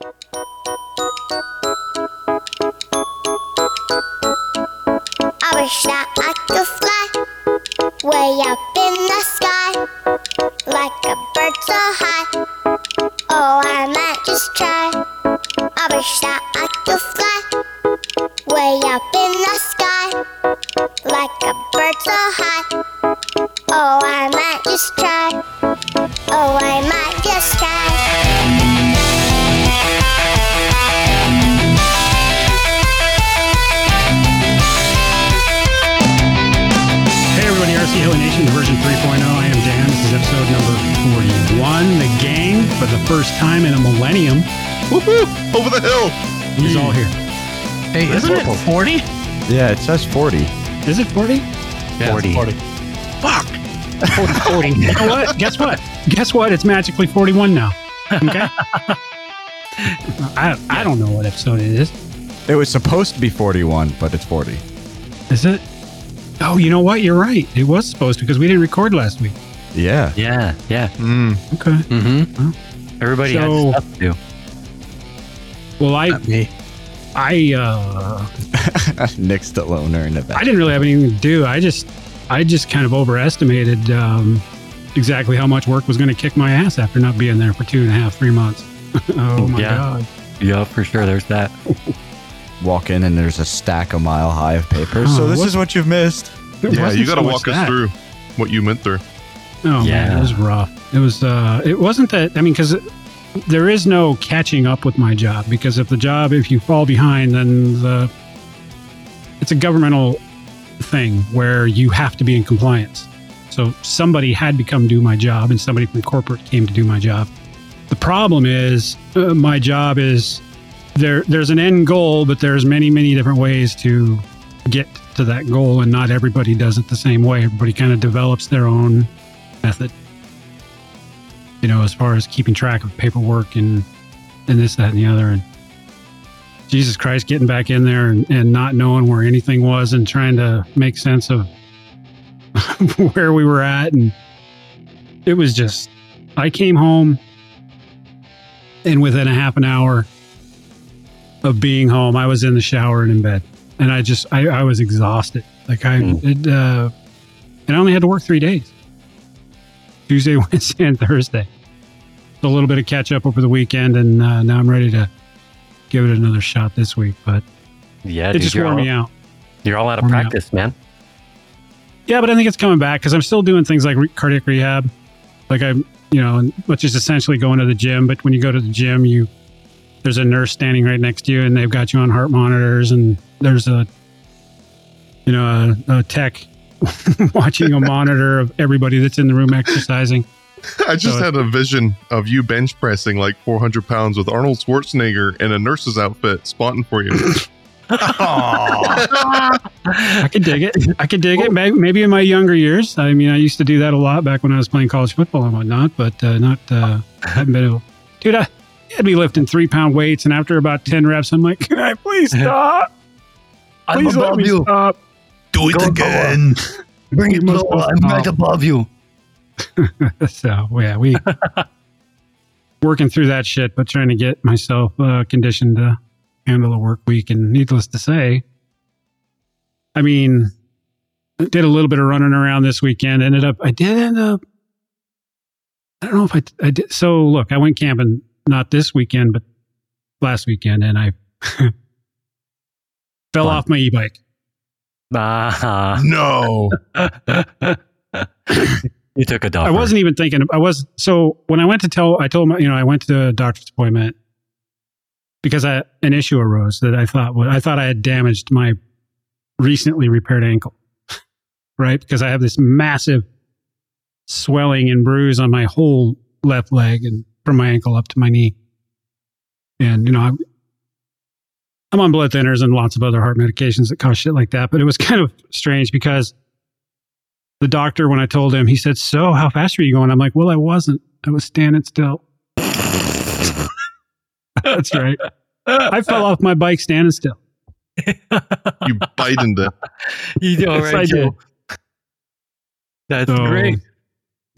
Bye. Yeah, it says 40. Is it 40? Yeah, 40. Fuck! 40. 40. you know what? Guess what? Guess what? It's magically 41 now. Okay? I, I don't know what episode it is. It was supposed to be 41, but it's 40. Is it? Oh, you know what? You're right. It was supposed to because we didn't record last week. Yeah. Yeah, yeah. Mm. Okay. Mm-hmm. Everybody So- has stuff to do. Well, I, Not me. I, uh, Nick's the loner in the back. I didn't really have anything to do. I just, I just kind of overestimated um, exactly how much work was going to kick my ass after not being there for two and a half, three months. oh my Yeah. god! Yeah, for sure. There's that. Walk in and there's a stack a mile high of papers. Oh, so this what- is what you've missed. It Yeah, you got to so walk us that. through what you went through. Oh man, Yeah. it was rough. It was. uh It wasn't that. I mean, because there is no catching up with my job. Because if the job, if you fall behind, then the it's a governmental thing where you have to be in compliance. So somebody had to come do my job, and somebody from corporate came to do my job. The problem is, uh, my job is there. There's an end goal, but there's many, many different ways to get to that goal, and not everybody does it the same way. Everybody kind of develops their own method. You know, as far as keeping track of paperwork and and this, that, and the other, and Jesus Christ, getting back in there and, and not knowing where anything was and trying to make sense of where we were at, and it was just. I came home, and within a half an hour of being home, I was in the shower and in bed, and I just I, I was exhausted. Like I, Mm. it, uh, and I only had to work three days. Tuesday, Wednesday, and Thursday. A little bit of catch up over the weekend, and uh, now I'm ready to give it another shot this week. But Yeah, it dude, just wore all, me out. You're all out of me out. practice, man. Yeah, but I think it's coming back because I'm still doing things like re- cardiac rehab. Like I'm, you know, which is essentially going to the gym. But when you go to the gym, you there's a nurse standing right next to you, and they've got you on heart monitors, and there's a, you know, a, a tech watching a monitor of everybody that's in the room exercising. I just So- had a vision of you bench pressing like 400 pounds with Arnold Schwarzenegger in a nurse's outfit spotting for you. I could dig it. I could dig it. Maybe in my younger years. I mean, I used to do that a lot back when I was playing college football and whatnot, but uh, not. Uh, haven't been able. Dude, I had me lifting three pound weights, and after about ten reps, I'm like, "Can I please stop? I'm Please let me you. stop." Do it again. Bring it must lower. I'm right above you. so yeah, we working through that shit, but trying to get myself uh, conditioned to handle a work week. And needless to say, I mean, did a little bit of running around this weekend. Ended up, I did end up. I don't know if I, I did. So look, I went camping not this weekend, but last weekend, and I fell Fun. off my e-bike. Ah. no. You took a dump. I wasn't even thinking. I was so when I went to tell. I told my, you know, I went to a doctor's appointment because I, an issue arose that I thought was I thought I had damaged my recently repaired ankle, right? Because I have this massive swelling and bruise on my whole left leg and from my ankle up to my knee, and you know I'm. I'm on blood thinners and lots of other heart medications that cause shit like that. But it was kind of strange because the doctor, when I told him, he said, So, how fast were you going? I'm like, Well, I wasn't. I was standing still. That's right. I fell off my bike standing still. You bite into You do all Yes, right, I did. That's So, great.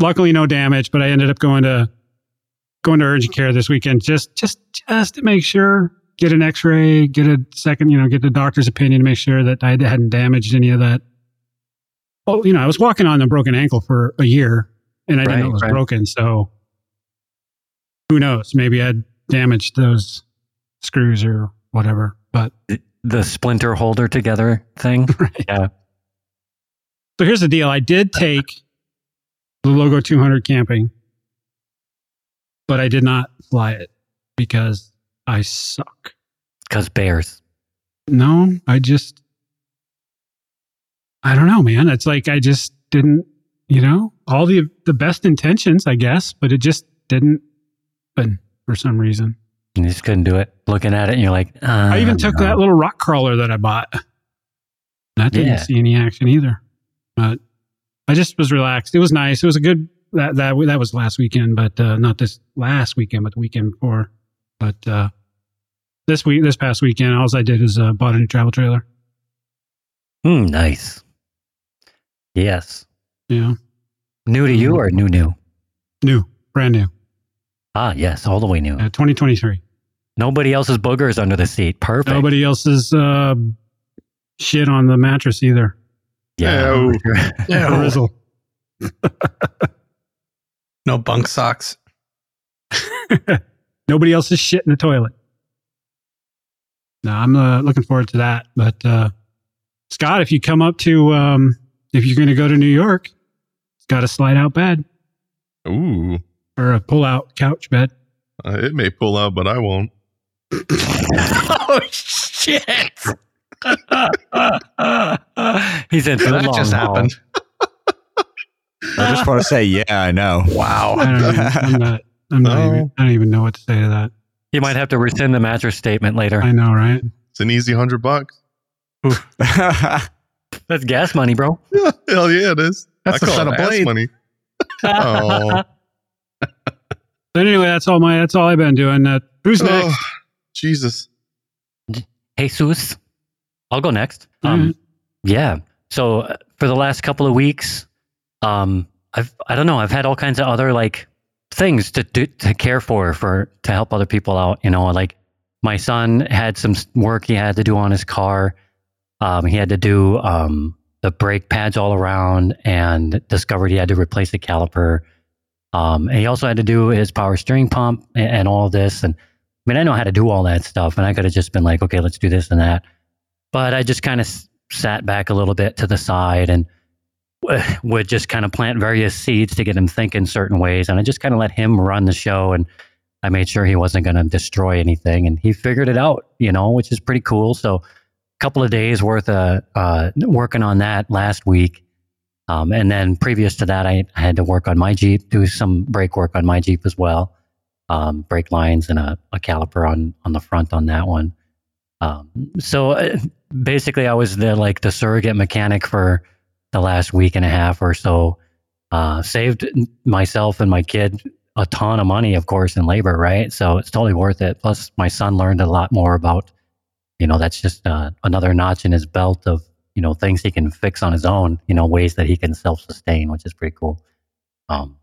Luckily, no damage, but I ended up going to going to urgent care this weekend just just just to make sure, get an X-ray, get a second, you know, get the doctor's opinion to make sure that I hadn't damaged any of that. Well, you know, I was walking on a broken ankle for a year, and I didn't know it was right. broken. So who knows? Maybe I'd damaged those screws or whatever. But The splinter holder together thing. right. Yeah. So here's the deal. I did take the Logo 200 camping, but I did not fly it because I suck. Because bears. No, I just, I don't know, man. It's like I just didn't, you know, all the the best intentions, I guess, but it just didn't happen for some reason. You just couldn't do it. Looking at it, and you're like, uh, I even took no. that little rock crawler that I bought. That didn't Yeah. see any action either. But I just was relaxed. It was nice. It was a good that that that was last weekend, but uh, not this last weekend, but the weekend before. But uh, this week, this past weekend, all I did is uh, bought a new travel trailer. Hmm, nice. Yes. Yeah, New to you or new new? new, brand new, Ah, yes, all the way new. uh, 2023. Nobody else's boogers under the seat. Perfect. Nobody else's uh, shit on the mattress either. Yeah. Ew. A Rizzle. No bunk socks. Nobody else's shit in the toilet. No, I'm uh, looking forward to that. But uh, Scott, if you come up to, um, if you're going to go to New York, it's got a slide out bed Ooh, or a pull out couch bed. uh, it may pull out, but I won't. oh shit! He's in for the that long just haul. happened. I just want to say, yeah, I know. Wow. I don't even, I'm not, I'm not No. even, I don't even know what to say to that. You might have to rescind the mattress statement later. I know, right? It's an easy hundred bucks. That's gas money, bro. Hell yeah, it is. That's I a call set of ass blade. money. Oh. But anyway, that's all my, that's all I've been doing. Uh, who's next? Oh, Jesus. Jesus. I'll go next. All Um. Yeah. So uh, for the last couple of weeks, um, I've I don't know. I've had all kinds of other like things to do to care for for to help other people out. You know, like my son had some work he had to do on his car. Um, he had to do um, the brake pads all around, and discovered he had to replace the caliper. Um, and he also had to do his power steering pump and, and all this. And I mean, I know how to do all that stuff, and I could have just been like, okay, let's do this and that. But I just kind of s- sat back a little bit to the side and w- would just kind of plant various seeds to get him thinking certain ways. And I just kind of let him run the show. And I made sure he wasn't going to destroy anything. And he figured it out, you know, which is pretty cool. So couple of days worth of uh, working on that last week. Um, and then previous to that, I, I had to work on my Jeep, do some brake work on my Jeep as well. Um, brake lines and a, a caliper on, on the front on that one. Um, so uh, basically, I was the like the surrogate mechanic for the last week and a half or so. Uh, saved myself and my kid a ton of money, of course, in labor, right? So it's totally worth it. Plus, my son learned a lot more about, you know, that's just uh, another notch in his belt of, you know, things he can fix on his own, you know, ways that he can self sustain, which is pretty cool. Um,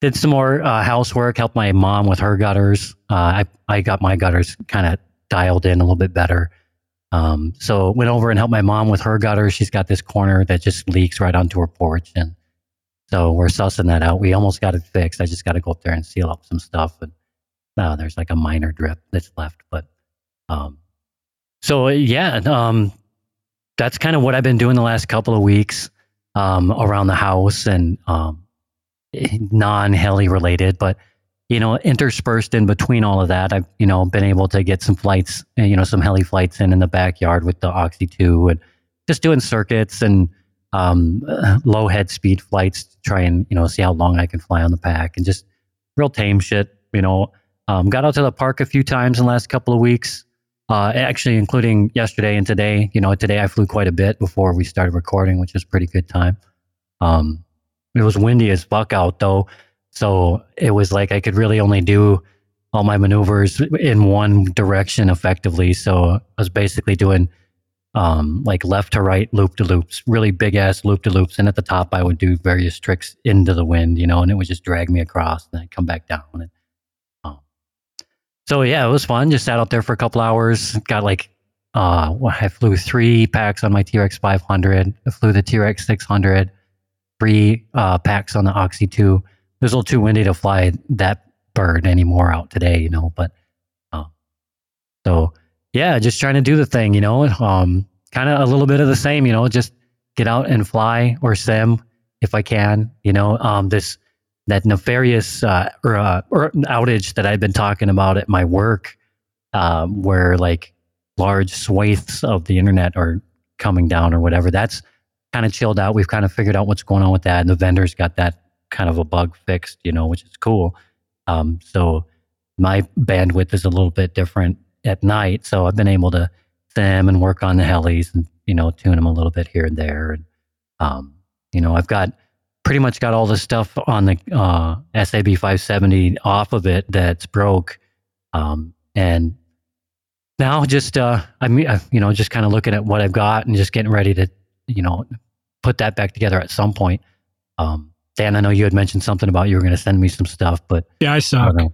did some more uh, housework, helped my mom with her gutters. Uh, I, I got my gutters kind of dialed in a little bit better. Um, so went over and helped my mom with her gutter. She's got this corner that just leaks right onto her porch, and so we're sussing that out. We almost got it fixed. I just got to go up there and seal up some stuff, and uh, there's like a minor drip that's left. But um, so yeah, um, that's kind of what I've been doing the last couple of weeks um, around the house and um, non heli related, but you know, interspersed in between all of that, I've, you know, been able to get some flights, uh, you know, some heli flights in in the backyard with the Oxy 2 and just doing circuits and um, uh, low head speed flights to try and, you know, see how long I can fly on the pack and just real tame shit, you know. Um, got out to the park a few times in the last couple of weeks, uh, actually, including yesterday and today. You know, today I flew quite a bit before we started recording, which a pretty good time. Um, it was windy as fuck out though. So it was like I could really only do all my maneuvers in one direction effectively. So I was basically doing um, like left to right loop to loops, really big ass loop to loops. And at the top, I would do various tricks into the wind, you know, and it would just drag me across and I'd come back down. And so yeah, it was fun. Just sat out there for a couple hours. Got like, uh, I flew three packs on my TRX 500. I flew the TRX 600. Three uh, packs on the Oxy 2. It was a little too windy to fly that bird anymore out today, you know. But uh, so yeah, just trying to do the thing, you know. Um, kind of a little bit of the same, you know. Just get out and fly or sim if I can, you know. Um, this that nefarious uh, or, uh, or outage that I've been talking about at my work, um, where like large swathes of the internet are coming down or whatever. That's kind of chilled out. We've kind of figured out what's going on with that, and the vendors got that kind of a bug fixed, you know, which is cool. Um, so my bandwidth is a little bit different at night, so I've been able to sim and work on the helis and you know tune them a little bit here and there, and um, you know I've got pretty much got all the stuff on the uh, SAB 570 off of it that's broke. Um, and now just, uh, I mean, you know, just kind of looking at what I've got and just getting ready to, you know, put that back together at some point. Um, Dan, I know you had mentioned something about you were going to send me some stuff, but Yeah, I saw. don't.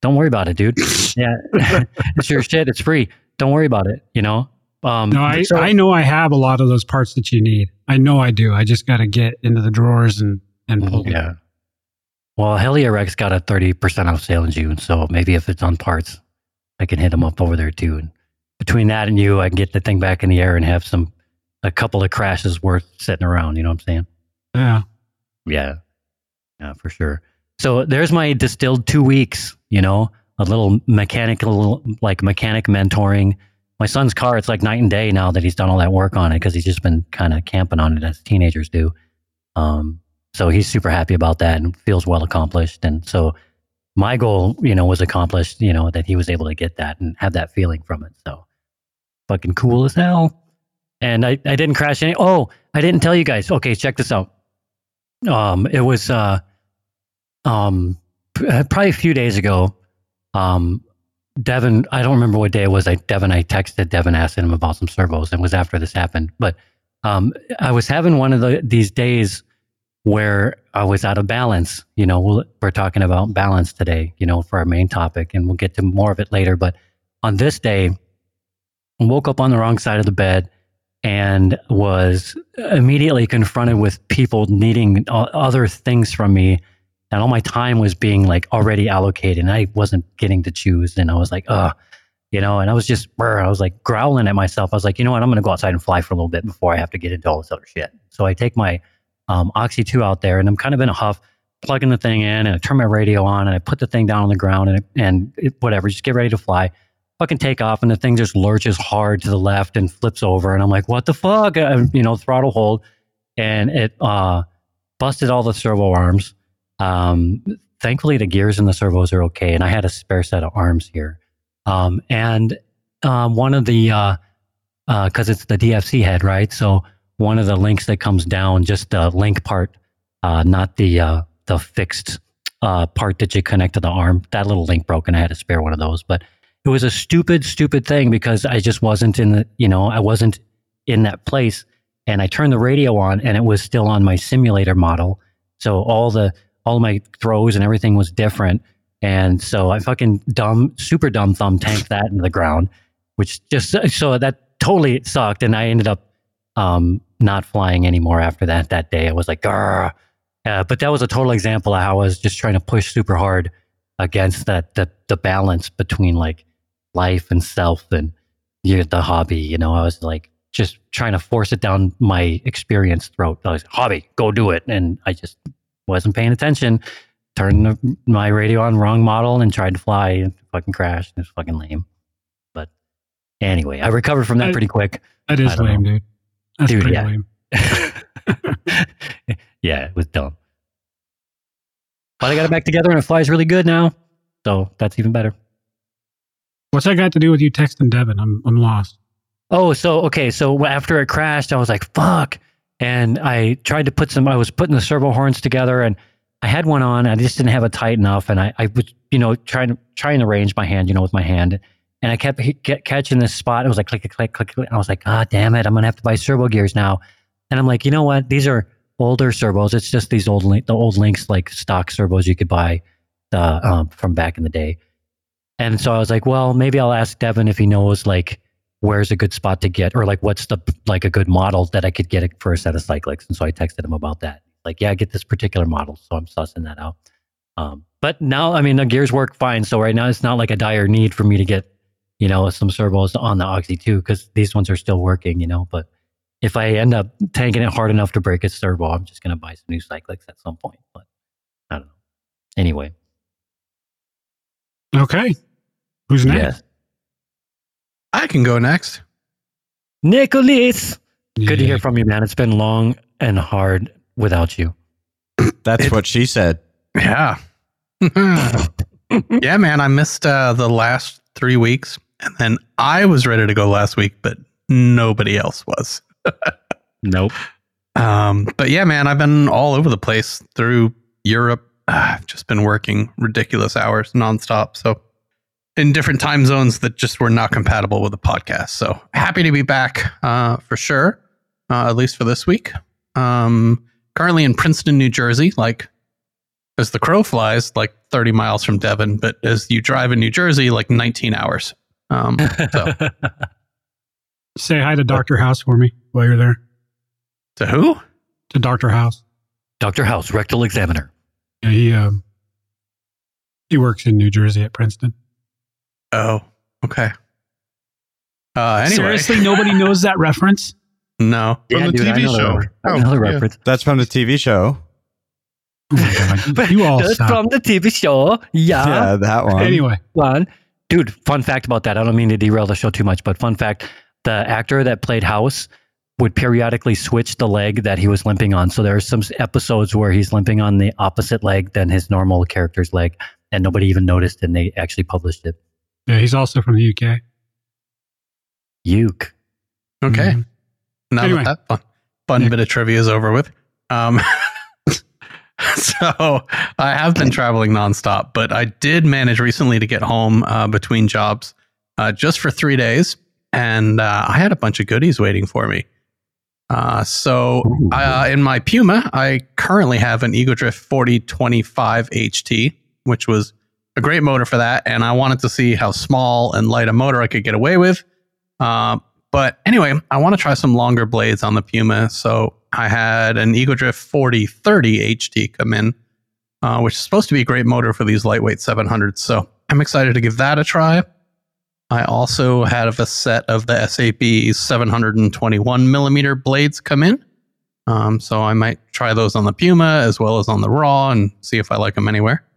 Don't worry about it, dude. yeah, it's your shit. It's free. Don't worry about it. You know. Um, No, I, so- I know I have a lot of those parts that you need. I know I do. I just got to get into the drawers and, and pull them. Yeah. Well, Heliorex got a 30% off sale in June. So maybe if it's on parts, I can hit them up over there too. And between that and you, I can get the thing back in the air and have some, a couple of crashes worth sitting around. You know what I'm saying? Yeah. Yeah. Yeah, for sure. So there's my distilled two weeks, you know, a little mechanical, like mechanic mentoring. My son's car, it's like night and day now that he's done all that work on it because he's just been kind of camping on it as teenagers do. Um, so he's super happy about that and feels well accomplished. And so my goal, you know, was accomplished, you know, that he was able to get that and have that feeling from it. So fucking cool as hell. And I, I didn't crash any. Oh, I didn't tell you guys. Okay, check this out. Um, it was uh, um, uh, probably a few days ago. Um, Devin, I don't remember what day it was. I Devin, I texted Devin, asking him about some servos, and was after this happened. But um, I was having one of the these days where I was out of balance. You know, we'll, we're talking about balance today. You know, for our main topic, and we'll get to more of it later. But on this day, I woke up on the wrong side of the bed and was immediately confronted with people needing other things from me and all my time was being like already allocated and i wasn't getting to choose and i was like ugh you know and i was just brr, i was like growling at myself i was like you know what i'm going to go outside and fly for a little bit before i have to get into all this other shit so i take my um, oxy 2 out there and i'm kind of in a huff plugging the thing in and i turn my radio on and i put the thing down on the ground and, and it, whatever just get ready to fly fucking take off and the thing just lurches hard to the left and flips over and I'm like, what the fuck? You know, throttle hold and it uh, busted all the servo arms. Um, thankfully, the gears and the servos are okay, and I had a spare set of arms here. Um, and um, one of the because uh, uh, it's the DFC head, right? So one of the links that comes down, just the link part, uh, not the uh, the fixed uh, part that you connect to the arm. That little link broke, and I had to spare one of those, but it was a stupid, stupid thing because I just wasn't in the, you know, I wasn't in that place. And I turned the radio on and it was still on my simulator model. So all the, all my throws and everything was different. And so I fucking dumb, super dumb thumb tanked that into the ground, which just, so that totally sucked. And I ended up, um, not flying anymore after that, that day. I was like, Grr. Uh, but that was a total example of how I was just trying to push super hard against that, the, the balance between like life and self and you know, the hobby. You know, I was like just trying to force it down my experience throat. I was like, hobby, go do it, and I just wasn't paying attention. Turned the, my radio on wrong model and tried to fly and fucking crashed. It was fucking lame. But anyway, I recovered from that I- pretty quick. That is lame, dude. That's Dude, pretty yeah. lame. yeah, it was dumb. But I got it back together and it flies really good now. So that's even better. What's that got to do with you texting Devin? I'm I'm lost. Oh, so okay, so after it crashed, I was like, "Fuck!" And I tried to put some. I was putting the servo horns together, and I had one on. I just didn't have it tight enough, and I, I was, you know, trying to trying to range my hand, you know, with my hand, and I kept get, catching this spot. It was like click, click, click, click. I was like, "Ah, damn it! I'm gonna have to buy servo gears now." And I'm like, you know what? These are older servos. It's just these old the old links like stock servos you could buy uh, um, from back in the day. And so I was like, well, maybe I'll ask Devin if he knows like where's a good spot to get or like what's the like a good model that I could get for a set of cyclics. And so I texted him about that. Like, yeah, get this particular model. So I'm sussing that out. Um, but now, I mean, the gears work fine. So right now, it's not like a dire need for me to get, you know, some servos on the Oxy 2 because these ones are still working, you know. But if I end up tanking it hard enough to break its servo, I'm just going to buy some new cyclics at some point. But I don't know. Anyway, Okay. Who's next? yes. I can go next. Nicholas, good to hear from you, man. It's been long and hard without you. That's what she said. Yeah. yeah, man. I missed uh, the last three weeks. And then I was ready to go last week, but nobody else was. Nope. Um, but yeah, man, I've been all over the place through Europe. Ah, I've just been working ridiculous hours nonstop. So in different time zones that just were not compatible with the podcast. So happy to be back uh, for sure, uh, at least for this week. Um, currently in Princeton, New Jersey, like as the crow flies, like 30 miles from Devin, but as you drive in New Jersey, like 19 hours. Um, so Say hi to Dr. House for me while you're there. to who? To Dr. House. Dr. House, rectal examiner. Yeah, he um he works in New Jersey at Princeton. Oh, okay. Uh, anyway, Seriously, nobody knows that reference? no. From the dude, I TV know the show. re- I Oh, know the yeah. reference. That's from the TV show. Oh my god. You all That's from the TV show. Yeah. yeah, that one. Anyway, One. Dude, fun fact about that. I don't mean to derail the show too much, but fun fact the actor that played House would periodically switch the leg that he was limping on. So there are some episodes where he's limping on the opposite leg than his normal character's leg, and nobody even noticed, and they actually published it. Yeah, he's also from the UK. Uke. Okay. Mhm. Now Anyway. that that fun, fun Yeah. bit of trivia is over with. Um, so I have been traveling nonstop, but I did manage recently to get home uh, between jobs uh, just for three days, and uh, I had a bunch of goodies waiting for me. Uh, so uh, in my Puma, I currently have an Ego Drift 4025 HT, which was a great motor for that, and I wanted to see how small and light a motor I could get away with. Um, but anyway, I want to try some longer blades on the Puma. So I had an Ego Drift 4030 HD come in, uh, which is supposed to be a great motor for these lightweight 700s. So I'm excited to give that a try. I also have a set of the SAB 721 millimeter blades come in. Um, so I might try those on the Puma as well as on the Raw and see if I like them anywhere.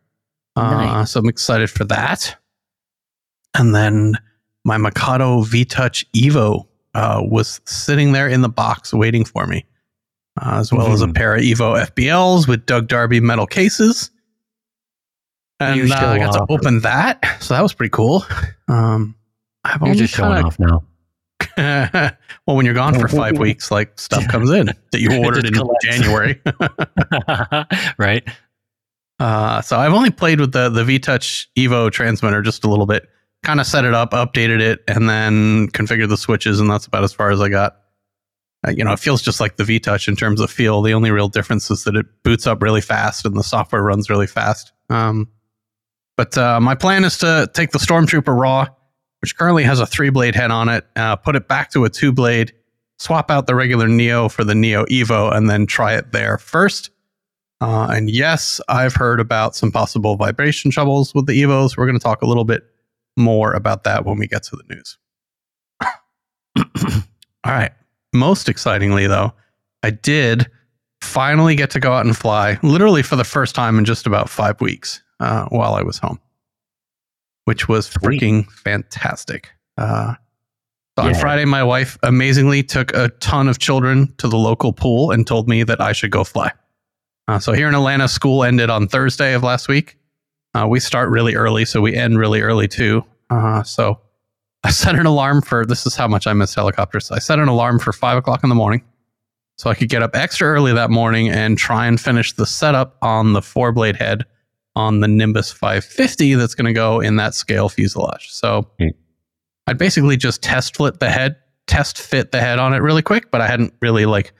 Uh, Nice. So I'm excited for that. And then my Mikado V Touch Evo uh, was sitting there in the box waiting for me, uh, as well as a Mhm. pair of Evo FBLs with Doug Darby metal cases. And uh, I got to open that, so that was pretty cool. Um, I've You're just showing kinda- off now. well, when you're gone for five weeks, like stuff comes in that you ordered in. January. right? Uh, so I've only played with the the V Touch Evo transmitter just a little bit. Kind of set it up, updated it, and then configured the switches, and that's about as far as I got. Uh, you know, it feels just like the V Touch in terms of feel. The only real difference is that it boots up really fast and the software runs really fast. Um, but uh, my plan is to take the Stormtrooper Raw, which currently has a three blade head on it, uh, put it back to a two blade, swap out the regular Neo for the Neo Evo, and then try it there first. Uh, and yes, I've heard about some possible vibration troubles with the Evos. We're going to talk a little bit more about that when we get to the news. All right. Most excitingly, though, I did finally get to go out and fly, literally for the first time in just about five weeks uh, while I was home, which was Sweet. freaking fantastic. Uh, so on Yeah. Friday, my wife amazingly took a ton of children to the local pool and told me that I should go fly. Uh, so here in Atlanta, school ended on Thursday of last week. Uh, we start really early, so we end really early too. Uh, so I set an alarm for this is how much I miss helicopters. I set an alarm for five o'clock in the morning so I could get up extra early that morning and try and finish the setup on the four blade head on the Nimbus 550 that's going to go in that scale fuselage. So Hmm. I'd basically just test fit the head, test fit the head on it really quick, but I hadn't really like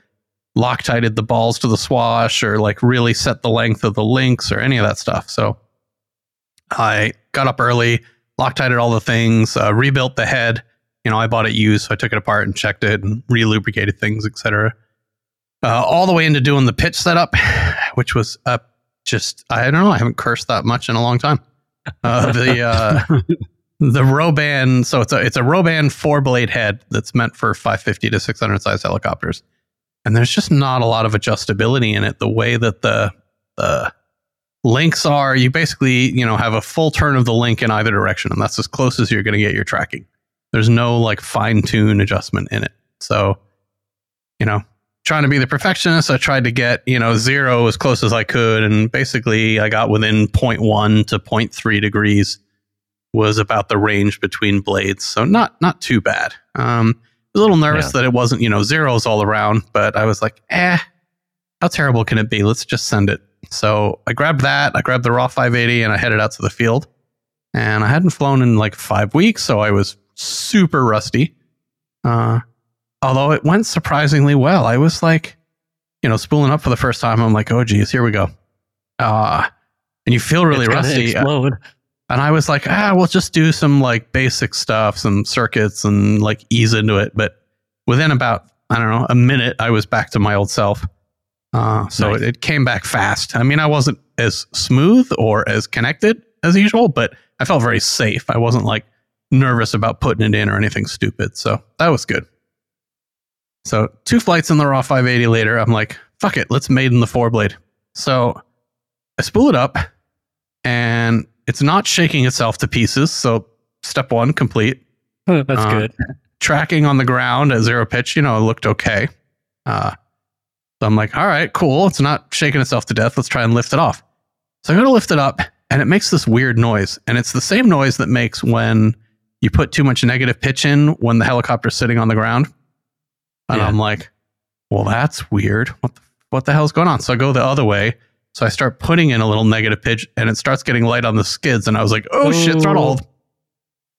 loctited the balls to the swash or like really set the length of the links or any of that stuff. So I got up early, Loctited all the things, uh, rebuilt the head. You know, I bought it used, so I took it apart and checked it and re-lubricated things, etc. Uh, all the way into doing the pitch setup, which was uh, just I don't know. I haven't cursed that much in a long time. Uh, the uh, the Roban, so it's a it's a Roban four blade head that's meant for 550 to 600 size helicopters, and there's just not a lot of adjustability in it. The way that the the links are, you basically you know have a full turn of the link in either direction, and that's as close as you're going to get your tracking. There's no like fine tune adjustment in it. So, you know, trying to be the perfectionist, I tried to get, you know, zero as close as I could. And basically, I got within 0.1 to 0.3 degrees was about the range between blades. So not not too bad. Um, was a little nervous Yeah. that it wasn't, you know, zeros all around, but I was like, eh, how terrible can it be? Let's just send it. So I grabbed that, I grabbed the raw 580, and I headed out to the field. And I hadn't flown in like five weeks, so I was super rusty. Uh, although it went surprisingly well. I was like, you know, spooling up for the first time. I'm like, oh geez, here we go. Uh, and you feel really rusty. Explode. And I was like, ah, we'll just do some like basic stuff, some circuits and like ease into it. But within about, I don't know, a minute, I was back to my old self. Uh, so Nice. it, it came back fast. I mean, I wasn't as smooth or as connected as usual, but I felt very safe. I wasn't like nervous about putting it in or anything stupid. So that was good. So two flights in the raw 580 later, I'm like, fuck it, let's maiden the four blade. So I spool it up and it's not shaking itself to pieces. So step one complete. That's Uh, good. Tracking on the ground at zero pitch, you know, it looked okay. Uh, so I'm like, all right, cool. It's not shaking itself to death. Let's try and lift it off. So I go to lift it up and it makes this weird noise. And it's the same noise that makes when you put too much negative pitch in when the helicopter's sitting on the ground. And Yeah. I'm like, well, that's weird. What the, what the hell's going on? So I go the other way. So I start putting in a little negative pitch and it starts getting light on the skids. And I was like, oh, shit, throttle Oh.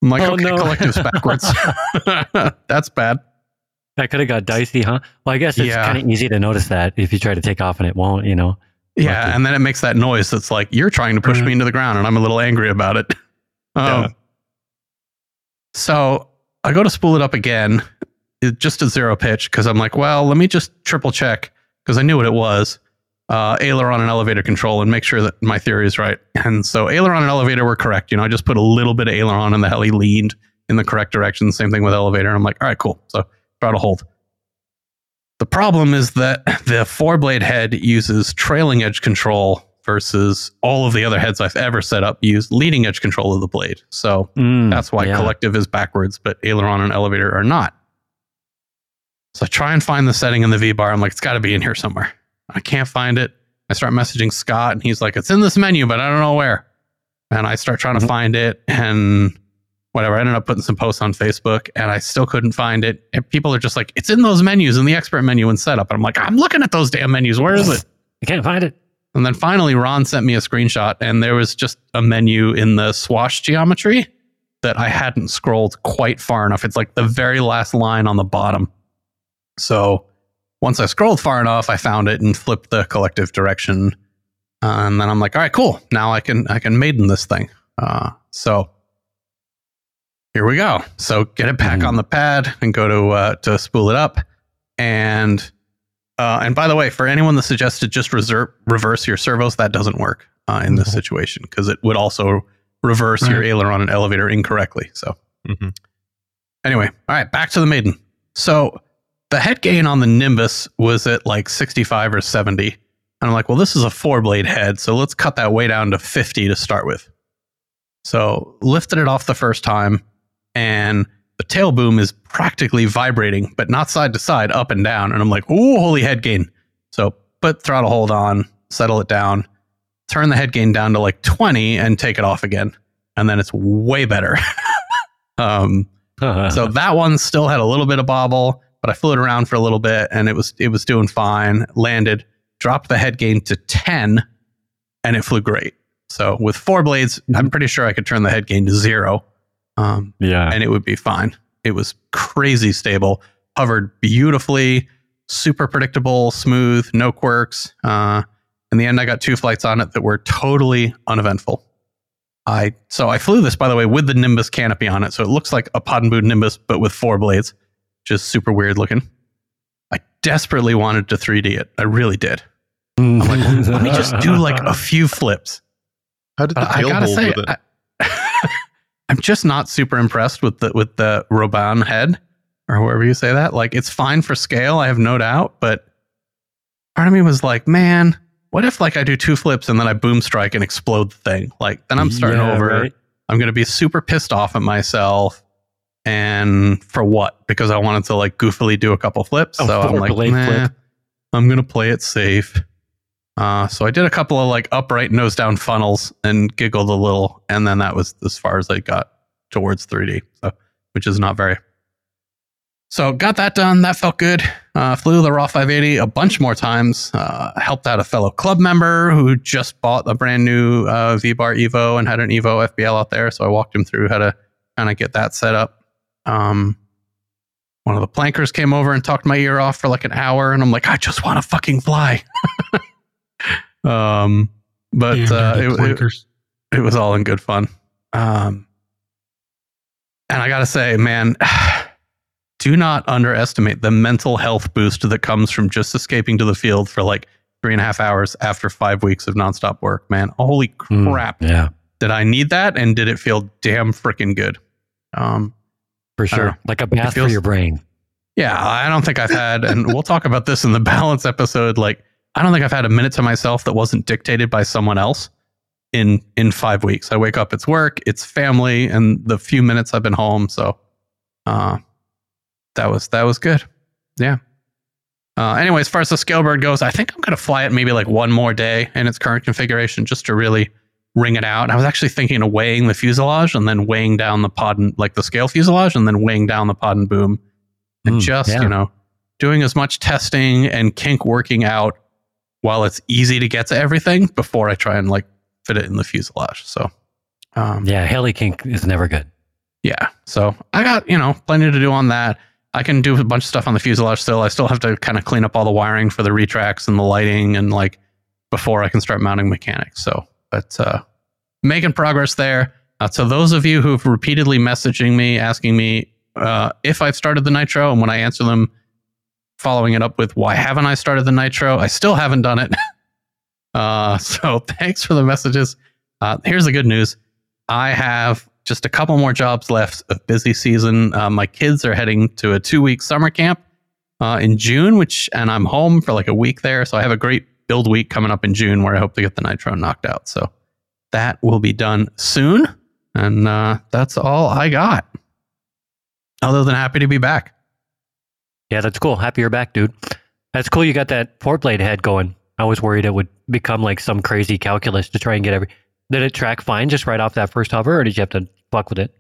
I'm like, Oh, okay, no. collective's backwards. that's bad. That could have got dicey, huh? Well, I guess it's Yeah. kind of easy to notice that if you try to take off and it won't, you know. Yeah, Lucky. and then it makes that noise that's like you're trying to push Mhm. me into the ground, and I'm a little angry about it. Um, Yeah. So I go to spool it up again, it- just a zero pitch, because I'm like, well, let me just triple check because I knew what it was. Uh, aileron and elevator control, and make sure that my theory is right. And so aileron and elevator were correct. You know, I just put a little bit of aileron, and the heli leaned in the correct direction. Same thing with elevator. I'm like, all right, cool. So throttle hold. The problem is that the four blade head uses trailing edge control versus all of the other heads I've ever set up use leading edge control of the blade. So Mm, that's why yeah. collective is backwards, but aileron and elevator are not. So I try and find the setting in the V bar. I'm like, it's got to be in here somewhere. I can't find it. I start messaging Scott, and he's like, it's in this menu, but I don't know where. And I start trying to Mhm. find it, and whatever. I ended up putting some posts on Facebook, and I still couldn't find it. And people are just like, it's in those menus in the expert menu and setup. And I'm like, I'm looking at those damn menus. Where is it? I can't find it. And then finally, Ron sent me a screenshot, and there was just a menu in the swash geometry that I hadn't scrolled quite far enough. It's like the very last line on the bottom. So once I scrolled far enough, I found it and flipped the collective direction. Uh, and then I'm like, all right, cool. Now I can I can maiden this thing. Uh, so here we go. So get it back Mhm. on the pad and go to uh, to spool it up. And uh, and by the way, for anyone that suggested just reserve, reverse your servos, that doesn't work uh, in this Mhm. situation because it would also reverse your aileron and elevator incorrectly. So Mhm. anyway, all right, back to the maiden. So the head gain on the Nimbus was at like 65 or 70. And I'm like, well, this is a four blade head. So let's cut that way down to 50 to start with. So lifted it off the first time and the tail boom is practically vibrating, but not side to side, up and down. And I'm like, ooh, holy head gain. So put throttle hold on, settle it down, turn the head gain down to like 20 and take it off again. And then it's way better. um, so that one still had a little bit of bobble, but I flew it around for a little bit and it was it was doing fine. Landed, dropped the head gain to 10 and it flew great. So with four blades, I'm pretty sure I could turn the head gain to zero. Um, yeah. and it would be fine. It was crazy stable, hovered beautifully, super predictable, smooth, no quirks. Uh, in the end, I got two flights on it that were totally uneventful. I so I flew this by the way with the Nimbus canopy on it, so it looks like a Pod and Boot Nimbus but with four blades, just super weird looking. I desperately wanted to 3D it. I really did. I'm like, let me just do like a few flips. How did the But I tail gotta hold say, with it? I, I'm just not super impressed with the with the Roban head or however you say that. Like, it's fine for scale, I have no doubt, but part of me was like, man, what if like I do two flips and then I boom strike and explode the thing? Like, then I'm starting Yeah, over. right. I'm gonna be super pissed off at myself. And for what? Because I wanted to like goofily do a couple flips. A so I'm like, blade nah, flip. I'm gonna play it safe. Uh, so I did a couple of like upright nose down funnels and giggled a little, and then that was as far as I got towards 3D. So, which is not very. So got that done. That felt good. Uh, flew the Raw 580 a bunch more times. Uh, helped out a fellow club member who just bought a brand new uh, V Bar Evo and had an Evo FBL out there. So I walked him through how to kind of get that set up. Um, one of the plankers came over and talked my ear off for like an hour, and I'm like, I just want to fucking fly. um, but Damn uh, it, it, it was all in good fun. Um, and I gotta say, man, do not underestimate the mental health boost that comes from just escaping to the field for like three and a half hours after five weeks of nonstop work. Man, holy Mm, crap! yeah, Did I need that? And did it feel damn freaking good? Um, for sure. Like a bath feels- for your brain. yeah, I don't think I've had, and we'll talk about this in the balance episode. Like, I don't think I've had a minute to myself that wasn't dictated by someone else in in five weeks. I wake up, it's work, it's family, and the few minutes I've been home. So, uh, that was that was good. Yeah. Uh, anyway, as far as the Scalebird goes, I think I'm gonna fly it maybe like one more day in its current configuration just to really ring it out. I was actually thinking of weighing the fuselage and then weighing down the pod and like the scale fuselage and then weighing down the pod and boom and Mm, just yeah. you know doing as much testing and kink working out while it's easy to get to everything before I try and like fit it in the fuselage. So, um, Yeah, heli kink is never good. yeah. So I got, you know, plenty to do on that. I can do a bunch of stuff on the fuselage still. I still have to kind of clean up all the wiring for the retracts and the lighting and like before I can start mounting mechanics. So, but uh, making progress there. Uh, so those of you who've repeatedly messaging me, asking me uh, if I've started the nitro, and when I answer them, following it up with why haven't I started the nitro? I still haven't done it. uh, so thanks for the messages. Uh, here's the good news. I have just a couple more jobs left of busy season. Uh, my kids are heading to a two week summer camp uh, in June, which and I'm home for like a week there. So I have a great build week coming up in June where I hope to get the nitro knocked out. So that will be done soon, and uh, that's all I got. Other than happy to be back. Yeah, that's cool. Happy you're back, dude. That's cool. You got that four blade head going. I was worried it would become like some crazy calculus to try and get every. Did it track fine just right off that first hover, or did you have to fuck with it?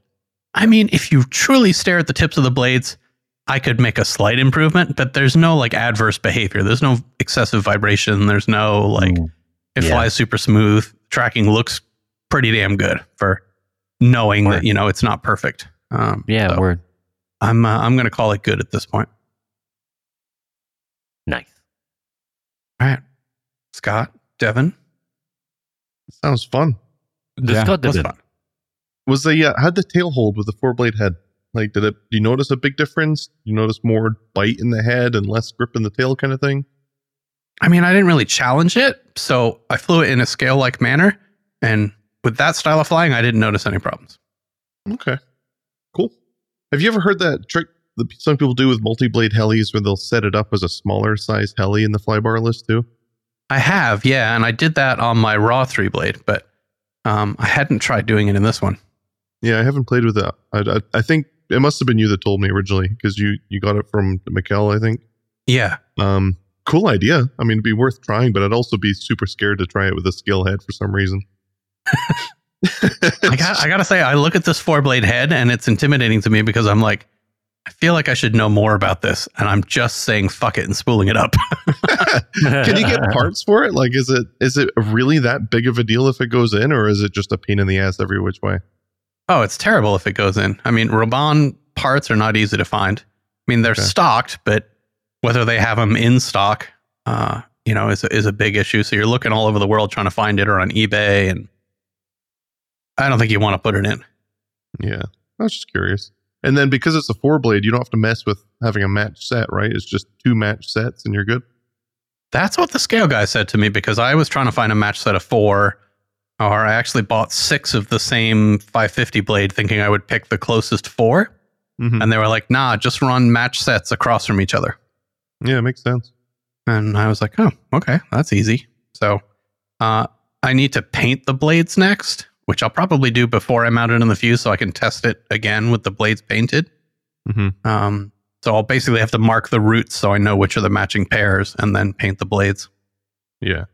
I mean, if you truly stare at the tips of the blades, I could make a slight improvement, but there's no like adverse behavior. There's no excessive vibration. There's no like Mm. it Yeah. flies super smooth. Tracking looks pretty damn good for knowing Word. that you know it's not perfect. Um, Yeah, so word. I'm uh, I'm gonna call it good at this point. Nice. All right, Scott, Devin, Sounds fun. The Yeah, Scott did what's fun? Was the uh, how'd the tail hold with the four blade head? Like, did it? Do you notice a big difference? You notice more bite in the head and less grip in the tail, kind of thing? I mean, I didn't really challenge it, so I flew it in a scale like manner, and with that style of flying, I didn't notice any problems. Okay, cool. Have you ever heard that trick that some people do with multi blade helis, where they'll set it up as a smaller size heli in the flybarless too? I have, yeah, and I did that on my raw three blade, but um, I hadn't tried doing it in this one. Yeah, I haven't played with that. I, I, I think it must have been you that told me originally because you you got it from Mikkel, I think. Yeah, Um, cool idea. I mean, it'd be worth trying, but I'd also be super scared to try it with a scale head for some reason. I got, I gotta say, I look at this four blade head, and it's intimidating to me because I'm like, I feel like I should know more about this, and I'm just saying fuck it and spooling it up. Can you get parts for it? Like, is it is it really that big of a deal if it goes in, or is it just a pain in the ass every which way? Oh, it's terrible if it goes in. I mean, Roban parts are not easy to find. I mean, they're Okay. stocked, but whether they have them in stock, uh, you know, is a, is a big issue. So you're looking all over the world trying to find it, or on eBay, and I don't think you want to put it in. Yeah, I was just curious. And then because it's a four blade, you don't have to mess with having a match set, right? It's just two match sets, and you're good. That's what the scale guy said to me because I was trying to find a match set of four, or I actually bought six of the same 550 blade, thinking I would pick the closest 4 Mhm. and they were like, "Nah, just run match sets across from each other." Yeah, it makes sense. And I was like, "Oh, okay, that's easy." So, uh, I need to paint the blades next, which I'll probably do before I mount it in the fuse, so I can test it again with the blades painted. hmm Um, so I'll basically have to mark the roots so I know which are the matching pairs, and then paint the blades. Yeah.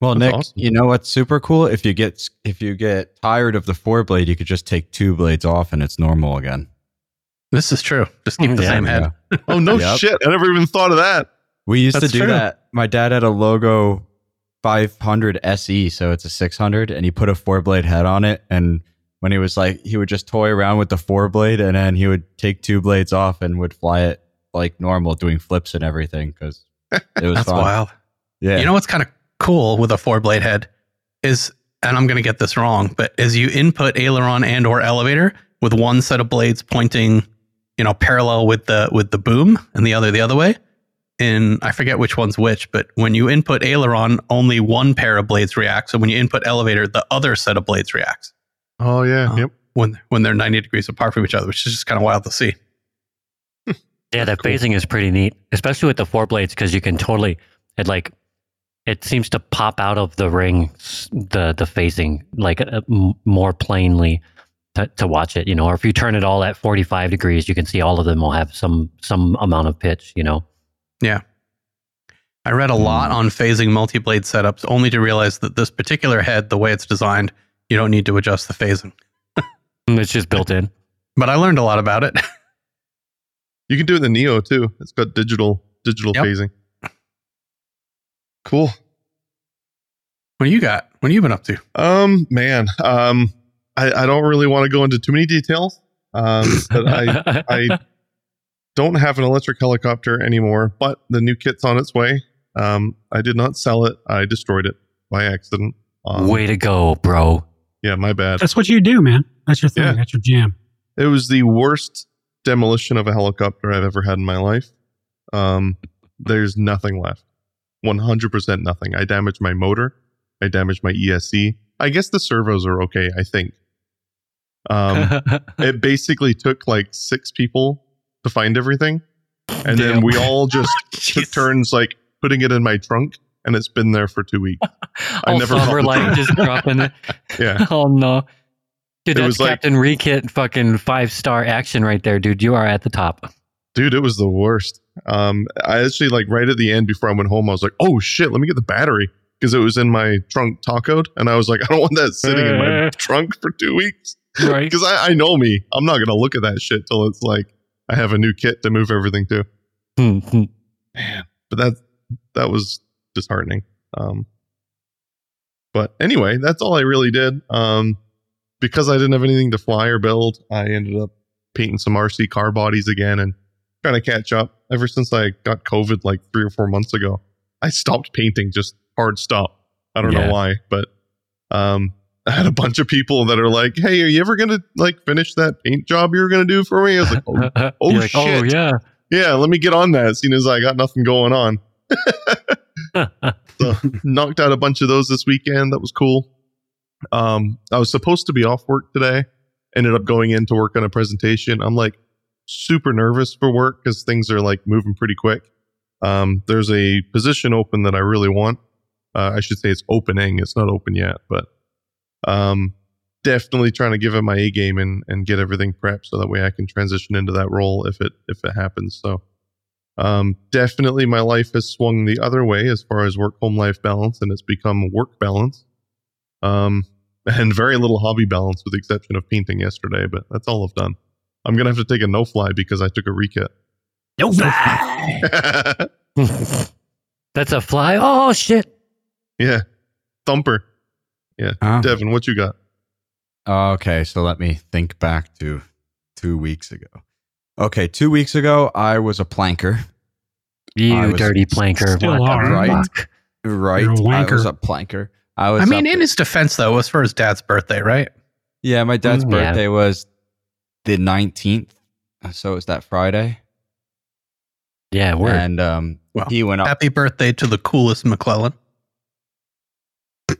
Well, That's Nick, awesome. you know what's super cool? If you get if you get tired of the four blade, you could just take two blades off and it's normal again. This is true. Just keep the Yeah, same head. Oh no Yep. shit! I never even thought of that. We used That's to do true. that. My dad had a logo 500 SE, so it's a 600, and he put a four blade head on it. And when he was like, he would just toy around with the four blade, and then he would take two blades off and would fly it like normal, doing flips and everything because it was That's fun. wild. Yeah, You know what's kind of cool with a four blade head is, and I'm going to get this wrong, but as you input aileron and or elevator with one set of blades pointing, you know, parallel with the with the boom and the other the other way. In I forget which one's which, but when you input aileron, only one pair of blades reacts, and when you input elevator, the other set of blades reacts Oh yeah. Uh, yep. when when they're 90 degrees apart from each other, which is just kind of wild to see. Yeah, that Cool. phasing is pretty neat, especially with the four blades because you can totally it like it seems to pop out of the ring the the phasing like uh, m- more plainly to, to watch it. You know, or if you turn it all at forty five degrees, you can see all of them will have some some amount of pitch. You know, Yeah. I read a lot on phasing multi blade setups, only to realize that this particular head, the way it's designed, you don't need to adjust the phasing. it's just built in. But I learned a lot about it. You can do it in the Neo too. It's got digital digital Yep. phasing. Cool. What do you got? What have you been up to? Um, man. Um, I, I don't really want to go into too many details. Um, but I I don't have an electric helicopter anymore, but the new kit's on its way. Um, I did not sell it. I destroyed it by accident. Um, Way to go, bro. Yeah, my bad. That's what you do, man. That's your thing. Yeah. That's your jam. It was the worst demolition of a helicopter I've ever had in my life. Um, there's nothing left. 100% nothing. I damaged my motor. I damaged my ESC. I guess the servos are okay, I think. Um, it basically took like six people to find everything. And then we all just took turns like putting it in my trunk and it's been there for two weeks. All never like just dropping it. Yeah. Oh no. Dude, It that's was like- Captain Rekit fucking five star action right there, dude. You are at the top. Dude, it was the worst. Um, I actually like right at the end before I went home, I was like, "Oh shit, let me get the battery," because it was in my trunk tacoed, and I was like, "I don't want that sitting in my trunk for two weeks." Right. Because I, I know me, I'm not gonna look at that shit till it's like I have a new kit to move everything to. Hmm, hmm. But that that was disheartening. Um, but anyway, that's all I really did. Um, because I didn't have anything to fly or build, I ended up painting some RC car bodies again and trying to catch up. Ever since I got COVID like three or four months ago, I stopped painting, just hard stop. I don't Yeah. know why, but um, I had a bunch of people that are like, "Hey, are you ever gonna like finish that paint job you were gonna do for me?" I was like, "Oh, oh, like, oh shit. yeah. yeah, let me get on that." As soon as I got nothing going on, so knocked out a bunch of those this weekend. That was cool. Um, I was supposed to be off work today. Ended up going in to work on a presentation. I'm like super nervous for work because things are like moving pretty quick. Um, there's a position open that I really want. Uh, I should say it's opening. It's not open yet, but um, definitely trying to give it my A game and, and get everything prepped so that way I can transition into that role if it if it happens. So um, definitely my life has swung the other way as far as work home life balance, and it's become work balance. Um, and very little hobby balance, with the exception of painting yesterday. But that's all I've done. I'm gonna have to take a no fly because I took a rekit. No fly. That's a fly. Oh shit. yeah, thumper. Yeah, Huh? Devin, what you got? Okay, so let me think back to two weeks ago. Okay, two weeks ago, I was a planker. You dirty planker. still What the are. Right. fuck? Right, You're a I was a planker. I was. I mean, up- in his defense, though, it was for his dad's birthday, right? Yeah, my dad's Mm, yeah. birthday was the 19th. So it was that Friday. Yeah, word. And um, Well, he went up. Happy birthday to the coolest McClellan.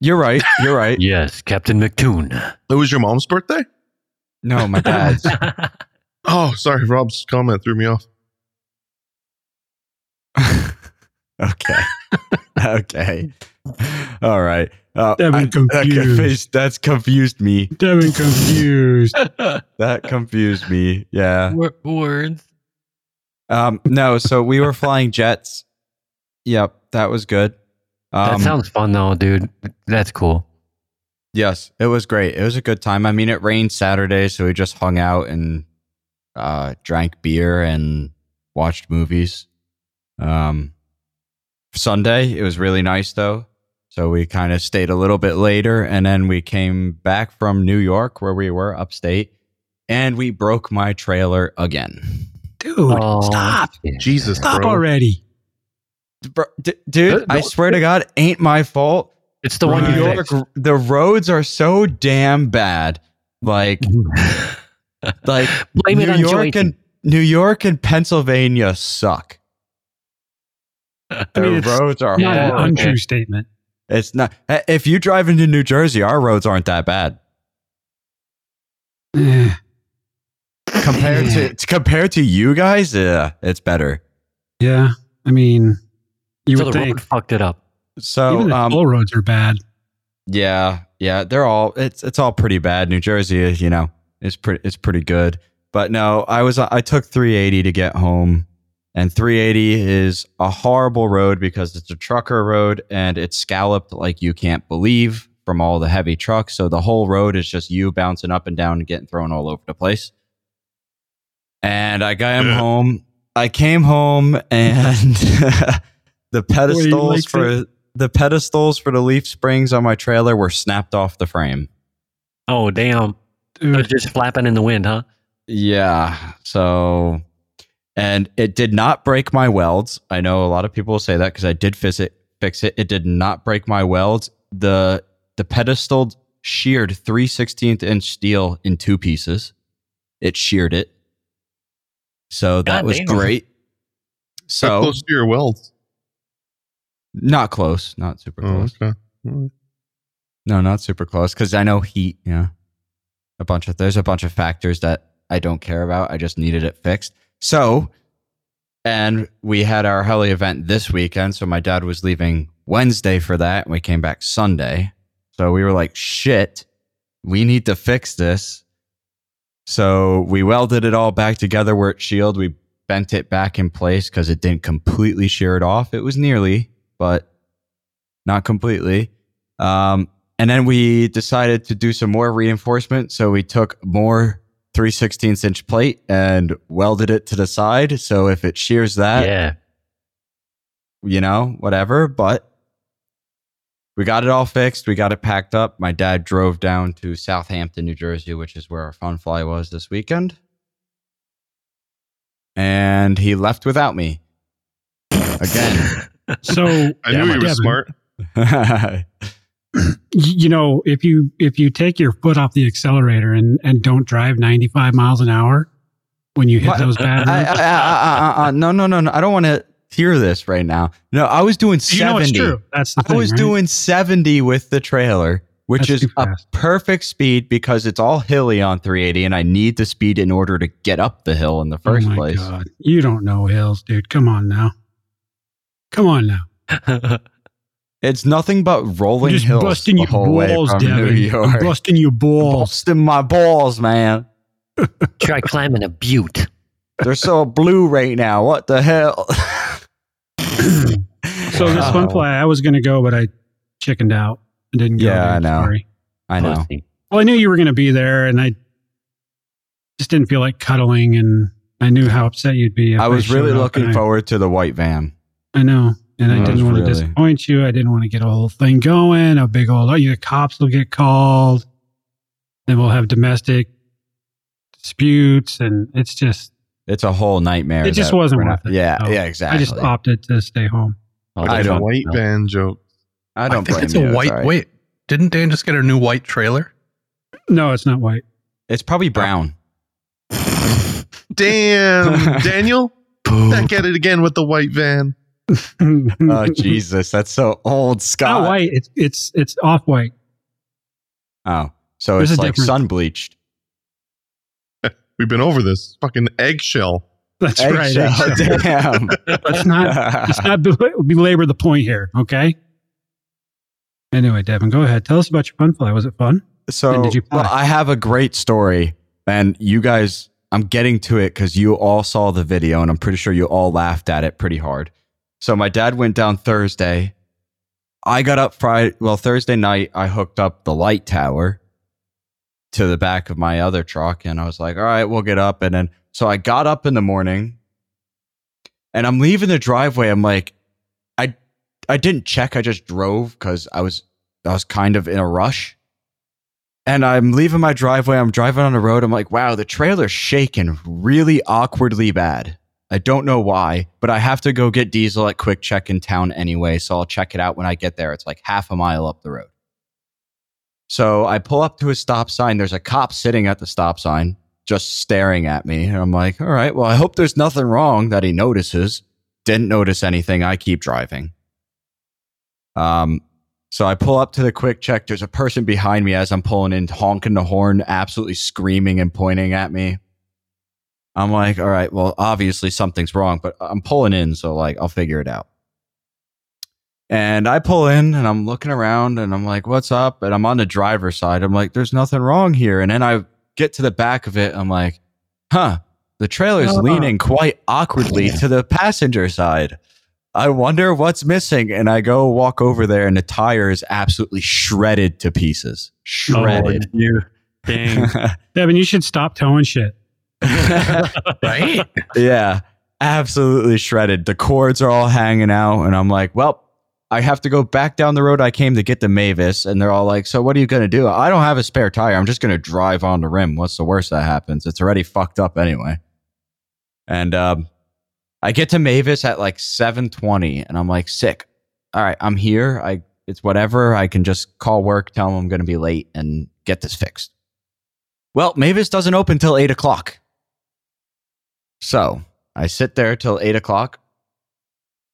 You're right. You're right. yes, Captain McToon. It was your mom's birthday? No, my dad's. Oh, sorry. Rob's comment threw me off. okay. okay. All right. Uh, Devin I- that confused. confused. That's confused me. Devin confused. That confused me. Yeah. Words. Um, no, so we were flying jets. Yep, that was good. Um, that sounds fun though, dude. That's cool. yes, it was great. It was a good time. I mean, it rained Saturday, so we just hung out and uh, drank beer and watched movies. Um, Sunday, it was really nice though. So we kind of stayed a little bit later, and then we came back from New York, where we were upstate, and we broke my trailer again. Dude, Oh, stop. yeah. Jesus, Stop bro. already. Bro, d- dude, Uh, I no, swear to God, ain't my fault. It's the one Right. you New fixed. York, the roads are so damn bad. Like, like Blame New it on York Joey. and New York and Pennsylvania suck. I The mean, it's roads are Not Yeah, an untrue statement. It's not. eh, If you drive into New Jersey, our roads aren't that bad compared to compared to you guys. Yeah, it's better. yeah, I mean, you so would the think. road fucked it up. So, Even the um, toll roads are bad. Yeah, yeah, they're all it's it's all pretty bad. New Jersey, is, you know, it's pretty it's pretty good. But no, I was I took 380 to get home, and 380 is a horrible road because it's a trucker road and it's scalloped like you can't believe from all the heavy trucks. So the whole road is just you bouncing up and down and getting thrown all over the place. And I got him Yeah. home. I came home and the pedestals liked for the pedestals for the leaf springs on my trailer were snapped off the frame. Oh damn! It was Dude, just flapping in the wind, huh? Yeah. So, and it did not break my welds. I know a lot of people will say that because I did fix it. Fix it. It did not break my welds. The the pedestal sheared three sixteenth inch steel in two pieces. It sheared it. So that God was damn. great. How So close to your welds? not close, not super Oh, close. okay. All right. No, not super close because I know heat. Yeah, a bunch of there's a bunch of factors that I don't care about. I just needed it fixed. So, and we had our heli event this weekend. So my dad was leaving Wednesday for that, and we came back Sunday. So we were like, "Shit, we need to fix this." So we welded it all back together where it shield. We bent it back in place because it didn't completely shear it off. It was nearly, but not completely. Um, and then we decided to do some more reinforcement. So we took more 3 16 inch plate and welded it to the side. So if it shears that, yeah. you know, whatever. But we got it all fixed. We got it packed up. My dad drove down to Southampton, New Jersey, which is where our fun fly was this weekend. And he left without me. Again. so I Yeah, knew my he was Devin. smart. y- you know, if you if you take your foot off the accelerator and and don't drive 95 miles an hour when you hit What? those bad I, roads, I, I, no, no, no, no. I don't want to hear this right now. No, I was doing 70. you know it's true. That's the I thing, was right? doing 70 with the trailer, which That's is a perfect speed because it's all hilly on 380 and I need the speed in order to get up the hill in the Oh first my place. God. You don't know hills, dude. Come on now. Come on now. It's nothing but rolling just hills busting the your whole way balls, from Devin. New York. I'm busting your balls. Busting my balls, man. Try climbing a butte. They're so blue right now. What the hell? So this one Wow. play, I was going to go, but I chickened out. I didn't go. Yeah, I know. Sorry. I know. Well, I knew you were going to be there, and I just didn't feel like cuddling, and I knew how upset you'd be. If I was really looking and I- forward to the white van. I know, and I I didn't want to really- disappoint you. I didn't want to get a whole thing going. A big old, oh, you the cops will get called. Then we'll have domestic disputes, and it's just, It's a whole nightmare. It just wasn't we're worth it. Yeah, So, yeah, exactly. I just opted to stay home. Oh, I don't- no- White no. van joke. I don't I think blame it's you. a white. all right. Wait, didn't Dan just get a new white trailer? No, it's not white. It's probably oh. brown. Damn, Daniel. Back at it again with the white van. Oh Jesus, that's so old, Scott. not white. It's it's it's off white. Oh, so There's it's like difference. sun bleached. We've been over this. Fucking eggshell. That's Eggshell, right. eggshell. Damn. Let's not let's not bel- belabor the point here. Okay. Anyway, Devin, go ahead. Tell us about your fun fly. Was it fun? So And did you well. I have a great story, and you guys, I'm getting to it because you all saw the video, and I'm pretty sure you all laughed at it pretty hard. So my dad went down Thursday. I got up Friday. Well, Thursday night, I hooked up the light tower to the back of my other truck, and I was like, "All right, we'll get up." And then, so I got up in the morning, and I'm leaving the driveway. I'm like, I, I didn't check. I just drove because I was, I was kind of in a rush and I'm leaving my driveway. I'm driving on the road. I'm like, wow, the trailer's shaking really awkwardly bad. I don't know why, but I have to go get diesel at QuickChek in town anyway. So I'll check it out when I get there. It's like half a mile up the road. So I pull up to a stop sign. There's a cop sitting at the stop sign, just staring at me. And I'm like, all right, well, I hope there's nothing wrong that he notices. Didn't notice anything. I keep driving. Um, so I pull up to the QuickChek. There's a person behind me as I'm pulling in, honking the horn, absolutely screaming and pointing at me. I'm like, all right, well, obviously something's wrong, but I'm pulling in, so like I'll figure it out. And I pull in and I'm looking around and I'm like, what's up? And I'm on the driver's side. I'm like, there's nothing wrong here. And then I get to the back of it. I'm like, huh, the trailer's Oh. leaning quite awkwardly to the passenger side. I wonder what's missing. And I go walk over there, and the tire is absolutely shredded to pieces. Oh, shredded. Oh, you dang. Devin, you should stop towing shit. Right? yeah, absolutely shredded. The cords are all hanging out. And I'm like, well, I have to go back down the road I came to get the Mavis. And they're all like, so what are you going to do? I don't have a spare tire. I'm just going to drive on the rim. What's the worst that happens? It's already fucked up anyway. And um, I get to Mavis at like 7:20, and I'm like, sick. All right, I'm here. I it's whatever. I can just call work, tell them I'm going to be late, and get this fixed. Well, Mavis doesn't open till eight o'clock. So I sit there till eight o'clock,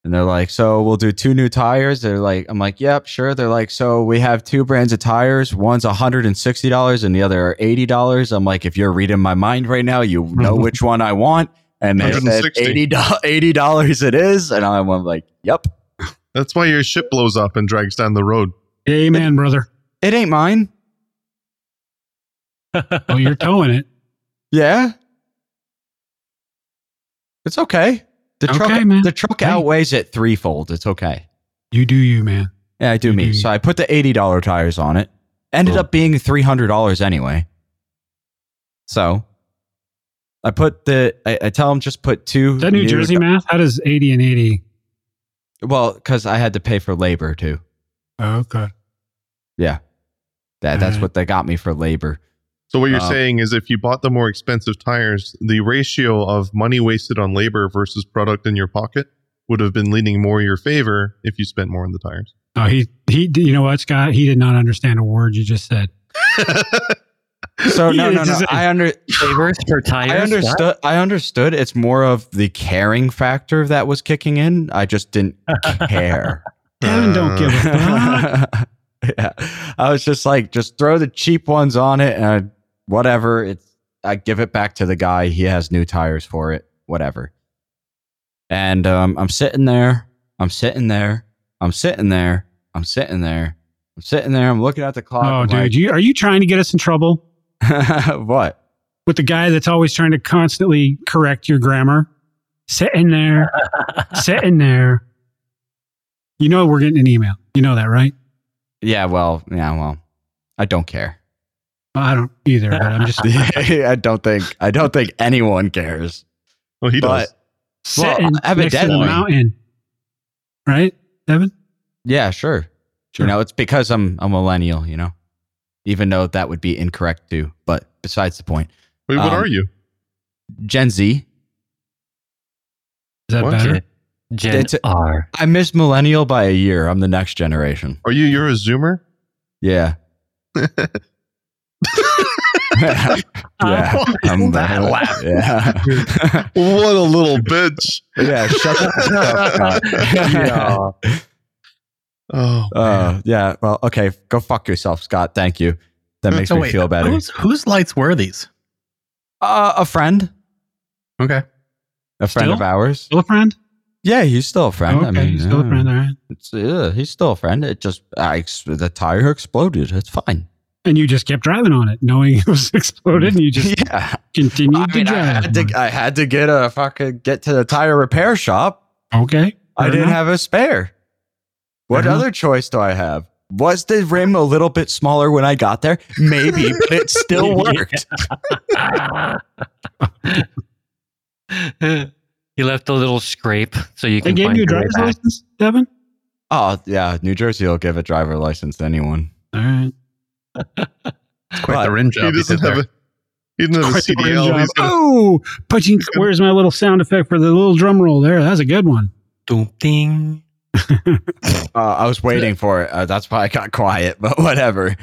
and they're like, "So we'll do two new tires." They're like, "I'm like, yep, sure." They're like, "So we have two brands of tires. One's hundred and sixty dollars, and the other are eighty dollars." I'm like, "If you're reading my mind right now, you know which one I want." And they said 160. eighty dollars it is, and I'm like, "Yep, That's why your ship blows up and drags down the road. Amen, brother. it ain't mine." Oh, you're towing it. Yeah. It's okay. The truck, Okay, man. the truck Hey. outweighs it threefold. It's okay. You do you, man. Yeah, I do me. Mhm. So I put the eighty dollar tires on it. Ended Cool. up being three hundred dollars anyway. So I put the. I, I tell them just put two. Is that New Jersey math? How does 80 and 80? Well, because I had to pay for labor too. Oh, okay. Yeah, that that's Alright. what they got me for labor. So what you're Um, saying is if you bought the more expensive tires, the ratio of money wasted on labor versus product in your pocket would have been leaning more your favor if you spent more on the tires. Oh, he, he, you know what, Scott? He did not understand a word you just said. So no, no, no. I under Favors for tires. I understood. I understood. It's more of the caring factor that was kicking in. I just didn't care. Devin, don't give a fuck. yeah, I was just like, just throw the cheap ones on it, and I, whatever. It's I give it back to the guy. He has new tires for it. Whatever. And um, I'm sitting there. I'm sitting there. I'm sitting there. I'm sitting there. I'm sitting there. I'm looking at the clock. Oh, I'm dude, you, are you trying to get us in trouble what? with the guy that's always trying to constantly correct your grammar? Sitting there, sitting there. You know we're getting an email. You know that, right? Yeah. Well. Yeah. Well. I don't care. Well, I don't either, but I'm just I don't think I don't think anyone cares. Well, he But does. sitting Well, next to the evidently. mountain. Right, Evan? yeah, sure. Sure. You know, it's because I'm a millennial. You know, even though that would be incorrect too. But besides the point, Wait, what um, are you? Gen Z. Is that What? better? Gen It's a- R. I missed millennial by a year. I'm the next generation. Are you? You're a Zoomer. Yeah. yeah, I'm That laugh. Yeah, what a little bitch. yeah. Shut the fuck up. Yeah. Oh, Uh, yeah. Well, okay. Go fuck yourself, Scott. Thank you. That makes So me wait, feel better. Whose, whose lights were these? Uh, a friend, Okay. a friend Still? of ours. Still a friend? Yeah, he's still a friend. okay, I mean, he's still a yeah. friend. All right. It's, yeah, he's still a friend. It just I, the tire exploded. It's fine. And you just kept driving on it, knowing it was exploded, and you just yeah, continued I to mean, I drive. had to, I had to get a fucking get to the tire repair shop. okay. I didn't enough. have a spare. What Fair enough. other choice do I have? Was the rim a little bit smaller when I got there? Maybe, but it still worked. you left a little scrape so you can. They can gave you a your driver's license, Devin? Oh yeah, New Jersey will give a driver license to anyone. All right. It's quite But the rim he job. you doesn't did have there. a he doesn't have a Quite the rim CDL. job. He's gonna, Oh, punching. Where's my little sound effect for the little drum roll there? That's a good one. Doom ding. Uh, I was waiting for it. Uh, that's why I got quiet. But whatever.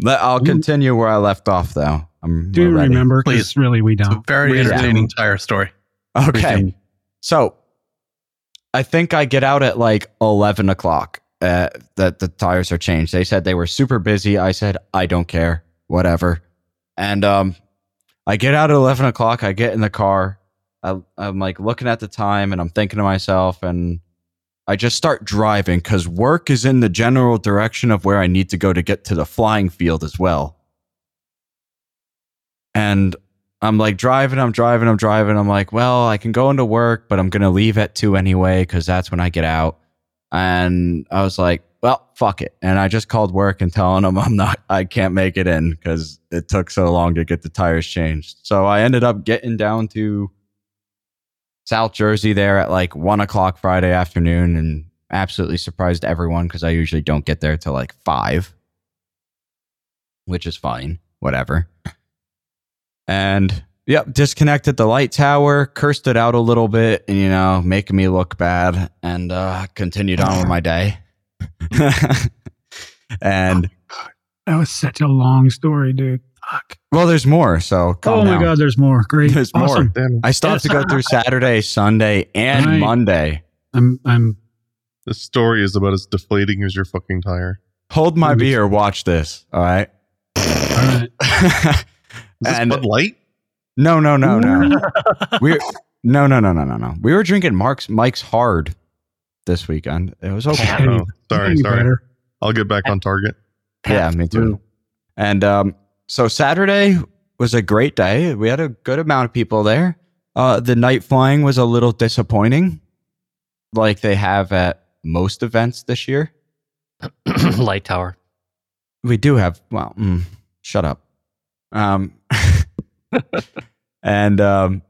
Let, I'll continue where I left off, though. I'm Do you remember? Please. Really, we It's a don't. very Yeah. entertaining entire story. Okay. So I think I get out at like 11 o'clock uh, that the tires are changed. They said they were super busy. I said, I don't care. Whatever. And um, I get out at 11 o'clock. I get in the car. I, I'm like looking at the time and I'm thinking to myself, and I just start driving because work is in the general direction of where I need to go to get to the flying field as well. And I'm like driving, I'm driving, I'm driving. I'm like, well, I can go into work, but I'm going to leave at two anyway because that's when I get out. And I was like, well, fuck it. And I just called work and telling them I'm not, I can't make it in because it took so long to get the tires changed. So I ended up getting down to South Jersey there at like one o'clock Friday afternoon and absolutely surprised everyone because I usually don't get there till like five, which is fine. Whatever. And yep, disconnected the light tower, cursed it out a little bit, and you know, making me look bad, and uh, continued on with my day. and That was such a long story, dude. Fuck. well, there's more. So calm oh my down. God, there's more. Great. There's more. awesome. damn, I still have to go through Saturday, Sunday, and Right. Monday. I'm. I'm. the story is about as deflating as your fucking tire. Hold my beer. Watch this. All right. All right. Is this And- Bud Light? No, no, no, no. We're no, no, no, no, no, no. We were drinking Mark's Mike's Hard this weekend. It was okay. Oh, sorry, sorry. better. I'll get back on target. Yeah, me too. And um, so Saturday was a great day. We had a good amount of people there. Uh, the night flying was a little disappointing, like they have at most events this year. Light tower. We do have. Well, mm, shut up. Um, and um,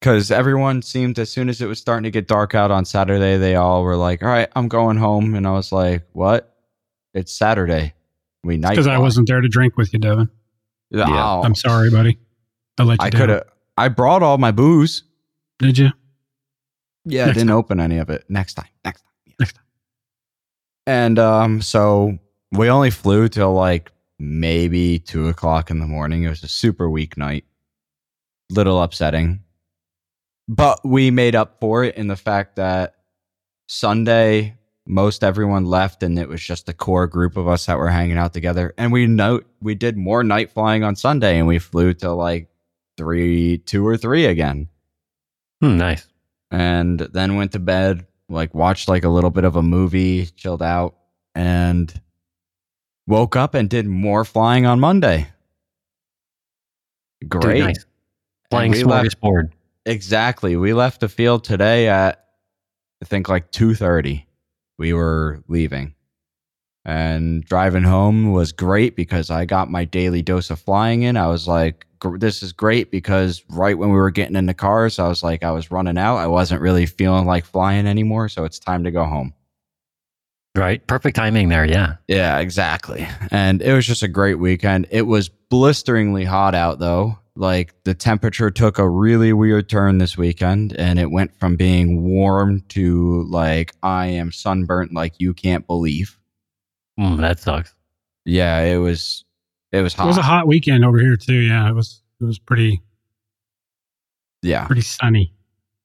because everyone seemed as soon as it was starting to get dark out on Saturday, they all were like, "All right, I'm going home," and I was like, "What? It's Saturday. We night Because I wasn't there to drink with you, Devin. Yeah. Oh, I'm sorry, buddy. I let you I down. could have. I brought all my booze. Did you? Yeah, I didn't open any of it. Next time. Next time. Yeah. Next time. And um, so we only flew till like maybe two o'clock in the morning. It was a super weak night. Little upsetting. But we made up for it in the fact that Sunday, most everyone left and it was just the core group of us that were hanging out together. And we know we did more night flying on Sunday and we flew till like three, two or three again Hmm, nice. and then went to bed, like watched like a little bit of a movie, chilled out, and woke up and did more flying on Monday. Dude, Great. nice. Flying we left- smorgasbord. Exactly. We left the field today at I think like 2:30. We were leaving. And driving home was great because I got my daily dose of flying in. I was like this is great because right when we were getting in the cars, I was like I was running out. I wasn't really feeling like flying anymore, so it's time to go home. Right. Perfect timing there. Yeah. Yeah, exactly. And it was just a great weekend. It was blisteringly hot out though. Like the temperature took a really weird turn this weekend and it went from being warm to like I am sunburnt like you can't believe. Mm, that sucks. Yeah, it was It was hot. It was a hot weekend over here too. Yeah, it was. It was pretty yeah. pretty sunny.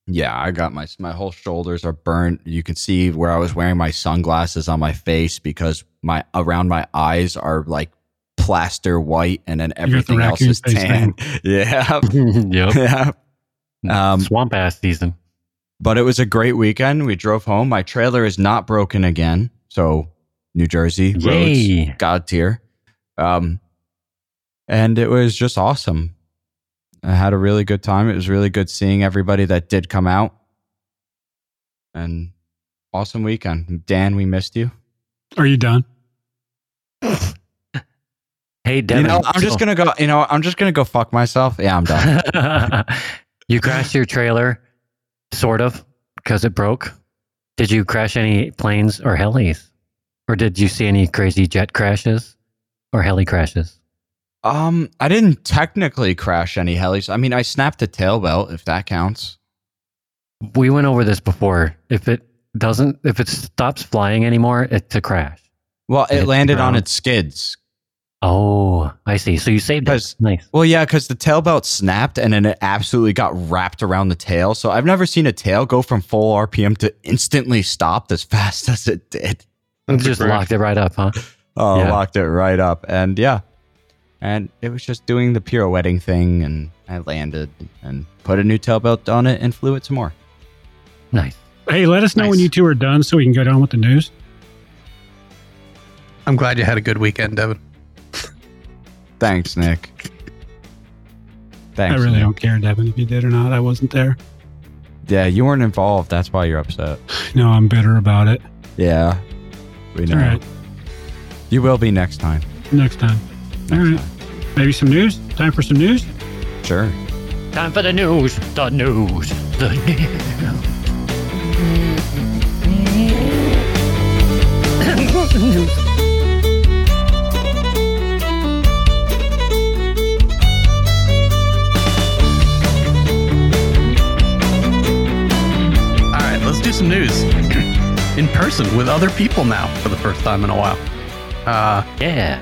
Yeah, I got my my whole shoulders are burnt. You can see where I was wearing my sunglasses on my face because my around my eyes are like plaster white, and then everything else is tan. Yeah, yep. yeah. Um, Swamp ass season. but it was a great weekend. We drove home. My trailer is not broken again, so New Jersey roads, Yay. God tier. Um, and it was just awesome. I had a really good time. It was really good seeing everybody that did come out. And awesome weekend. Dan, we missed you. Are you done? Hey, Devin. you know, I'm just gonna go. You know, I'm just gonna go fuck myself. Yeah, I'm done. you crashed your trailer, sort of, because it broke. Did you crash any planes or helis? Or did you see any crazy jet crashes or heli crashes? Um, I didn't technically crash any helis. I mean, I snapped the tail belt, if that counts. We went over this before. If it doesn't, if it stops flying anymore, it's a crash. Well, Hit it the landed on its skids. Oh, I see. So you saved it. Nice. Well, yeah, because the tail belt snapped and then it absolutely got wrapped around the tail. So I've never seen a tail go from full RPM to instantly stopped as fast as it did. That's just locked it right up, huh? Oh, Yeah. locked it right up. And yeah. And it was just doing the pirouetting thing. And I landed and put a new tail belt on it and flew it some more. Nice. Hey, let us know when you two are done so we can go down with the news. I'm glad you had a good weekend, Devin. Thanks, Nick. Thanks. I really Nick. don't care, Devin, if you did or not. I wasn't there. Yeah, you weren't involved. That's why you're upset. No, I'm bitter about it. Yeah. We know. All right, You will be next time. next time. All right, maybe some news. Time for some news. Sure. Time for the news. The news. The news. All right, let's do some news in person with other people now for the first time in a while. Uh, yeah.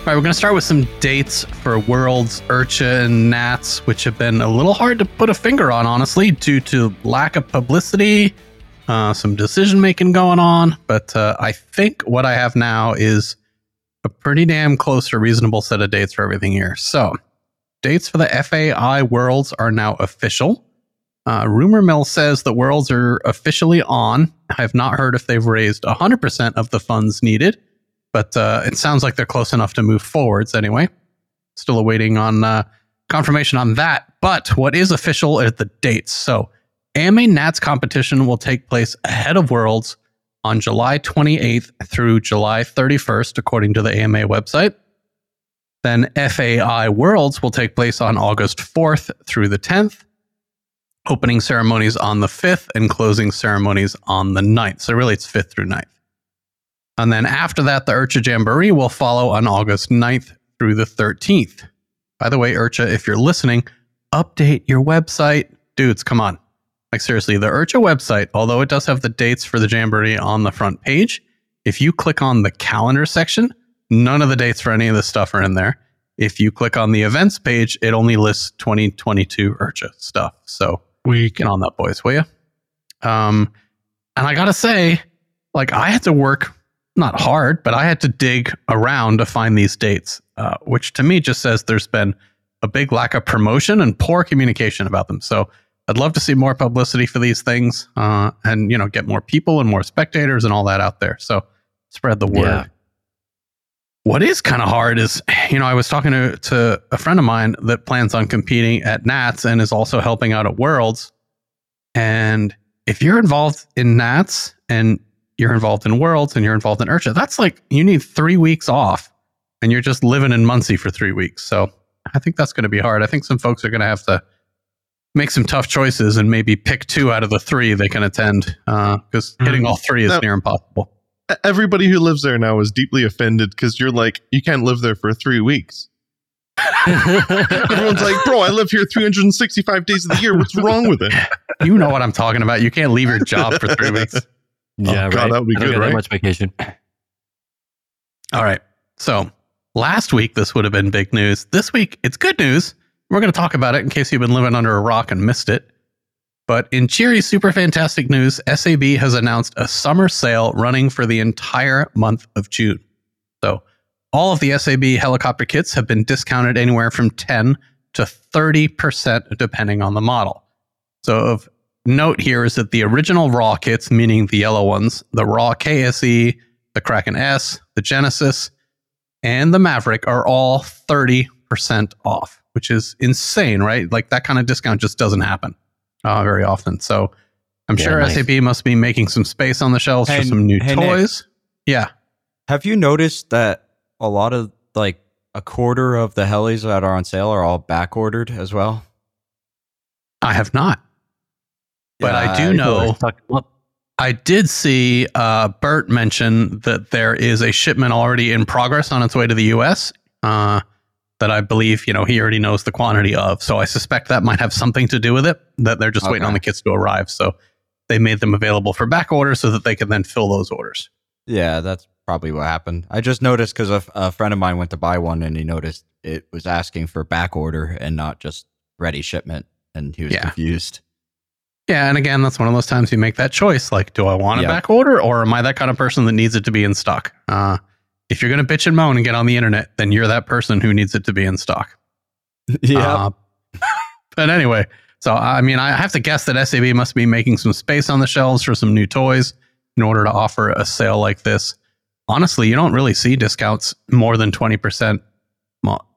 All right, we're going to start with some dates for Worlds, IRCHA, and Nats, which have been a little hard to put a finger on, honestly, due to lack of publicity, uh, some decision making going on. But uh, I think what I have now is a pretty damn close to reasonable set of dates for everything here. So, dates for the FAI Worlds are now official. Uh, rumor mill says the Worlds are officially on. I have not heard if they've raised 100% of the funds needed but uh, it sounds like they're close enough to move forwards anyway. Still awaiting on uh, confirmation on that. But what is official are the dates. So, AMA Nats competition will take place ahead of Worlds on July 28th through July 31st, according to the AMA website. Then FAI Worlds will take place on August 4th through the 10th. Opening ceremonies on the 5th and closing ceremonies on the 9th. So, really, it's 5th through 9th. And then after that, the IRCHA Jamboree will follow on August 9th through the 13th. By the way, IRCHA, if you're listening, update your website. Dudes, come on. Like, seriously, the IRCHA website, although it does have the dates for the Jamboree on the front page, if you click on the calendar section, none of the dates for any of this stuff are in there. If you click on the events page, it only lists 2022 IRCHA stuff. So We get on that, boys, will you? Um, and I gotta say, like, I had to work not hard, but I had to dig around to find these dates, uh, which to me just says there's been a big lack of promotion and poor communication about them. So I'd love to see more publicity for these things, uh, and you know, get more people and more spectators and all that out there. So spread the word. Yeah. What is kind of hard is, you know, I was talking to, to a friend of mine that plans on competing at Nats and is also helping out at Worlds. And if you're involved in Nats and you're involved in Worlds and you're involved in IRCHA, that's like you need three weeks off and you're just living in Muncie for three weeks. So I think that's going to be hard. I think some folks are going to have to make some tough choices and maybe pick two out of the three they can attend uh, because hmm. hitting all three is No. near impossible. Everybody who lives there now is deeply offended because you're like, you can't live there for three weeks. Everyone's like, bro, I live here 365 days of the year. What's wrong with it? You know what I'm talking about. You can't leave your job for three weeks. Yeah, oh, God, right. that would be I good, right? That much vacation. All right. So last week this would have been big news. This week it's good news. We're going to talk about it in case you've been living under a rock and missed it. But in cheery, super fantastic news, SAB has announced a summer sale running for the entire month of June. So all of the SAB helicopter kits have been discounted anywhere from 10 to 30% depending on the model. So of note here is that the original raw kits, meaning the yellow ones, the raw KSE, the Kraken S, the Genesis, and the Maverick are all 30% off, which is insane, right? Like that kind of discount just doesn't happen uh, very often. So I'm Yeah, sure nice. SAB must be making some space on the shelves Hey, for some new hey, Nick. toys. Yeah. Have you noticed that a lot of like a quarter of the helis that are on sale are all back ordered as well? I have not. But I do know Suck 'em up. I did see uh, Bert mention that there is a shipment already in progress on its way to the U.S. Uh, that I believe you know he already knows the quantity of. So I suspect that might have something to do with it. That they're just waiting on the kits to arrive. So they made them available for back order so that they can then fill those orders. Yeah, that's probably what happened. I just noticed because a, a friend of mine went to buy one and he noticed it was asking for back order and not just ready shipment, and he was Yeah. confused. Yeah, and again, that's one of those times you make that choice. Like, do I want a back order, or am I that kind of person that needs it to be in stock? Uh, if you're going to bitch and moan and get on the internet, then you're that person who needs it to be in stock. yeah, Uh, but anyway, so I mean, I have to guess that SAB must be making some space on the shelves for some new toys in order to offer a sale like this. Honestly, you don't really see discounts more than 20%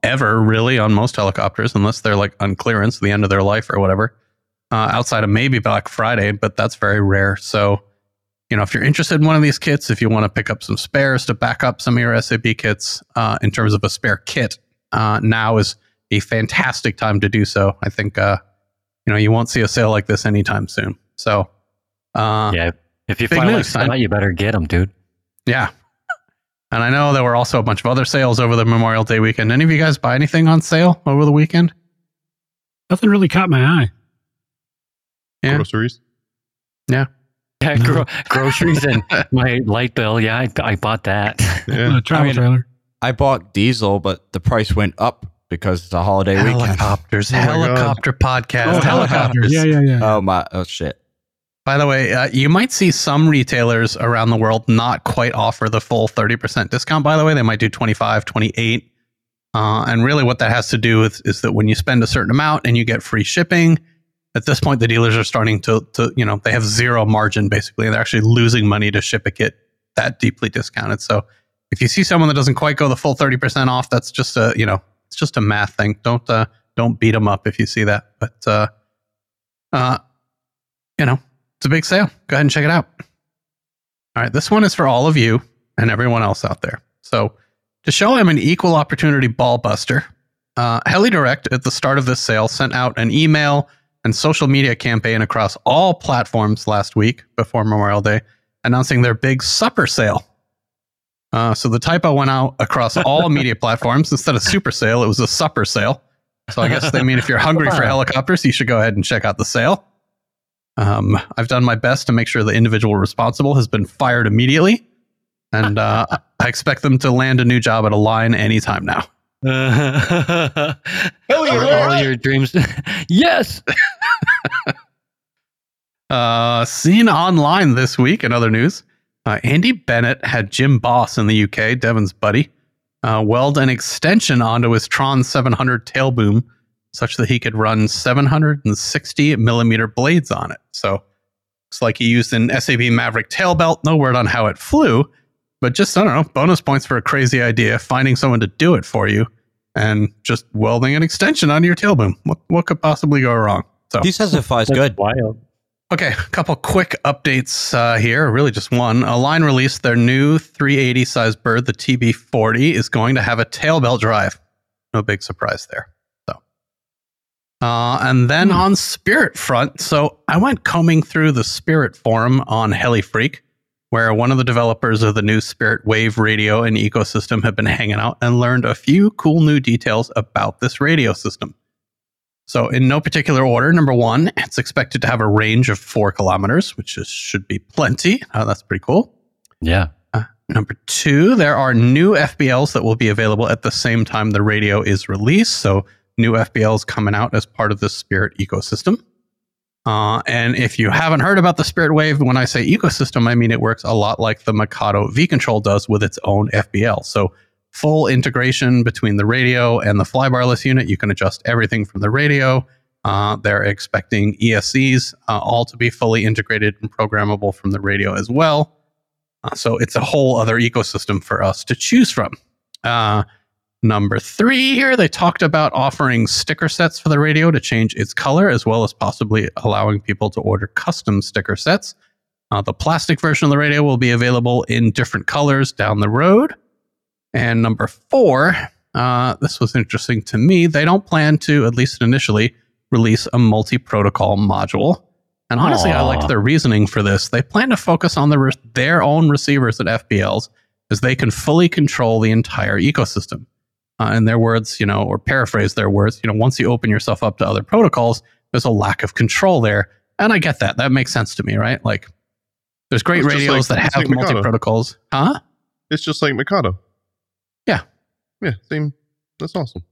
ever, really, on most helicopters, unless they're like on clearance, the end of their life or whatever, uh, outside of maybe Black Friday, but that's very rare. So, you know, if you're interested in one of these kits, if you want to pick up some spares to back up some of your SAB kits uh, in terms of a spare kit, uh, now is a fantastic time to do so. I think uh, you know you won't see a sale like this anytime soon. So uh, yeah. Yeah. If you Big find like news, son. that, you better get them, dude. Yeah. And I know there were also a bunch of other sales over the Memorial Day weekend. Any of you guys buy anything on sale over the weekend? Nothing really caught my eye. Yeah. Groceries. Yeah, gro- groceries and my light bill. Yeah, I, I bought that. Yeah. Uh, travel I mean, trailer. I bought diesel, but the price went up because it's a holiday weekend. Helicopters, Oh helicopter podcast, Oh, helicopters. Yeah, yeah, yeah. Oh my! Oh shit! By the way, uh, you might see some retailers around the world not quite offer the full 30% discount. By the way, they might do 25, 28. Uh, and really, what that has to do with is that when you spend a certain amount and you get free shipping, at this point, the dealers are starting to, to you know, they have zero margin basically. They're actually losing money to ship a kit that deeply discounted. So if you see someone that doesn't quite go the full 30% off, that's just a, you know, it's just a math thing. Don't, uh, don't beat them up if you see that. But, uh, uh, you know, it's a big sale. Go ahead and check it out. All right, this one is for all of you and everyone else out there. So, to show I'm an equal opportunity ball buster, uh, HeliDirect at the start of this sale sent out an email and social media campaign across all platforms last week before Memorial Day, announcing their big supper sale. Uh, so the typo went out across all media platforms. Instead of super sale, it was a supper sale. So I guess they mean if you're hungry for helicopters, you should go ahead and check out the sale. Um, I've done my best to make sure the individual responsible has been fired immediately, and uh, I expect them to land a new job at Align anytime now. Hell all your dreams. yes. Uh, seen online this week in other news, uh, Andy Bennett had Jim Boss in the UK, Devin's buddy, uh, weld an extension onto his Tron 700 tail boom such that he could run 760 millimeter blades on it. So looks like he used an SAB Maverick tail belt. No word on how it flew, but just, I don't know, bonus points for a crazy idea, finding someone to do it for you and just welding an extension onto your tail boom. What, what could possibly go wrong? So He says it flies good. Wild. Okay, a couple quick updates uh, here. Really, just one. Align released their new 380 size bird, the TB40, is going to have a tail belt drive. No big surprise there. So, uh, and then on Spirit front, so I went combing through the Spirit forum on HeliFreak, where one of the developers of the new Spirit Wave radio and ecosystem have been hanging out and learned a few cool new details about this radio system. So, in no particular order, number one, it's expected to have a range of four kilometers, which is, should be plenty. Uh, that's pretty cool. Yeah. number two, there are new FBLs that will be available at the same time the radio is released. So, new FBLs coming out as part of the Spirit ecosystem. Uh, and if you haven't heard about the Spirit Wave, when I say ecosystem, I mean it works a lot like the Mikado V Control does with its own FBL. So, full integration between the radio and the flybarless unit. You can adjust everything from the radio. Uh, they're expecting ESCs uh, all to be fully integrated and programmable from the radio as well. Uh, so it's a whole other ecosystem for us to choose from. Number three here, they talked about offering sticker sets for the radio to change its color, as well as possibly allowing people to order custom sticker sets. Uh, the plastic version of the radio will be available in different colors down the road. And number four, uh, this was interesting to me. They don't plan to, at least initially, release a multi protocol module. And honestly, I liked their reasoning for this. They plan to focus on the re- their own receivers at FBLs as they can fully control the entire ecosystem. Uh, in their words, you know, or paraphrase their words, you know, once you open yourself up to other protocols, there's a lack of control there. And I get that. That makes sense to me, right? Like, there's great It's radios like- that have like multi protocols. Huh? It's just like Mikado. Yeah. Yeah. Same. That's awesome.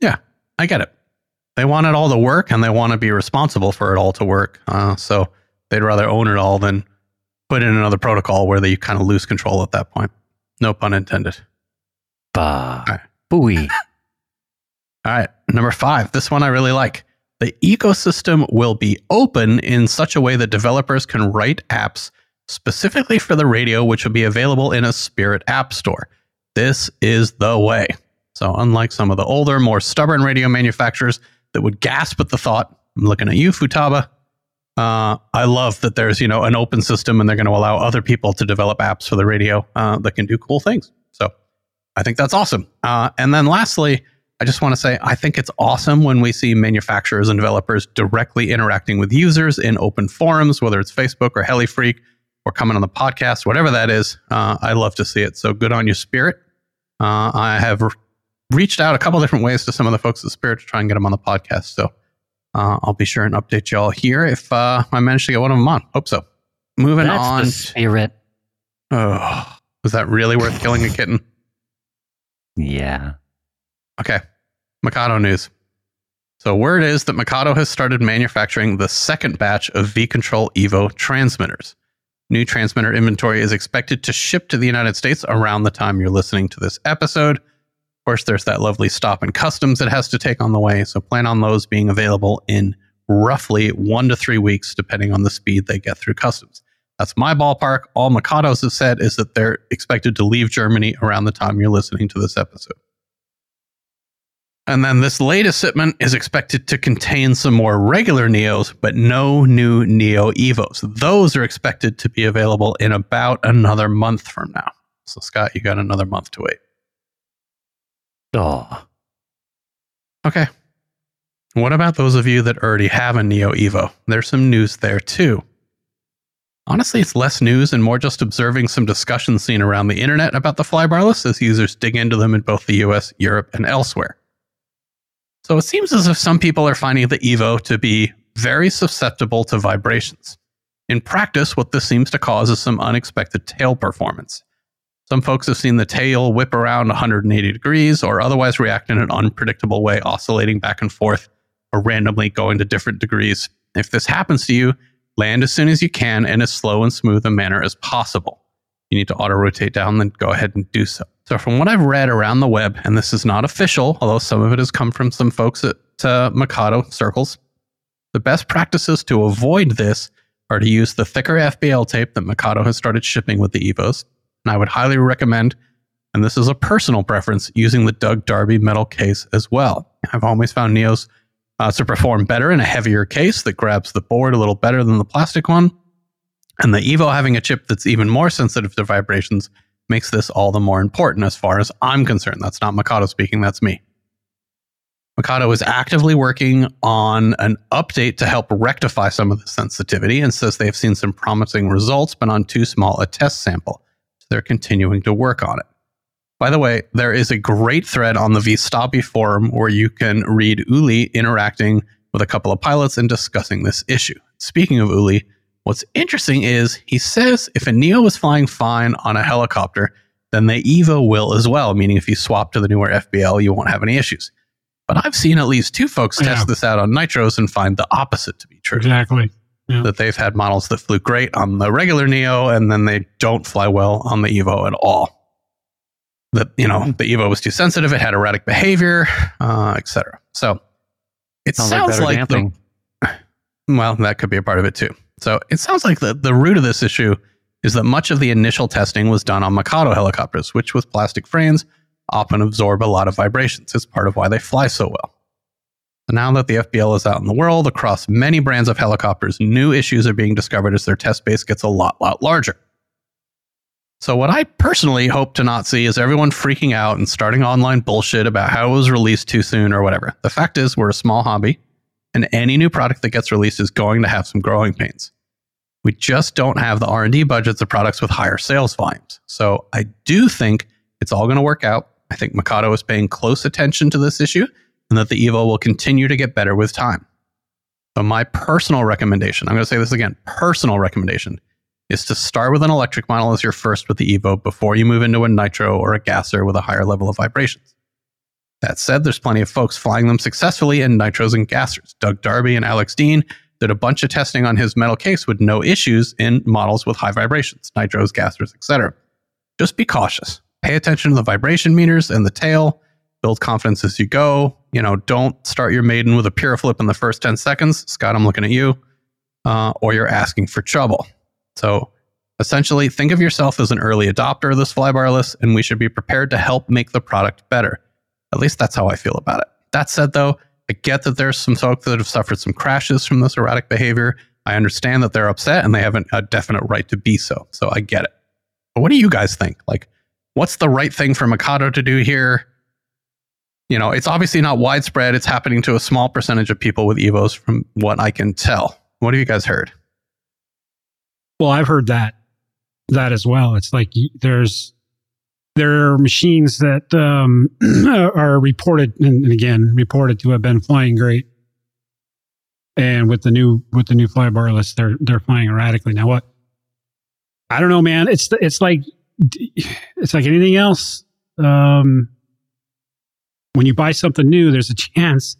Yeah. I get it. They want it all to work and they want to be responsible for it all to work. Uh, so they'd rather own it all than put in another protocol where they kind of lose control at that point. No pun intended. Bah. All right. Number five. This one I really like. The ecosystem will be open in such a way that developers can write apps specifically for the radio, which will be available in a Spirit app store. This is the way. So, unlike some of the older, more stubborn radio manufacturers that would gasp at the thought, I'm looking at you, Futaba. Uh, I love that there's you know an open system and they're going to allow other people to develop apps for the radio uh, that can do cool things. So, I think that's awesome. Uh, and then lastly, I just want to say I think it's awesome when we see manufacturers and developers directly interacting with users in open forums, whether it's Facebook or HeliFreak or coming on the podcast, whatever that is. Uh, I love to see it. So good on you, Spirit. Uh, I have re- reached out a couple different ways to some of the folks at Spirit to try and get them on the podcast. So uh, I'll be sure and update y'all here if uh, I manage to get one of them on. Hope so. Moving That's on. spirit. Oh, was that really worth killing a kitten? Yeah. Okay. Mikado news. So, word is that Mikado has started manufacturing the second batch of V Control Evo transmitters. New transmitter inventory is expected to ship to the United States around the time you're listening to this episode. Of course, there's that lovely stop and customs it has to take on the way. So, plan on those being available in roughly one to three weeks, depending on the speed they get through customs. That's my ballpark. All Mikados have said is that they're expected to leave Germany around the time you're listening to this episode. And then this latest shipment is expected to contain some more regular Neos, but no new Neo Evos. Those are expected to be available in about another month from now. So, Scott, you got another month to wait. Oh. Okay. What about those of you that already have a Neo Evo? There's some news there too. Honestly, it's less news and more just observing some discussion seen around the internet about the flybarless as users dig into them in both the US, Europe, and elsewhere. So it seems as if some people are finding the Evo to be very susceptible to vibrations. In practice, what this seems to cause is some unexpected tail performance. Some folks have seen the tail whip around 180 degrees or otherwise react in an unpredictable way, oscillating back and forth or randomly going to different degrees. If this happens to you, land as soon as you can in as slow and smooth a manner as possible. You need to auto rotate down, then go ahead and do so. So, from what I've read around the web, and this is not official, although some of it has come from some folks at uh, Mikado circles, the best practices to avoid this are to use the thicker FBL tape that Mikado has started shipping with the Evos. And I would highly recommend, and this is a personal preference, using the Doug Darby metal case as well. I've always found Neos uh, to perform better in a heavier case that grabs the board a little better than the plastic one. And the Evo having a chip that's even more sensitive to vibrations makes this all the more important as far as I'm concerned. That's not Mikado speaking, that's me. Mikado is actively working on an update to help rectify some of the sensitivity and says they've seen some promising results, but on too small a test sample. So they're continuing to work on it. By the way, there is a great thread on the Vstabi forum where you can read Uli interacting with a couple of pilots and discussing this issue. Speaking of Uli, What's interesting is he says if a Neo is flying fine on a helicopter, then the Evo will as well, meaning if you swap to the newer FBL, you won't have any issues. But I've seen at least two folks Yeah. test this out on Nitros and find the opposite to be true. Exactly. That they've had models that flew great on the regular Neo and then they don't fly well on the Evo at all. That, you know, the Evo was too sensitive, it had erratic behavior, uh, etc. So it Sounds, sounds, like like, the, well, that could be a part of it too. So it sounds like the, the root of this issue is that much of the initial testing was done on Mikado helicopters, which with plastic frames often absorb a lot of vibrations. It's part of why they fly so well. So now that the FBL is out in the world across many brands of helicopters, new issues are being discovered as their test base gets a lot, lot larger. So, what I personally hope to not see is everyone freaking out and starting online bullshit about how it was released too soon or whatever. The fact is, we're a small hobby and any new product that gets released is going to have some growing pains. We just don't have the R&D budgets of products with higher sales volumes. So I do think it's all going to work out. I think Mikado is paying close attention to this issue and that the Evo will continue to get better with time. So my personal recommendation, I'm going to say this again, personal recommendation is to start with an electric model as your first with the Evo before you move into a nitro or a gasser with a higher level of vibrations. That said, there's plenty of folks flying them successfully in nitros and gassers. Doug Darby and Alex Dean did a bunch of testing on his metal case with no issues in models with high vibrations, nitros, gassers, etc. Just be cautious. Pay attention to the vibration meters and the tail. Build confidence as you go. You know, don't start your maiden with a pure flip in the first 10 seconds. Scott, I'm looking at you. Uh, or you're asking for trouble. So essentially, think of yourself as an early adopter of this flybarless, and we should be prepared to help make the product better. At least that's how I feel about it. That said, though, I get that there's some folks that have suffered some crashes from this erratic behavior. I understand that they're upset and they have a definite right to be so. So I get it. But what do you guys think? Like, what's the right thing for Mikado to do here? You know, it's obviously not widespread. It's happening to a small percentage of people with Evos, from what I can tell. What have you guys heard? Well, I've heard that that as well. It's like there's there are machines that um, are reported and, again reported to have been flying great, and with the new with the new flybarless, they're they're flying erratically. Now, what I don't know, man. It's it's like it's like anything else. Um, when you buy something new, there's a chance.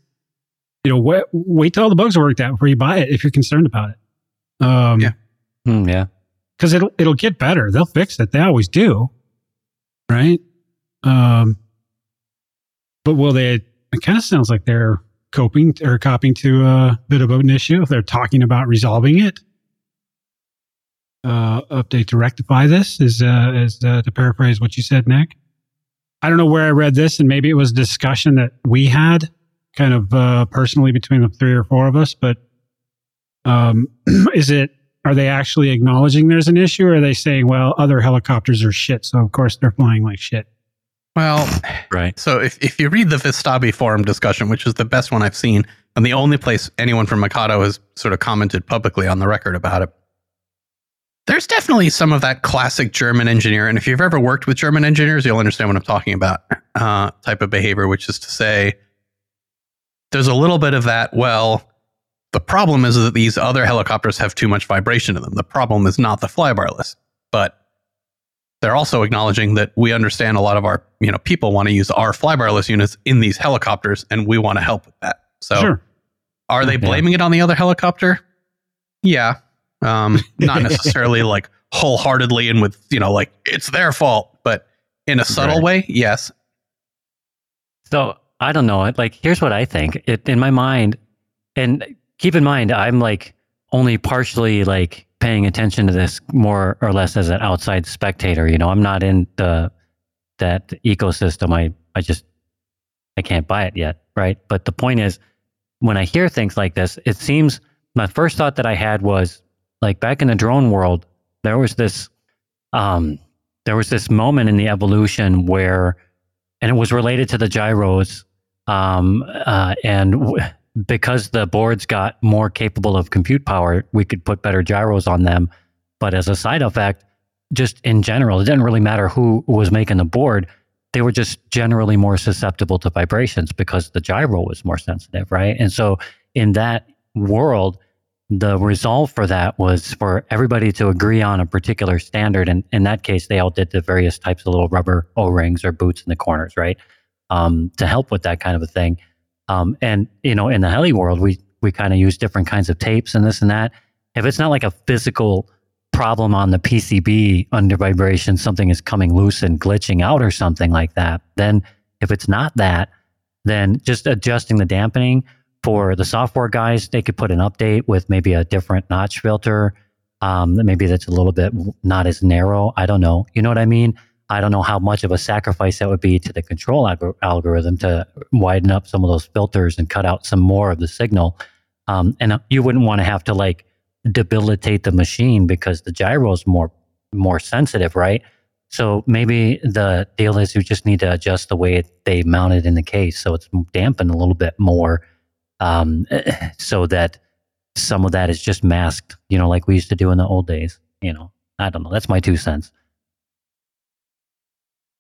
You know, wait, wait till all the bugs are worked out before you buy it if you're concerned about it. Um, Yeah. Hmm, yeah. because it'll it'll get better. They'll fix it. They always do, right? Um, but will they? It kind of sounds like they're coping or copying to a bit of an issue. If they're talking about resolving it, uh, update to rectify this is uh, is uh, to paraphrase what you said, Nick. I don't know where I read this, and maybe it was a discussion that we had, kind of uh, personally between the three or four of us. But um, is it are they actually acknowledging there's an issue or are they saying well other helicopters are shit so of course they're flying like shit Well, Right. So if, if you read the VStabi forum discussion, which is the best one I've seen, and the only place anyone from Mikado has sort of commented publicly on the record about it, there's definitely some of that classic German engineer. And if you've ever worked with German engineers, you'll understand what I'm talking about uh, type of behavior, which is to say, there's a little bit of that. Well, the problem is that these other helicopters have too much vibration in them. The problem is not the flybarless, but they're also acknowledging that we understand a lot of our you know people want to use our flybarless units in these helicopters and we want to help with that so sure are they Yeah. blaming it on the other helicopter yeah um not necessarily like wholeheartedly and with you know like it's their fault but in a subtle Right. way yes So I don't know. Like, here's what I think. It, in my mind, and keep in mind, I'm like only partially like paying attention to this more or less as an outside spectator. You know, I'm not in the that ecosystem. I I just I can't buy it yet, right? But the point is, when I hear things like this, it seems my first thought that I had was like back in the drone world, there was this um there was this moment in the evolution where and it was related to the gyros um, uh, and w- because the boards got more capable of compute power we could put better gyros on them but as a side effect just in general it didn't really matter who was making the board they were just generally more susceptible to vibrations because the gyro was more sensitive right and so in that world the resolve for that was for everybody to agree on a particular standard. And in that case, they all did the various types of little rubber O rings or boots in the corners, right? Um, to help with that kind of a thing. Um, and, you know, in the heli world, we, we kind of use different kinds of tapes and this and that. If it's not like a physical problem on the PCB under vibration, something is coming loose and glitching out or something like that, then if it's not that, then just adjusting the dampening for the software guys, they could put an update with maybe a different notch filter. Um, maybe that's a little bit not as narrow. I don't know. You know what I mean? I don't know how much of a sacrifice that would be to the control alg- algorithm to widen up some of those filters and cut out some more of the signal. Um, and uh, you wouldn't want to have to like debilitate the machine because the gyro is more more sensitive, right? So maybe the deal is you just need to adjust the way they mount it in the case so it's dampened a little bit more, um, so that some of that is just masked. You know, like we used to do in the old days. You know, I don't know. That's my two cents.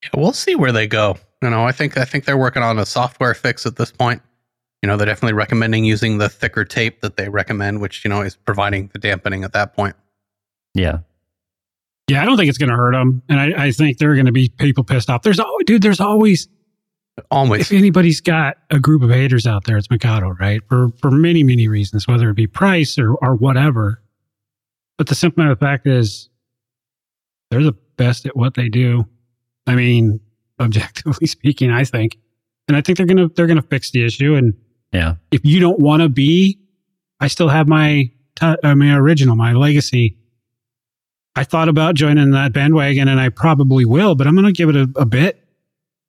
Yeah, we'll see where they go. You know, I think I think they're working on a software fix at this point. You know, they're definitely recommending using the thicker tape that they recommend, which you know is providing the dampening at that point. Yeah. Yeah, I don't think it's going to hurt them, and I, I think they're going to be people pissed off. There's always, dude. There's always Always. if anybody's got a group of haters out there, it's Mikado, right? For for many many reasons, whether it be price or or whatever. But the simple matter of the fact is, they're the best at what they do. I mean, objectively speaking, I think, and I think they're gonna they're gonna fix the issue. And Yeah. if you don't want to be, I still have my t- uh, my original, my legacy. I thought about joining that bandwagon, and I probably will, but I'm going to give it a, a bit.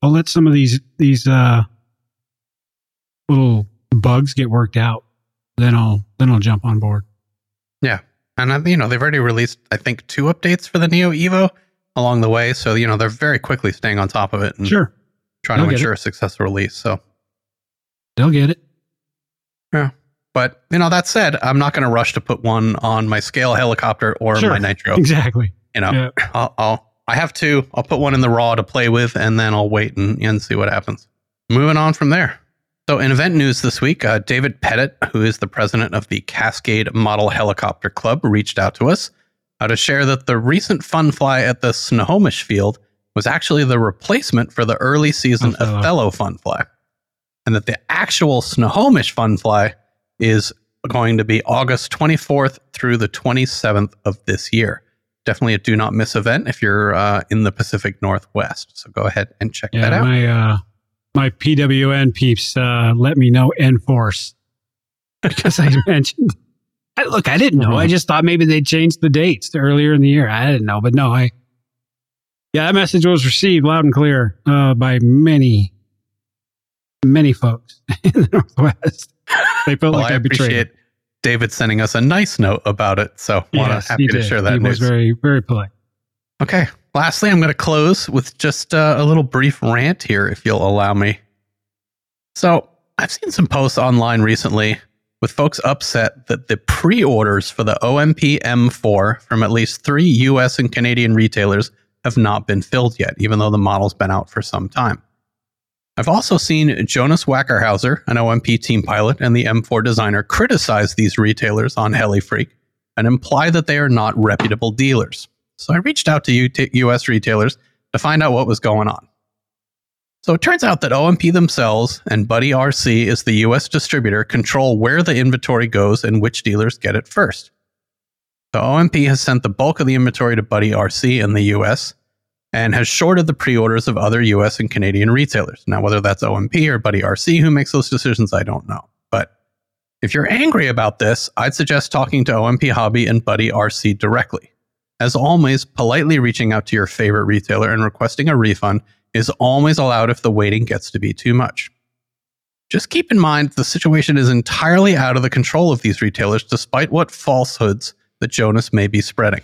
I'll let some of these these uh, little bugs get worked out. Then I'll then I'll jump on board. Yeah. And you know, they've already released I think two updates for the Neo Evo along the way, so you know, they're very quickly staying on top of it and Sure, trying I'll to ensure a successful release. So, they'll get it. Yeah. But you know, that said, I'm not going to rush to put one on my scale helicopter or Sure. my Nitro. Exactly. You know, Yeah. I'll, I'll I have two. I'll put one in the raw to play with, and then I'll wait and, and see what happens. Moving on from there. So, in event news this week, uh, David Pettit, who is the president of the Cascade Model Helicopter Club, reached out to us uh, to share that the recent fun fly at the Snohomish Field was actually the replacement for the early season Othello. Othello fun fly, and that the actual Snohomish fun fly is going to be August 24th through the 27th of this year definitely a do not miss event if you're uh, in the Pacific Northwest. So go ahead and check Yeah, that out. my uh, my PNW peeps uh, let me know enforce because I mentioned. I, look, I didn't know. I just thought maybe they changed the dates to earlier in the year. I didn't know, but no, I. Yeah, that message was received loud and clear uh, by many, many folks in the Northwest. They felt well, like I I, betrayed. appreciate. David sending us a nice note about it. So want to happy to share that He news. was very, very polite. Okay. Lastly, I'm going to close with just uh, a little brief rant here, if you'll allow me. So, I've seen some posts online recently with folks upset that the pre orders for the OMP M4 from at least three US and Canadian retailers have not been filled yet, even though the model's been out for some time. I've also seen Jonas Wackerhauser, an OMP team pilot and the M4 designer, criticize these retailers on HeliFreak and imply that they are not reputable dealers. So I reached out to US retailers to find out what was going on. So it turns out that OMP themselves and Buddy RC is the US distributor control where the inventory goes and which dealers get it first. So OMP has sent the bulk of the inventory to Buddy RC in the US and has shorted the pre-orders of other US and Canadian retailers. Now whether that's OMP or Buddy RC who makes those decisions I don't know. But if you're angry about this, I'd suggest talking to OMP Hobby and Buddy RC directly. As always, politely reaching out to your favorite retailer and requesting a refund is always allowed if the waiting gets to be too much. Just keep in mind the situation is entirely out of the control of these retailers, despite what falsehoods that Jonas may be spreading.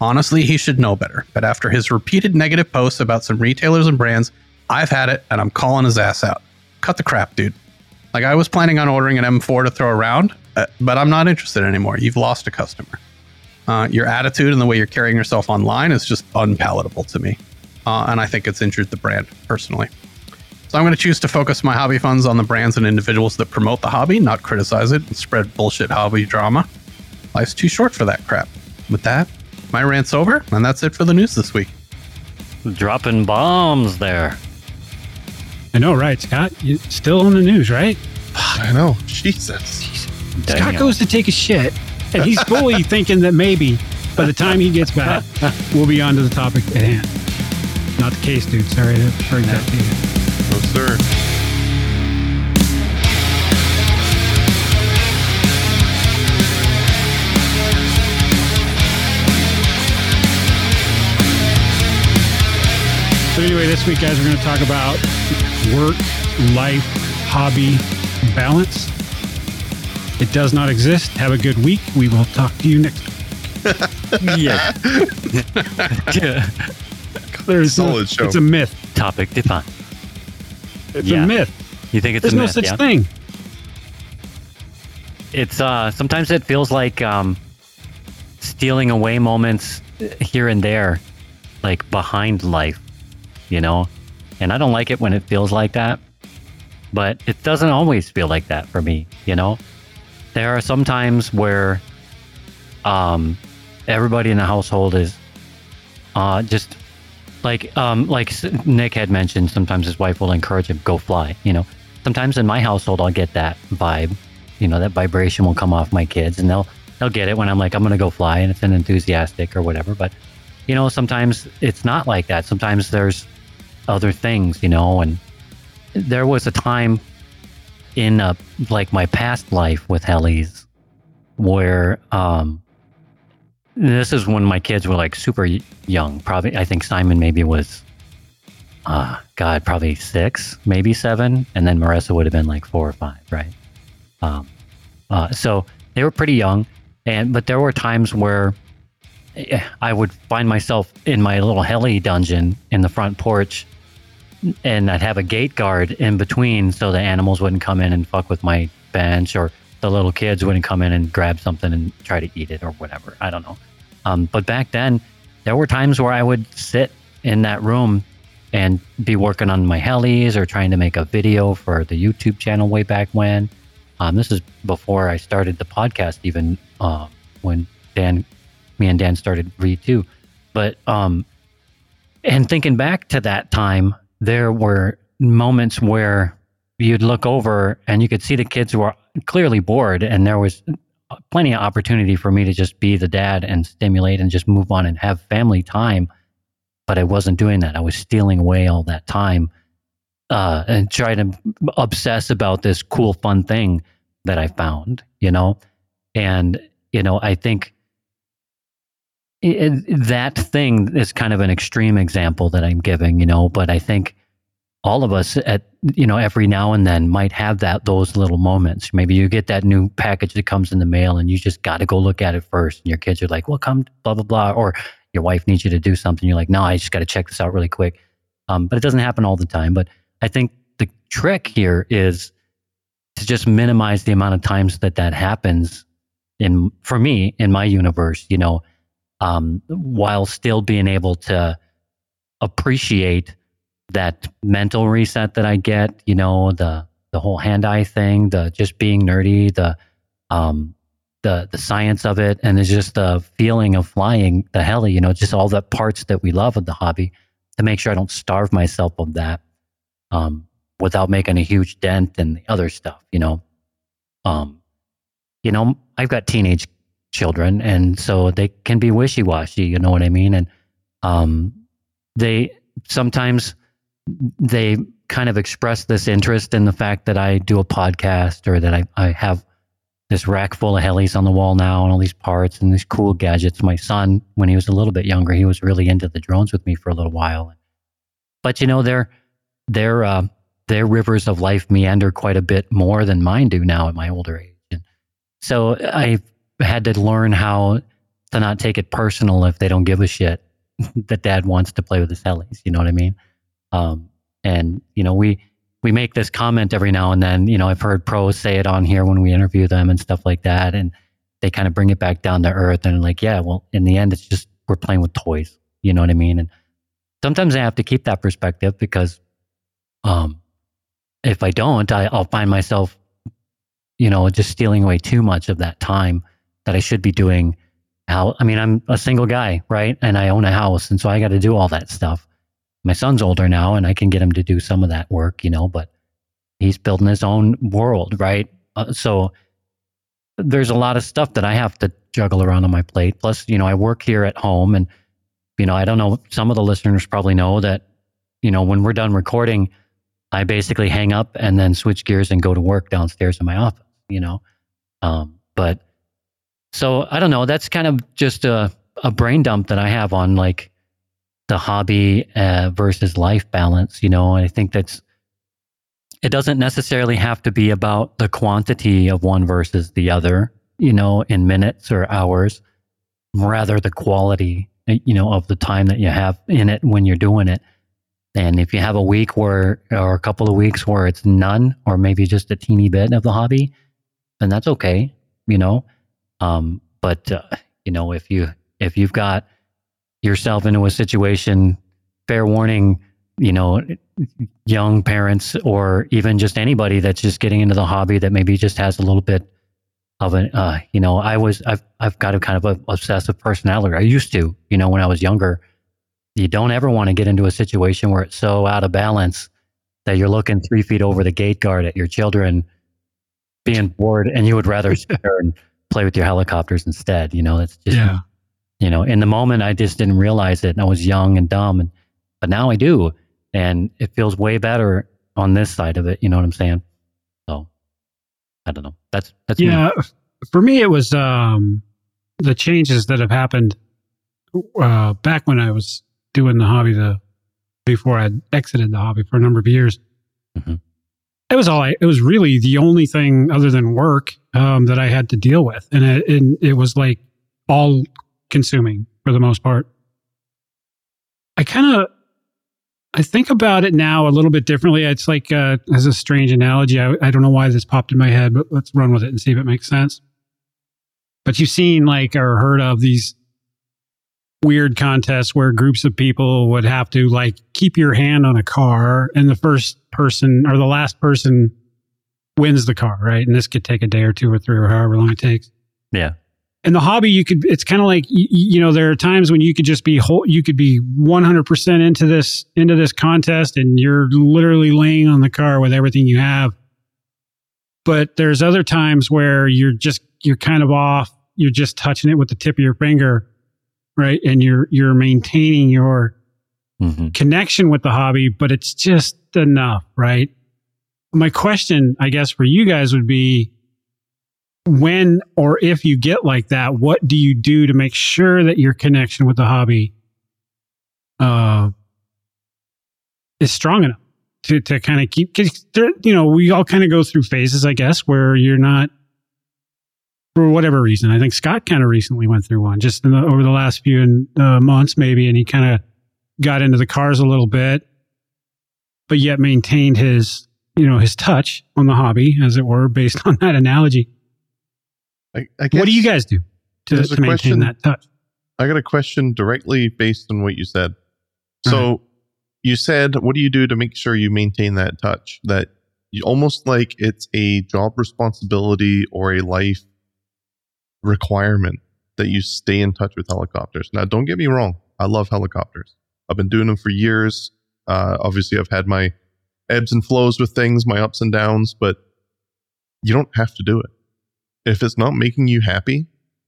Honestly, he should know better, but after his repeated negative posts about some retailers and brands, I've had it and I'm calling his ass out. Cut the crap, dude. Like, I was planning on ordering an M4 to throw around, uh, but I'm not interested anymore. You've lost a customer. Uh, your attitude and the way you're carrying yourself online is just unpalatable to me. Uh, and I think it's injured the brand personally. So I'm going to choose to focus my hobby funds on the brands and individuals that promote the hobby, not criticize it and spread bullshit hobby drama. Life's too short for that crap. With that, my rant's over, and that's it for the news this week. Dropping bombs there. I know, right, Scott? You still on the news, right? I know. Jesus. Scott goes to take a shit, and he's fully thinking that maybe by the time he gets back, we'll be on to the topic at hand. Not the case, dude. Sorry to bring that to you. No, sir. So anyway, this week, guys, we're going to talk about work, life, hobby, balance. It does not exist. Have a good week. We will talk to you next week. yeah. There's Solid no, show. It's a myth. Topic defined. It's Yeah. a myth. You think it's There's a no myth, such yeah? thing. It's uh sometimes it feels like um stealing away moments here and there, like behind life, you know? And I don't like it when it feels like that. But it doesn't always feel like that for me, you know? There are some times where um everybody in the household is uh just like um like Nick had mentioned sometimes his wife will encourage him go fly, you know. Sometimes in my household I'll get that vibe you know that vibration will come off my kids and they'll they'll get it when i'm like i'm gonna go fly and it's an enthusiastic or whatever but you know sometimes it's not like that sometimes there's other things you know and there was a time in uh, like my past life with helis where um this is when my kids were like super young. Probably i think simon maybe was uh god probably six maybe seven and then marissa would have been like four or five right? Um, uh, so they were pretty young, and but there were times where eh, I would find myself in my little heli dungeon in the front porch, and I'd have a gate guard in between so the animals wouldn't come in and fuck with my bench, or the little kids wouldn't come in and grab something and try to eat it or whatever. I don't know. Um, but back then, there were times where I would sit in that room and be working on my helis or trying to make a video for the YouTube channel way back when. Um, this is before I started the podcast, even uh, when Dan, me and Dan started Read too. But um, and thinking back to that time, there were moments where you'd look over and you could see the kids who were clearly bored, and there was plenty of opportunity for me to just be the dad and stimulate and just move on and have family time. But I wasn't doing that. I was stealing away all that time uh, and trying to obsess about this cool, fun thing that I found, you know? And, you know, I think it, that thing is kind of an extreme example that I'm giving, you know, but I think all of us at, you know, every now and then might have that, those little moments. Maybe you get that new package that comes in the mail and you just got to go look at it first. And your kids are like, well, come, blah, blah, blah. Or your wife needs you to do something. You're like, no, I just got to check this out really quick. Um, but it doesn't happen all the time. But I think the trick here is to just minimize the amount of times that that happens in for me in my universe you know um, while still being able to appreciate that mental reset that i get you know the the whole hand eye thing the just being nerdy the um the the science of it and it's just the feeling of flying the heli you know just all the parts that we love of the hobby to make sure i don't starve myself of that um without making a huge dent in the other stuff, you know. Um, you know, I've got teenage children, and so they can be wishy washy. You know what I mean? And um, they sometimes they kind of express this interest in the fact that I do a podcast or that I, I have this rack full of helis on the wall now and all these parts and these cool gadgets. My son, when he was a little bit younger, he was really into the drones with me for a little while. But you know, they're they're uh, their rivers of life meander quite a bit more than mine do now at my older age. And so I've had to learn how to not take it personal if they don't give a shit that dad wants to play with his helis. You know what I mean? Um, and, you know, we, we make this comment every now and then. You know, I've heard pros say it on here when we interview them and stuff like that. And they kind of bring it back down to earth and like, yeah, well, in the end, it's just we're playing with toys. You know what I mean? And sometimes I have to keep that perspective because um, if I don't, I, I'll find myself, you know, just stealing away too much of that time that I should be doing. How I mean, I'm a single guy, right? And I own a house, and so I got to do all that stuff. My son's older now, and I can get him to do some of that work, you know. But he's building his own world, right? Uh, so there's a lot of stuff that I have to juggle around on my plate. Plus, you know, I work here at home, and you know, I don't know. Some of the listeners probably know that, you know, when we're done recording, I basically hang up and then switch gears and go to work downstairs in my office. You know, um, but so I don't know. That's kind of just a a brain dump that I have on like the hobby uh, versus life balance. You know, I think that's it doesn't necessarily have to be about the quantity of one versus the other. You know, in minutes or hours, rather the quality. You know, of the time that you have in it when you're doing it. And if you have a week where, or a couple of weeks where it's none, or maybe just a teeny bit of the hobby, then that's okay, you know. Um, but uh, you know, if you if you've got yourself into a situation, fair warning, you know, young parents or even just anybody that's just getting into the hobby that maybe just has a little bit of an, uh, you know, I was I've I've got a kind of a obsessive personality. I used to, you know, when I was younger. You don't ever want to get into a situation where it's so out of balance that you're looking three feet over the gate guard at your children being bored and you would rather sit there and play with your helicopters instead. You know, it's just, Yeah. You know, in the moment, I just didn't realize it. And I was young and dumb. And, but now I do. And it feels way better on this side of it. You know what I'm saying? So I don't know. That's, that's me. yeah for me it was um the changes that have happened uh back when i was doing the hobby the before i exited the hobby for a number of years Mhm. it was all I, it was really the only thing other than work um that i had to deal with and it, and it was like all consuming for the most part i kind of I think about it now a little bit differently. It's like uh, as a strange analogy. I, I don't know why this popped in my head, but let's run with it and see if it makes sense. But you've seen like or heard of these weird contests where groups of people would have to like keep your hand on a car, and the first person or the last person wins the car, right? And this could take a day or two or three or however long it takes Yeah. In the hobby you could it's kind of like you, you know there are times when you could just be whole you could be 100% into this into this contest and you're literally laying on the car with everything you have. But there's other times where you're just you're kind of off you're just touching it with the tip of your finger right? And you're you're maintaining your hmm connection with the hobby, but it's just enough, right? My question, I guess, for you guys would be when or if you get like that, what do you do to make sure that your connection with the hobby uh, is strong enough to, to kind of keep, cause you know, we all kind of go through phases, I guess, where you're not, for whatever reason. I think Scott kind of recently went through one just the, over the last few uh, months, maybe, and he kind of got into the cars a little bit, but yet maintained his, you know, his touch on the hobby, as it were, based on that analogy. I, I guess What do you guys do to, to maintain question- that touch? I got a question directly based on what you said. So you said, what do you do to make sure you maintain that touch? That you almost like it's a job responsibility or a life requirement that you stay in touch with helicopters. Now, don't get me wrong. I love helicopters. I've been doing them for years. Uh, obviously, I've had my ebbs and flows with things, my ups and downs, but you don't have to do it. If it's not making you happy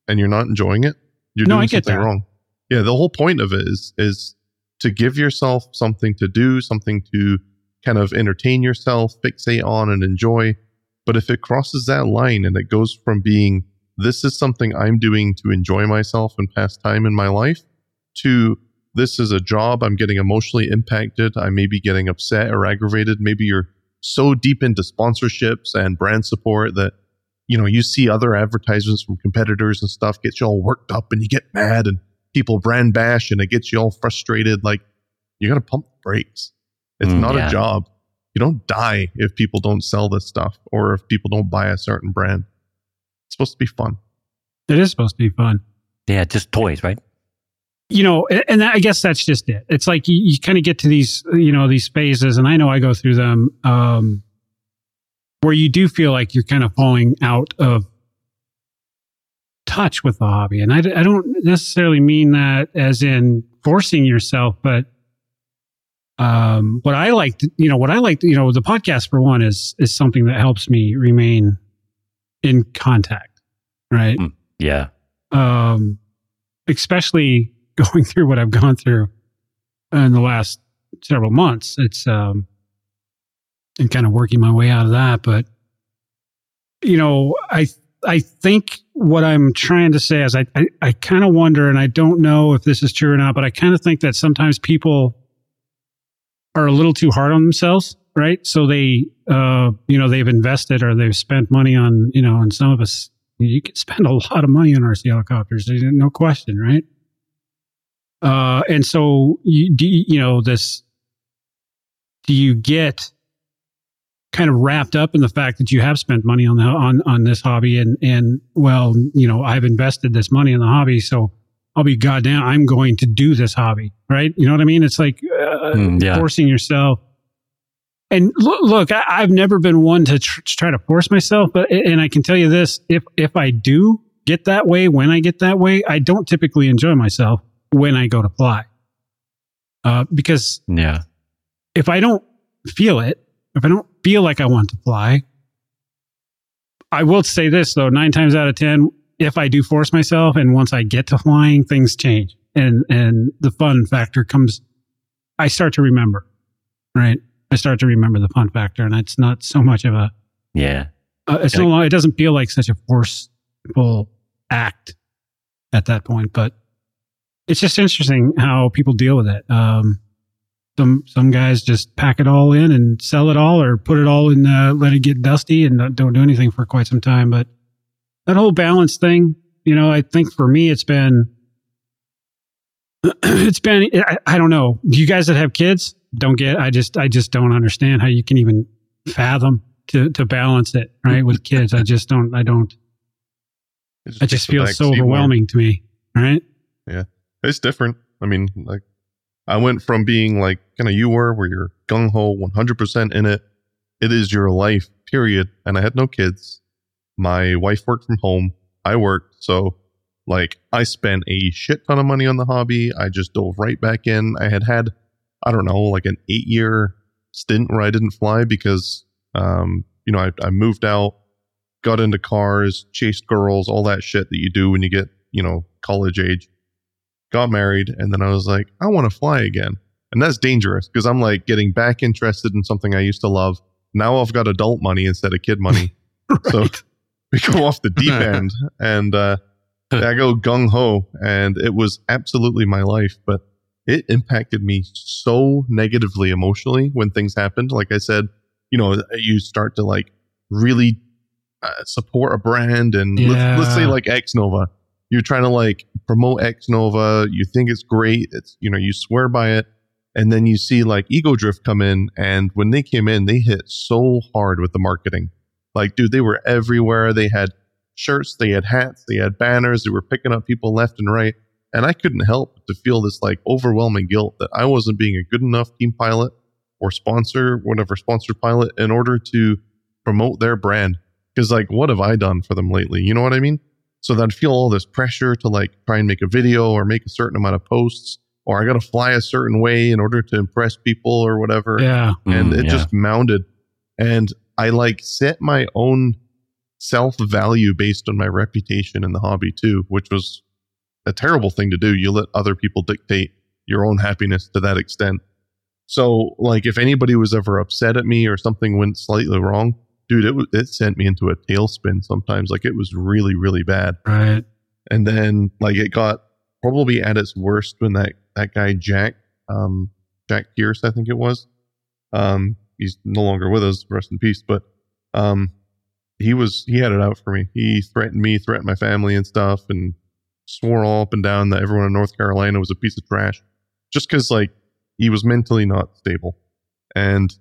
and you're not enjoying it, you're No, doing something that. wrong. Yeah, the whole point of it is is to give yourself something to do, something to kind of entertain yourself, fixate on and enjoy. But if it crosses that line and it goes from being this is something I'm doing to enjoy myself and pass time in my life to this is a job I'm getting emotionally impacted, I may be getting upset or aggravated, maybe you're so deep into sponsorships and brand support that you know you see other advertisements from competitors and stuff gets you all worked up and you get mad and people brand bash and it gets you all frustrated like you got to pump the brakes it's Mm, not yeah. a job you don't die if people don't sell this stuff or if people don't buy a certain brand it's supposed to be fun It is supposed to be fun. Yeah. Just toys, right? you know, a- and I guess that's just it. It's like you, you kind of get to these, you know, these phases, and I know I go through them, um, where you do feel like you're kind of falling out of touch with the hobby. And I, I don't necessarily mean that as in forcing yourself, but um, what I like, you know, what I like, you know, the podcast for one is is something that helps me remain in contact, right? Mm. Yeah. Um, especially going through what I've gone through in the last several months. It's um, and kind of working my way out of that, but you know, I I think what I'm trying to say is I I, I kind of wonder, and I don't know if this is true or not, but I kind of think that sometimes people are a little too hard on themselves, right? So they, uh, you know, they've invested or they've spent money on, you know, and some of us, you can spend a lot of money on RC helicopters, no question, right? Uh, and so you, do you, you know, this, do you get kind of wrapped up in the fact that you have spent money on the, on, on this hobby and, and well, you know, I've invested this money in the hobby. So I'll be goddamn, I'm going to do this hobby, right? You know what I mean? It's like, uh, Mm, yeah. forcing yourself. And look, look I, I've never been one to tr- try to force myself, but and I can tell you this: if if I do get that way, when I get that way, I don't typically enjoy myself when I go to fly, uh, because Yeah. if I don't feel it, if I don't feel like I want to fly, I will say this though: nine times out of ten, if I do force myself, and once I get to flying, things change, and and the fun factor comes. I start to remember, right? I start to remember the fun factor, and it's not so much of a. Yeah. Uh, it's no long. It doesn't feel like such a forceful act at that point, but it's just interesting how people deal with it. Um, some some guys just pack it all in and sell it all, or put it all in, uh, let it get dusty, and don't- don't anything for quite some time. But that whole balance thing, you know, I think for me, it's been, it's been, I, I don't know. You guys that have kids don't get. I just, I just don't understand how you can even fathom to to balance it right with kids. I just don't. I don't. It It takes just feel so overwhelming to me. Right? Yeah it's different. I mean, like, I went from being like kind of you were, where you're gung ho, 100% in it. It is your life, period. And I had no kids. My wife worked from home. I worked. So, like, I spent a shit ton of money on the hobby. I just dove right back in. I had had, I don't know, like an eight year stint where I didn't fly because, um, you know, I, I moved out, got into cars, chased girls, all that shit that you do when you get, you know, college age got married, and then I was like, I want to fly again. And that's dangerous because I'm like getting back interested in something I used to love. Now I've got adult money instead of kid money. So we go off the deep end and uh, I go gung ho. And it was absolutely my life, but it impacted me so negatively emotionally when things happened. Like I said, you know, you start to like really uh, support a brand and let's, let's say like X Nova you're trying to like promote X Nova. You think it's great. It's, you know, you swear by it. And then you see like Ego Drift come in. And when they came in, they hit so hard with the marketing. Like, dude, they were everywhere. They had shirts, they had hats, they had banners. They were picking up people left and right. And I couldn't help but to feel this like overwhelming guilt that I wasn't being a good enough team pilot or sponsor, whatever sponsor pilot in order to promote their brand. Cause like, what have I done for them lately? You know what I mean? So that I'd feel all this pressure to like try and make a video or make a certain amount of posts, or I got to fly a certain way in order to impress people or whatever. Yeah. And Mm, it yeah. just mounted. And I like set my own self value based on my reputation in the hobby too, which was a terrible thing to do. You let other people dictate your own happiness to that extent. So, like, if anybody was ever upset at me or something went slightly wrong, dude, it was, it sent me into a tailspin sometimes. Like, it was really, really bad. Right. And then, like, it got probably at its worst when that that guy Jack, um, Jack Pierce, I think it was, um, he's no longer with us, rest in peace. But, um, he was he had it out for me. He threatened me, threatened my family and stuff, and swore all up and down that everyone in North Carolina was a piece of trash, just because like he was mentally not stable. And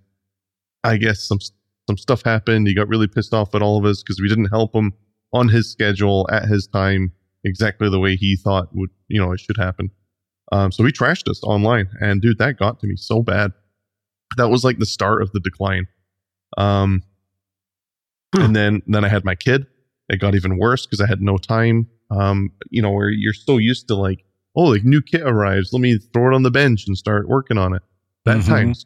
I guess some some stuff happened. He got really pissed off at all of us because we didn't help him on his schedule at his time exactly the way he thought would you know it should happen. Um, so he trashed us online, and dude, that got to me so bad. That was like the start of the decline. Um, Hmm. and then then I had my kid. It got even worse because I had no time Um, you know, where you're so used to like, oh, like new kit arrives, let me throw it on the bench and start working on it. That Mhm. time's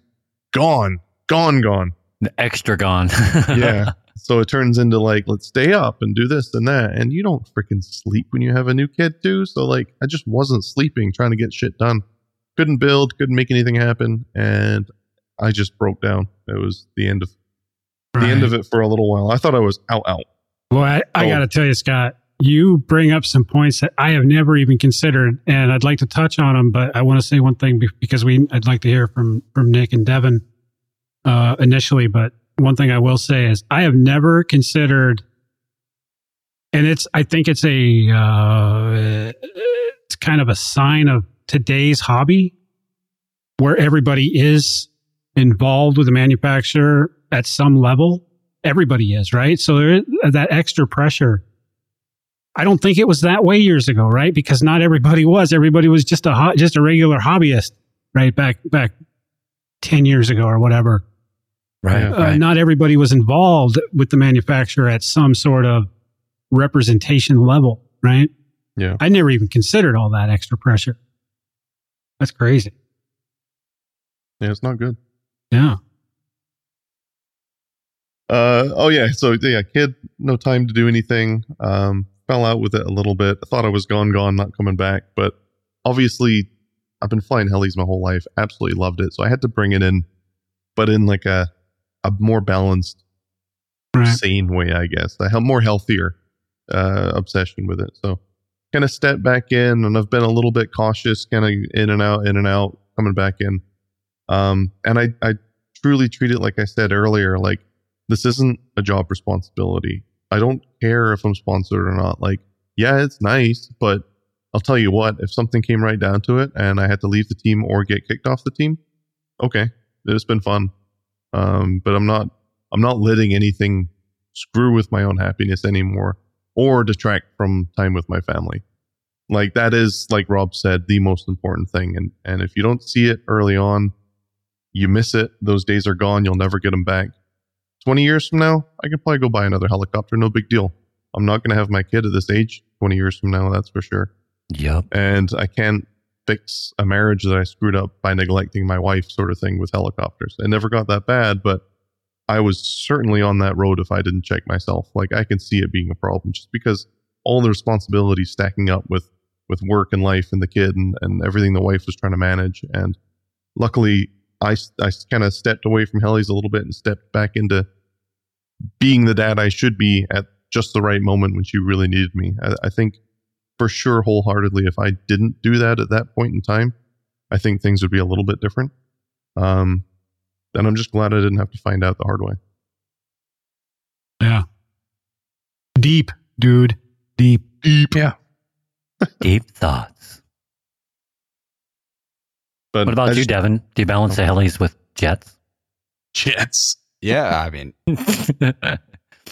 gone, gone, gone. The extra gone. Yeah. so it turns into like, let's stay up and do this and that. And you don't freaking sleep when you have a new kid too. So like, I just wasn't sleeping trying to get shit done. Couldn't build, couldn't make anything happen. And I just broke down. It was the end of the end of it for a little while. I thought I was out, out. Well, I, I Oh. got to tell you, Scott, you bring up some points that I have never even considered, and I'd like to touch on them. But I want to say one thing because we I'd like to hear from from Nick and Devin uh, initially. But one thing I will say is I have never considered, and it's I think it's a uh, it's kind of a sign of today's hobby where everybody is involved with the manufacturer at some level everybody is, right? So there is that extra pressure. I don't think it was that way years ago, right? Because not everybody was. Everybody was just a ho- just a regular hobbyist, right? Back back ten years ago or whatever. Right. Uh, right. Not everybody was involved with the manufacturer at some sort of representation level, right? Yeah. I never even considered all that extra pressure. That's crazy. Yeah, it's not good. Yeah. Uh oh yeah, so yeah, kid, no time to do anything. Um, fell out with it a little bit. I thought I was gone, gone, not coming back. But obviously, I've been flying helis my whole life. Absolutely loved it. So I had to bring it in, but in like a a more balanced, Right. sane way, I guess. A more healthier uh, obsession with it. So kind of step back in, and I've been a little bit cautious, kind of in and out, in and out, coming back in. Um, and I I truly treat it like I said earlier, like this isn't a job responsibility. I don't care if I'm sponsored or not. Like, yeah, it's nice, but I'll tell you what, if something came right down to it and I had to leave the team or get kicked off the team, okay, it's been fun. Um, but I'm not, I'm not letting anything screw with my own happiness anymore or detract from time with my family. Like that is, like Rob said, the most important thing. And, and if you don't see it early on, you miss it. Those days are gone. You'll never get them back. 20 years from now, I could probably go buy another helicopter. No big deal. I'm not going to have my kid at this age 20 years from now. That's for sure. Yep. And I can't fix a marriage that I screwed up by neglecting my wife, sort of thing, with helicopters. It never got that bad, but I was certainly on that road if I didn't check myself. Like I can see it being a problem just because all the responsibilities stacking up with with work and life and the kid and, and everything the wife was trying to manage. And luckily, I, I kind of stepped away from helis a little bit and stepped back into being the dad I should be at just the right moment when she really needed me. I, I think for sure, wholeheartedly, if I didn't do that at that point in time, I think things would be a little bit different. Um, and I'm just glad I didn't have to find out the hard way. Yeah. Deep, dude. Deep. Deep. Yeah. Deep thoughts. But What about I you, just- Devin? Do you balance the helis with jets? Jets. Yeah, I mean,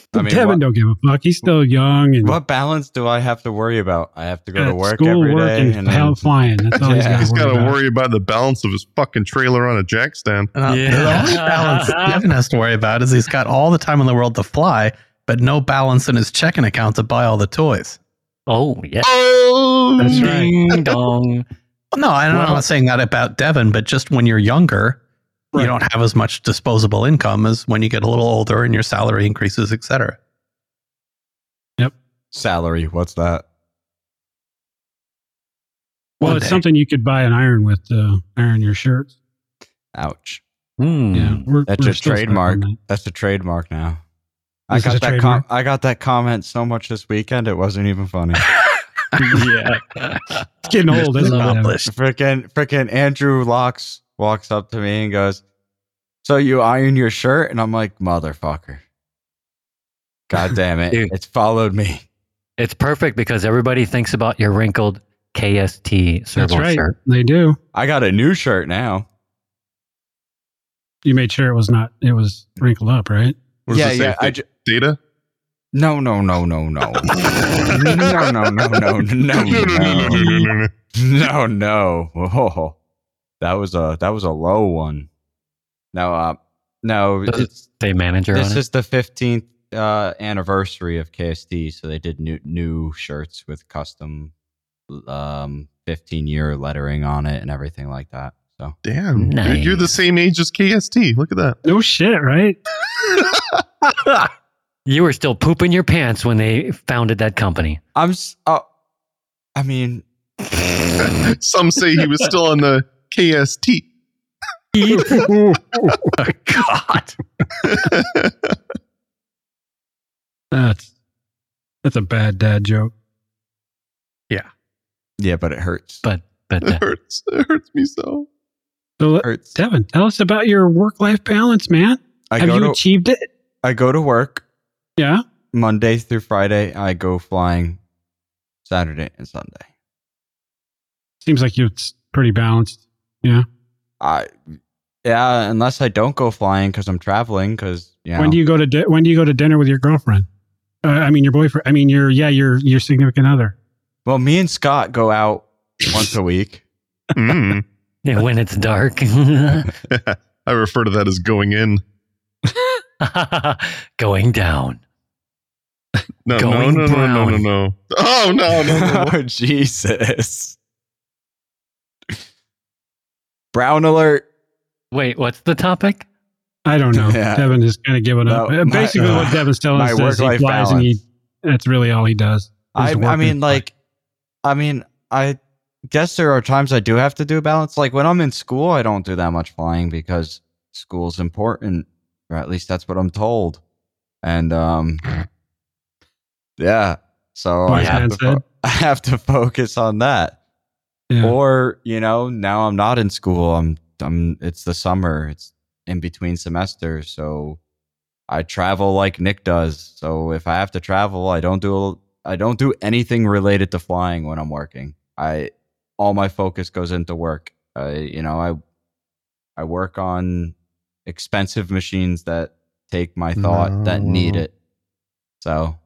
I mean, Devin what, don't give a fuck. He's still young and what balance do I have to worry about? I have to go to at work school, every work, day, and, hell flying. That's all he's Yeah. got He's to got worry to about. worry about the balance of his fucking trailer on a jack stand. Uh, Yeah. The only balance Devin has to worry about is he's got all the time in the world to fly, but no balance in his checking account to buy all the toys. oh, yeah. Oh, That's right. Ding dong. No, I'm Well- not saying that about Devin, but just when you're younger, Right. you don't have as much disposable income as when you get a little older and your salary increases, et cetera. Yep. Salary. What's that? Well, One it's day. something you could buy an iron with to iron your shirts. Ouch. Hmm. Yeah, we're, That's we're your still stuck trademark. that. That's a trademark now. I This is got that. Com- I got that comment so much this weekend. It wasn't even funny. yeah. It's getting old, isn't it? Accomplished. freaking freaking Andrew Locks walks up to me and goes, "So you iron your shirt?" And I'm like, "Motherfucker." God damn it. Dude. It's followed me. It's perfect because everybody thinks about your wrinkled KST servo That's right. shirt. They do. I got a new shirt now. You made sure it was not. It was wrinkled up, right? What yeah, it say? yeah. I ju- Data? No, no, no, no, no, no, no. no, no, no, no, no, no. No, no. Oh, that was a that was a low one. No, uh, no, Does it's say manager this on it? is the fifteenth uh, anniversary of KST, so they did new new shirts with custom um 15 year lettering on it and everything like that. So Damn, dude, you're the same age as KST. Look at that. No shit, right? You were still pooping your pants when they founded that company. I'm uh, I mean, Some say he was still on the KST. oh, God. That's that's a bad dad joke. yeah, Yeah, but it hurts. But but It uh, hurts. It hurts me so. So, let- hurts. Devin, tell us about your work life balance, man. I Have you to achieved it? I go to work Yeah. Monday through Friday. I go flying Saturday and Sunday. Seems like it's pretty balanced. I yeah, unless I don't go flying because I'm traveling. Because you know, When do you go to di- when do you go to dinner with your girlfriend? Uh, I mean, your boyfriend. I mean, your yeah, your your significant other. well, me and Scott go out once a week. Mm. yeah, when it's dark, I refer to that as going in. going down. No, no, Going no, no, no, no, brown. no. Oh no, no, no. oh Jesus! Brown alert. Wait, what's the topic? I don't know. Yeah. Devin is kind of giving up. No, Uh, my- Basically, what Devin's telling my us is he work-life flies and he. That's really all he does. I, I mean, like, I mean, I guess there are times I do have to do balance. Like when I'm in school, I don't do that much flying because school's important, or at least that's what I'm told. And um, yeah, so I have, to fo- I have to focus on that. Yeah. Or you know, now I'm not in school. I'm I'm. It's the summer. It's in between semesters, so I travel like Nick does. So if I have to travel, I don't do I don't do anything related to flying when I'm working. I all my focus goes into work. I you know I I work on expensive machines that take my thought that need it. So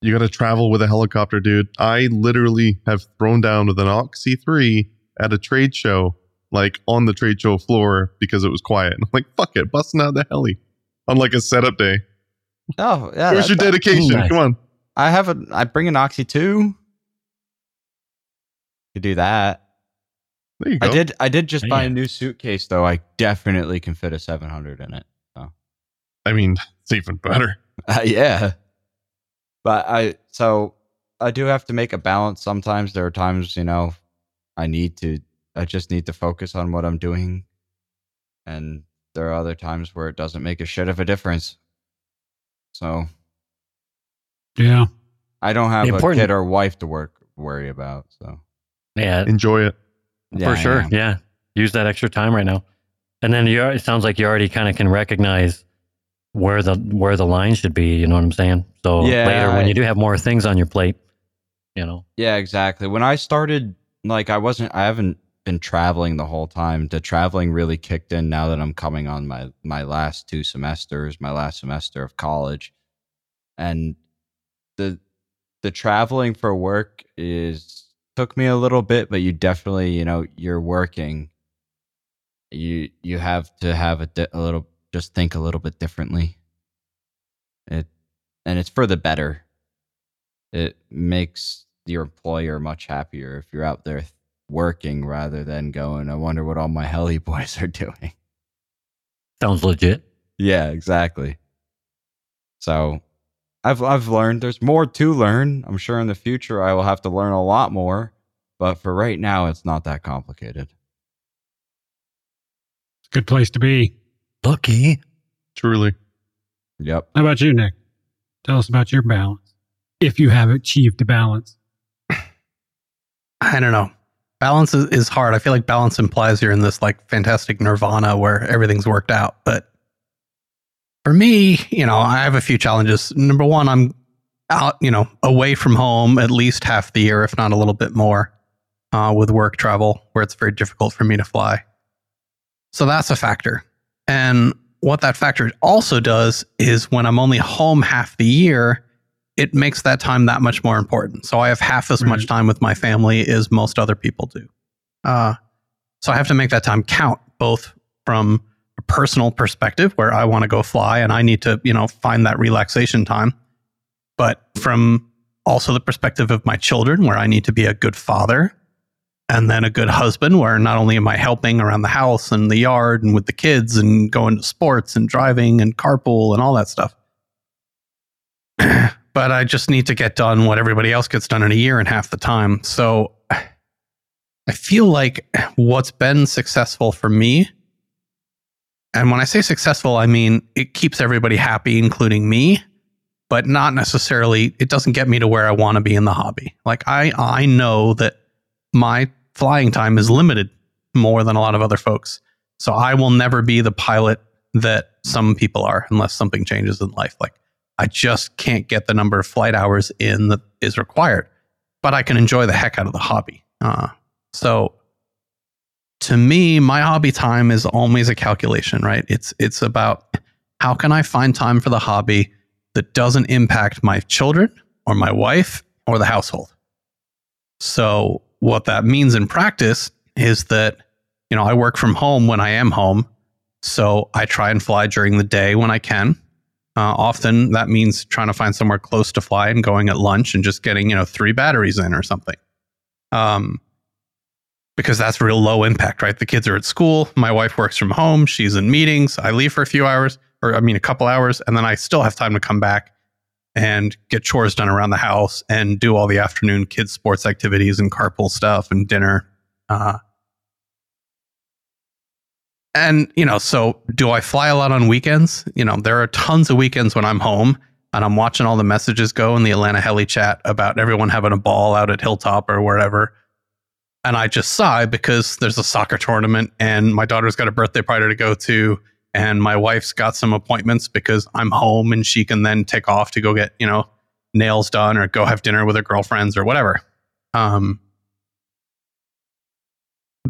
You got to travel with a helicopter, dude. I literally have thrown down with an Oxy 3 at a trade show, like on the trade show floor because it was quiet. And I'm like, fuck it, busting out the heli on like a setup day. oh yeah, Where's your dedication? nice. Come on. I have a I bring an Oxy two. Could do that. There you go. I did. I did just buy a new suitcase though. I definitely can fit a 700 in it. So. I mean, it's even better. Uh, yeah, but I so I do have to make a balance. Sometimes there are times you know I need to. I just need to focus on what I'm doing, and there are other times where it doesn't make a shit of a difference. So yeah. I don't have The a important- kid or wife to work worry about. So Yeah, Enjoy it. Yeah, for sure. yeah. Yeah, use that extra time right now. And then you it sounds like you already kind of can recognize where the where the line should be. You know what I'm saying? So Yeah, later when I- you do have more things on your plate, you know. Yeah, exactly. When I started, like, I wasn't, I haven't been traveling the whole time. The traveling really kicked in now that I'm coming on my my last two semesters, my last semester of college, and the the traveling for work is took me a little bit, but you definitely, you know, you're working. You you have to have a, di- a little, just think a little bit differently. It and it's for the better it makes your employer much happier if you're out there th- working rather than going, I wonder what all my heli boys are doing. Sounds legit. Yeah, exactly. So I've I've learned there's more to learn. I'm sure in the future I will have to learn a lot more, but for right now it's not that complicated. It's a good place to be. Lucky. Truly. Yep. How about you, Nick? Tell us about your balance. If you have achieved the balance. I don't know. Balance is, is hard. I feel like balance implies you're in this like fantastic nirvana where everything's worked out. But for me, you know, I have a few challenges. Number one, I'm out, you know, away from home at least half the year, if not a little bit more, uh, with work travel, where it's very difficult for me to fly. So that's a factor. And what that factor also does is when I'm only home half the year, it makes that time that much more important. So I have half as much time with my family as most other people do. Uh, so I have to make that time count, both from a personal perspective where I want to go fly and I need to, you know, find that relaxation time. But from also the perspective of my children, where I need to be a good father and then a good husband, where not only am I helping around the house and the yard and with the kids and going to sports and driving and carpool and all that stuff. but I just need to get done what everybody else gets done in a year and half the time. So I feel like what's been successful for me, and when I say successful, I mean it keeps everybody happy, including me, but not necessarily, it doesn't get me to where I want to be in the hobby. Like I, I know that my flying time is limited more than a lot of other folks. So I will never be the pilot that some people are unless something changes in life. Like I just can't get the number of flight hours in that is required, but I can enjoy the heck out of the hobby. Uh, so to me, my hobby time is always a calculation, right? It's it's about how can I find time for the hobby that doesn't impact my children or my wife or the household. So what that means in practice is that you know, I work from home when I am home, so I try and fly during the day when I can. Uh, often that means trying to find somewhere close to fly and going at lunch and just getting you know three batteries in or something. Um, because that's real low impact, right? The kids are at school. My wife works from home. She's in meetings. I leave for a few hours, or I mean, a couple hours, and then I still have time to come back and get chores done around the house and do all the afternoon kids' sports activities and carpool stuff and dinner. Uh, and, you know, so do I fly a lot on weekends? You know, there are tons of weekends when I'm home and I'm watching all the messages go in the Atlanta Heli chat about everyone having a ball out at Hilltop or wherever and I just sigh because there's a soccer tournament and my daughter's got a birthday party to go to and my wife's got some appointments because I'm home and she can then take off to go get, you know, nails done or go have dinner with her girlfriends or whatever. Um,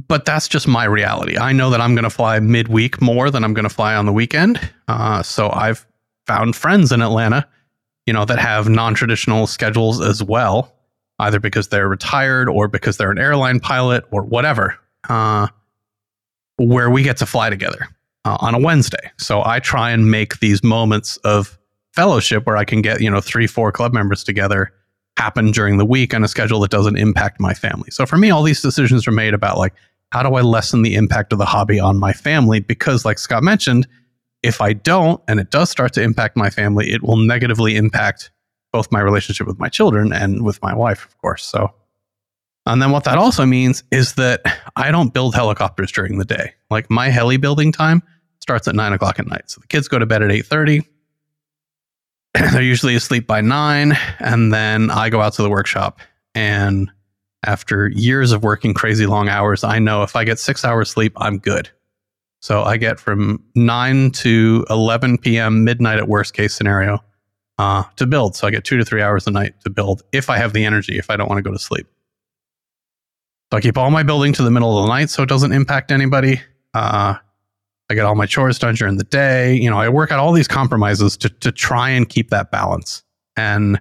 but that's just my reality. I know that I'm going to fly midweek more than I'm going to fly on the weekend. Uh, so I've found friends in Atlanta, you know, that have non-traditional schedules as well either because they're retired or because they're an airline pilot or whatever, uh, where we get to fly together uh, on a Wednesday. So I try and make these moments of fellowship where I can get, you know, three, four club members together happen during the week on a schedule that doesn't impact my family. So for me, all these decisions are made about like, how do I lessen the impact of the hobby on my family? Because, like Scott mentioned, if I don't and it does start to impact my family, it will negatively impact both my relationship with my children and with my wife, of course. So, and then what that also means is that I don't build helicopters during the day. Like my heli building time starts at nine o'clock at night. So the kids go to bed at eight thirty. They're usually asleep by nine, and then I go out to the workshop. And after years of working crazy long hours, I know if I get six hours sleep, I'm good. So I get from 9 to 11 p.m. midnight at worst case scenario uh, to build. So I get two to three hours a night to build if I have the energy, if I don't want to go to sleep. So I keep all my building to the middle of the night so it doesn't impact anybody. Uh, I get all my chores done during the day. You know, I work out all these compromises to, to try and keep that balance. And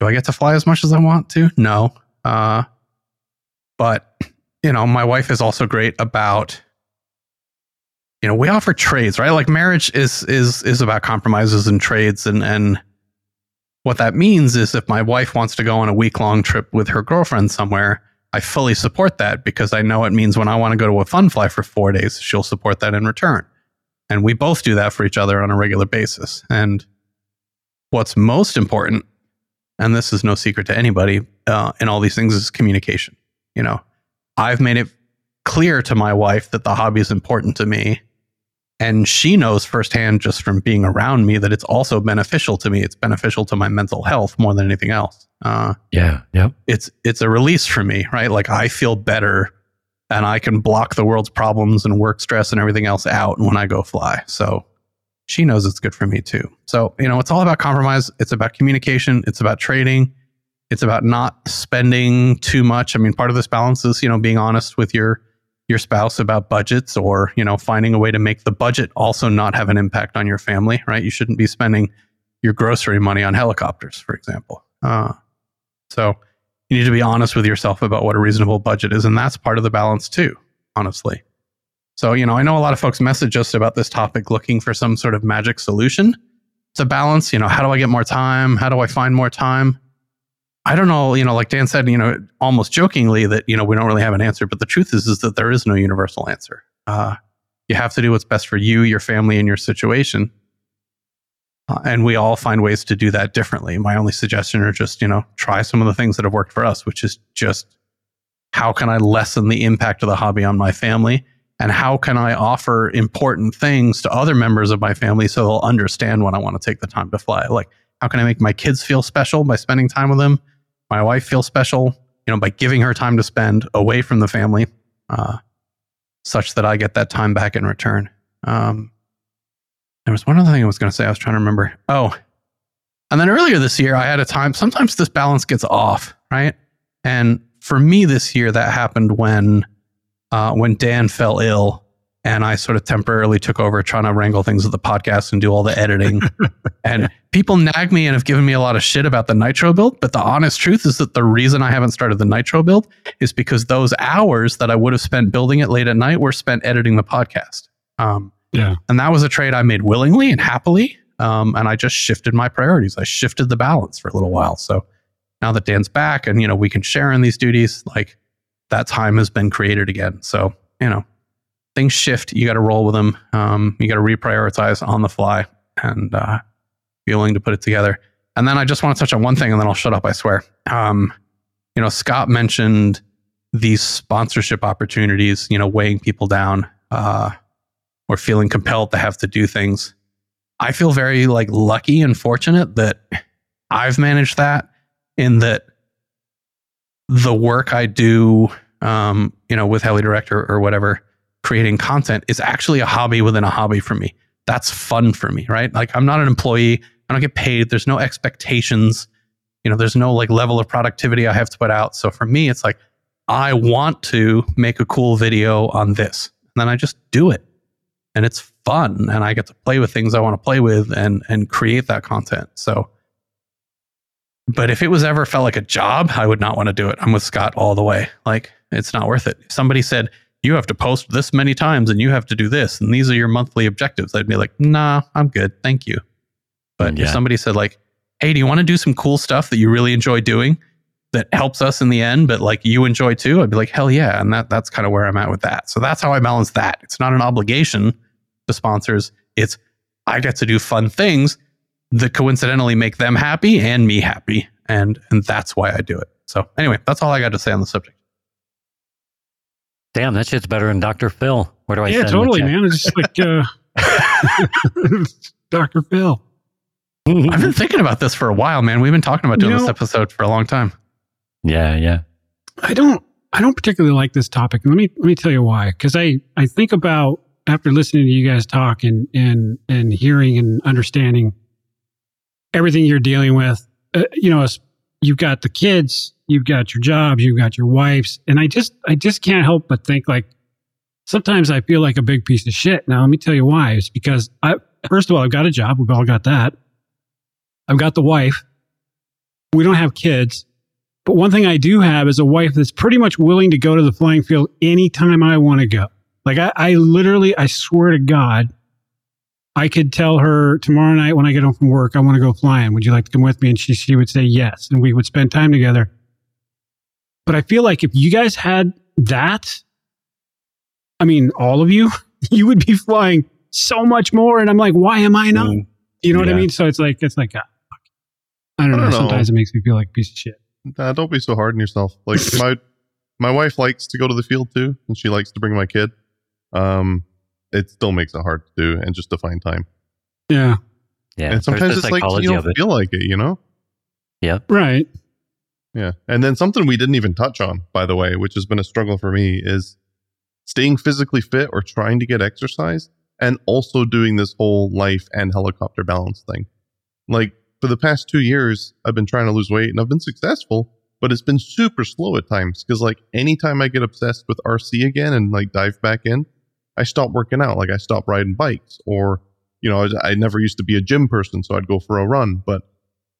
do I get to fly as much as I want to? No. Uh, but, you know, my wife is also great about you know we offer trades right like marriage is is is about compromises and trades and and what that means is if my wife wants to go on a week long trip with her girlfriend somewhere, I fully support that because I know it means when I want to go to a fun fly for four days, she'll support that in return. And we both do that for each other on a regular basis. And what's most important, and this is no secret to anybody uh, in all these things, is communication. You know, I've made it clear to my wife that the hobby is important to me and she knows firsthand just from being around me that it's also beneficial to me. It's beneficial to my mental health more than anything else. Uh, yeah yeah. it's it's a release for me right? Like i feel better and i can block the world's problems and work stress and everything else out when i go fly. So she knows it's good for me too. So you know it's all about compromise. It's about communication. It's about trading. It's about not spending too much. I mean part of this balance is you know being honest with your your spouse about budgets or you know finding a way to make the budget also not have an impact on your family right you shouldn't be spending your grocery money on helicopters for example uh, so you need to be honest with yourself about what a reasonable budget is and that's part of the balance too honestly So, you know, I know a lot of folks message us about this topic looking for some sort of magic solution to balance. You know, how do I get more time? How do I find more time? I don't know, you know, like Dan said, you know, almost jokingly that, you know, we don't really have an answer, but the truth is, is that there is no universal answer. Uh, you have to do what's best for you, your family, and your situation. Uh, and we all find ways to do that differently. My only suggestion are just, you know, try some of the things that have worked for us, which is just how can I lessen the impact of the hobby on my family? And how can I offer important things to other members of my family so they'll understand when I want to take the time to fly? Like, how can I make my kids feel special by spending time with them? My wife feel special, you know, by giving her time to spend away from the family, uh, such that I get that time back in return. Um, there was one other thing I was going to say. I was trying to remember. Oh, and then earlier this year, I had a time. Sometimes this balance gets off, right? And for me this year, that happened when uh, when Dan fell ill, and I sort of temporarily took over trying to wrangle things with the podcast and do all the editing. and people nag me and have given me a lot of shit about the Nitro build. But the honest truth is that the reason I haven't started the Nitro build is because those hours that I would have spent building it late at night were spent editing the podcast. Um, Yeah. and that was a trade I made willingly and happily. Um, and I just shifted my priorities. I shifted the balance for a little while. So now that Dan's back and, you know, we can share in these duties, like that time has been created again. So, you know, things shift. You got to roll with them. Um, you got to reprioritize on the fly and uh, be willing to put it together. And then I just want to touch on one thing and then I'll shut up, I swear. Um, you know, Scott mentioned these sponsorship opportunities, you know, weighing people down. Uh, or feeling compelled to have to do things. I feel very like lucky and fortunate that I've managed that in that the work I do, um, you know, with Heli Director or whatever, creating content is actually a hobby within a hobby for me. That's fun for me, right? Like I'm not an employee. I don't get paid. There's no expectations. You know, there's no like level of productivity I have to put out. So for me, it's like I want to make a cool video on this. And then I just do it and it's fun and I get to play with things I want to play with and and create that content. So but if it was ever felt like a job, I would not want to do it. I'm with Scott all the way. Like it's not worth it. If somebody said you have to post this many times and you have to do this and these are your monthly objectives, I'd be like, "Nah, I'm good. Thank you." But Yeah. if somebody said like, "Hey, do you want to do some cool stuff that you really enjoy doing?" that helps us in the end, but like you enjoy too, I'd be like, hell yeah. And that that's kind of where I'm at with that. So that's how I balance that. It's not an obligation to sponsors. It's I get to do fun things that coincidentally make them happy and me happy. And and that's why I do it. So anyway, that's all I got to say on the subject. Damn, that shit's better than Dr. Phil. Where do I yeah, send the totally, check? man. It's just like uh, Dr. Phil. I've been thinking about this for a while, man. We've been talking about doing You this episode for a long time. yeah, yeah. I don't I don't particularly like this topic. Let me let me tell you why. Because I I think about after listening to you guys talk and and and hearing and understanding everything you're dealing with. Uh, you know, as you've got the kids, you've got your jobs, you've got your wives, and I just I just can't help but think like sometimes I feel like a big piece of shit. Now let me tell you why. It's because I first of all I've got a job. We've all got that. I've got the wife. We don't have kids. But one thing I do have is a wife that's pretty much willing to go to the flying field anytime I want to go. Like I, I literally, I swear to God, I could tell her tomorrow night when I get home from work, I want to go flying. Would you like to come with me? And she, she would say yes. And we would spend time together. But I feel like if you guys had that, I mean, all of you, you would be flying so much more. And I'm like, why am I not? Mm. You know what I mean? So it's like, it's like, ah, fuck. I don't, I know. don't know. Sometimes it makes me feel like a piece of shit. Nah, don't be so hard on yourself. Like my my wife likes to go to the field too, and she likes to bring my kid. Um, it still makes it hard to do and just to find time. Yeah. Yeah. and sometimes it's like you don't feel like it, you know? Yeah. Right. Yeah. And then something we didn't even touch on, by the way, which has been a struggle for me, is staying physically fit or trying to get exercise and also doing this whole life and helicopter balance thing. Like for the past two years, I've been trying to lose weight and I've been successful, but it's been super slow at times because like anytime I get obsessed with RC again and like dive back in, I stop working out. Like I stop riding bikes or, you know, I, I never used to be a gym person, so I'd go for a run, but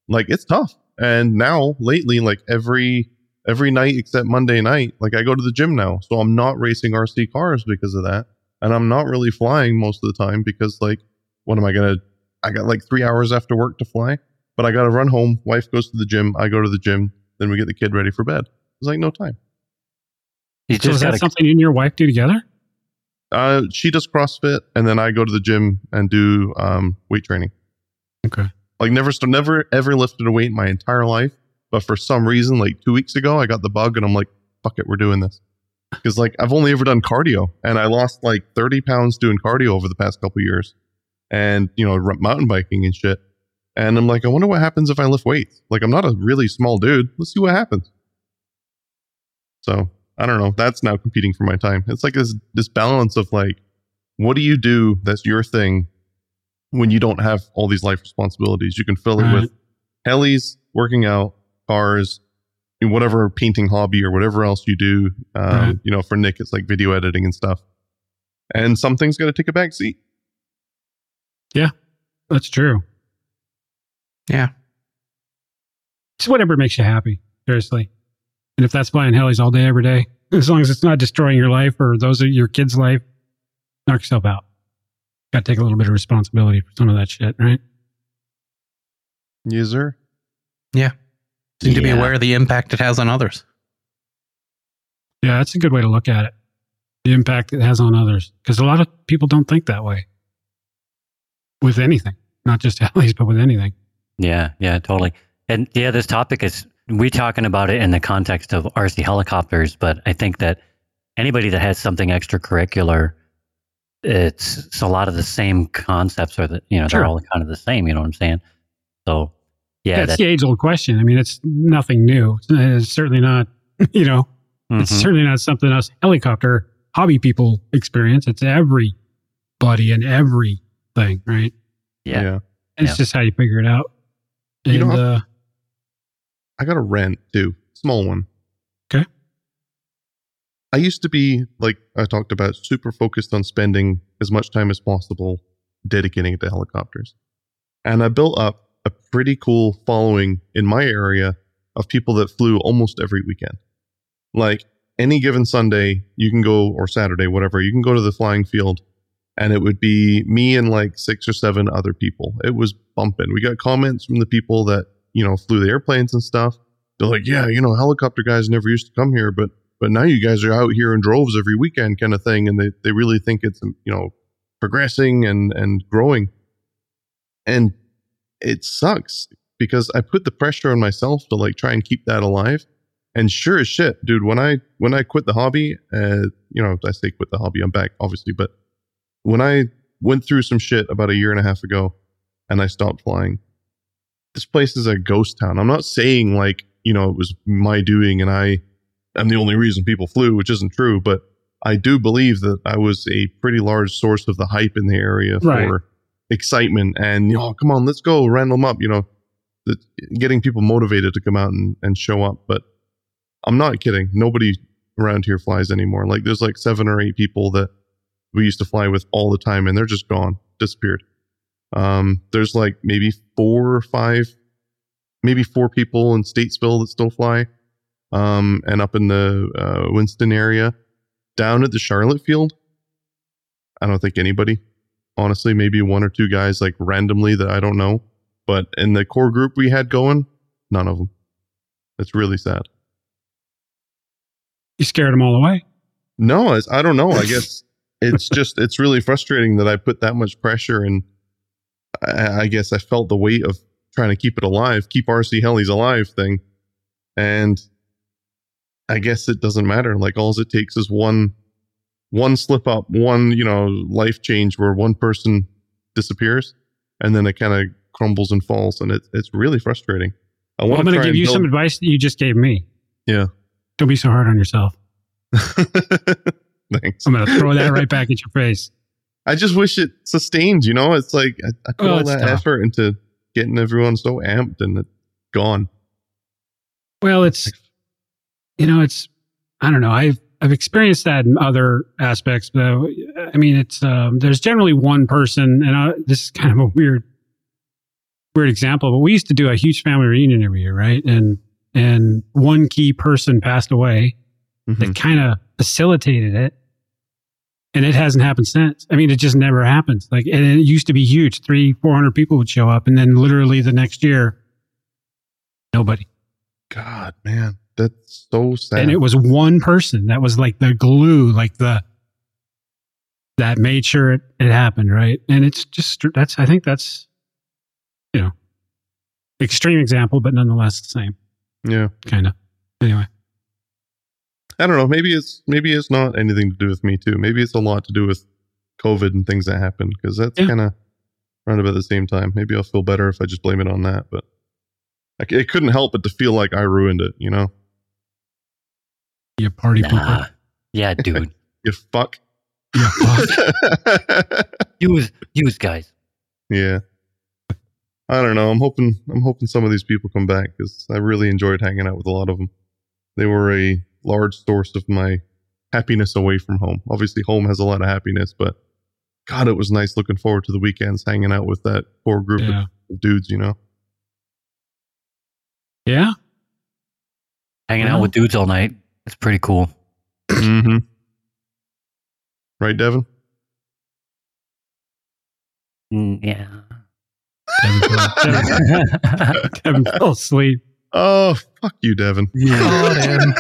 like it's tough. And now lately, like every every night except Monday night, like I go to the gym now. So I'm not racing RC cars because of that. and I'm not really flying most of the time because like, what am I gonna? I got like three hours after work to fly, but I got to run home. Wife goes to the gym. I go to the gym. Then we get the kid ready for bed. It's like no time. You So is just that got to something you and your wife do together? Uh, she does CrossFit, and then I go to the gym and do um, weight training. Okay. Like never, never ever lifted a weight in my entire life, but for some reason, like two weeks ago, I got the bug, and I'm like, "Fuck it, we're doing this." Because like I've only ever done cardio, and I lost like 30 pounds doing cardio over the past couple years, and you know, mountain biking and shit. And I'm like, I wonder what happens if I lift weights. Like I'm not a really small dude. Let's see what happens. So I don't know. That's now competing for my time. It's like this this balance of like, what do you do that's your thing when you don't have all these life responsibilities? You can fill it with helis, working out, cars, whatever painting hobby or whatever else you do. Um, Right. You know, for Nick, it's like video editing and stuff. And some things got to take a back seat. Yeah, That's true. Yeah. It's whatever makes you happy, seriously. And if that's flying helis all day, every day, as long as it's not destroying your life or those of your kids' life, knock yourself out. Got to take a little bit of responsibility for some of that shit, right? User? Yeah. Seem to be aware of the impact it has on others. Yeah, that's a good way to look at it. The impact it has on others. Because a lot of people don't think that way with anything, not just helis, but with anything. Yeah, yeah, totally. And yeah, this topic is we talking about it in the context of RC helicopters, but I think that anybody that has something extracurricular, it's, it's a lot of the same concepts, or the you know Sure. they're all kind of the same. You know what I'm saying? So Yeah, yeah, it's the age old question. I mean, it's nothing new. It's, it's certainly not, you know, it's mhm. certainly not something us helicopter hobby people experience. It's everybody and everything, right? yeah. It's Yeah. just how you figure it out. And, You know, uh, I got a rent too, small one. Okay. I used to be like I talked about, super focused on spending as much time as possible dedicating it to helicopters, and I built up a pretty cool following in my area of people that flew almost every weekend. Like any given Sunday, you can go or Saturday, whatever, you can go to the flying field and it would be me and like six or seven other people. It was bumping. We got comments from the people that, you know, flew the airplanes and stuff. They're like, yeah, you know, helicopter guys never used to come here, but but now you guys are out here in droves every weekend kind of thing and they, they really think it's you know progressing and and growing. And it sucks because i put the pressure on myself to like try and keep that alive. And sure as shit dude when i when i quit the hobby uh you know i say quit the hobby i'm back obviously but when i went through some shit about a year and a half ago and i stopped flying this place is a ghost town. I'm not saying like you know it was my doing and i am the only reason people flew which isn't true but i do believe that i was a pretty large source of the hype in the area Right. for excitement and you know come on let's go random up you know the, getting people motivated to come out and, and show up but i'm not kidding. Nobody around here flies anymore. Like there's like seven or eight people that we used to fly with all the time and they're just gone disappeared. Um there's like maybe four or five maybe four people in statesville that still fly um and up in the uh, winston area. Down at the charlotte field i don't think anybody honestly maybe one or two guys like randomly that i don't know but in the core group we had going none of them it's really sad. You scared them all away. no i don't know. I guess it's just it's really frustrating that i put that much pressure and I, I guess i felt the weight of trying to keep it alive keep rc helis alive thing. And i guess it doesn't matter like all it takes is one one slip up one you know life change where one person disappears and then it kind of crumbles and falls and it, it's really frustrating i Well, want I'm to going to give you some advice that you just gave me. yeah Don't be so hard on yourself. thanks I'm going to throw that right back at your face. I just wish it sustained. You know, it's like I, I put Well, all that tough. effort into getting everyone so amped and it's gone. Well, it's, you know, it's, I don't know. I've, I've experienced that in other aspects, but I mean, it's, um, there's generally one person, and I, this is kind of a weird, weird example, but we used to do a huge family reunion every year, right? And, and one key person passed away Mhm. that kind of facilitated it. and it hasn't happened since. I mean, it just never happens. Like, and it used to be huge. Three, 400 people would show up. And then literally the next year, nobody. God, man, that's so sad. And it was one person that was like the glue, like the, that made sure it, it happened. Right. And it's just, that's, I think that's, you know, extreme example, but nonetheless the same yeah. kind of. Anyway. I don't know. Maybe it's maybe it's not anything to do with me too. Maybe it's a lot to do with COVID and things that happened because that's Yeah. kind of around about the same time. Maybe I'll feel better if I just blame it on that. But it couldn't help but to feel like I ruined it. You know, You party Nah. pooper. Yeah, dude. you fuck. Yeah, fuck. use use guys. yeah. I don't know. I'm hoping I'm hoping some of these people come back because I really enjoyed hanging out with a lot of them. They were a large source of my happiness away from home. Obviously, home has a lot of happiness, but God, it was nice looking forward to the weekends hanging out with that core group yeah. of dudes. You know, Yeah. Hanging Well- out with dudes all night. It's pretty cool. mm-hmm. right, Devin? Mm, yeah. Kevin fell, Kevin, Kevin fell asleep. Oh, fuck you, Devin. Oh, damn.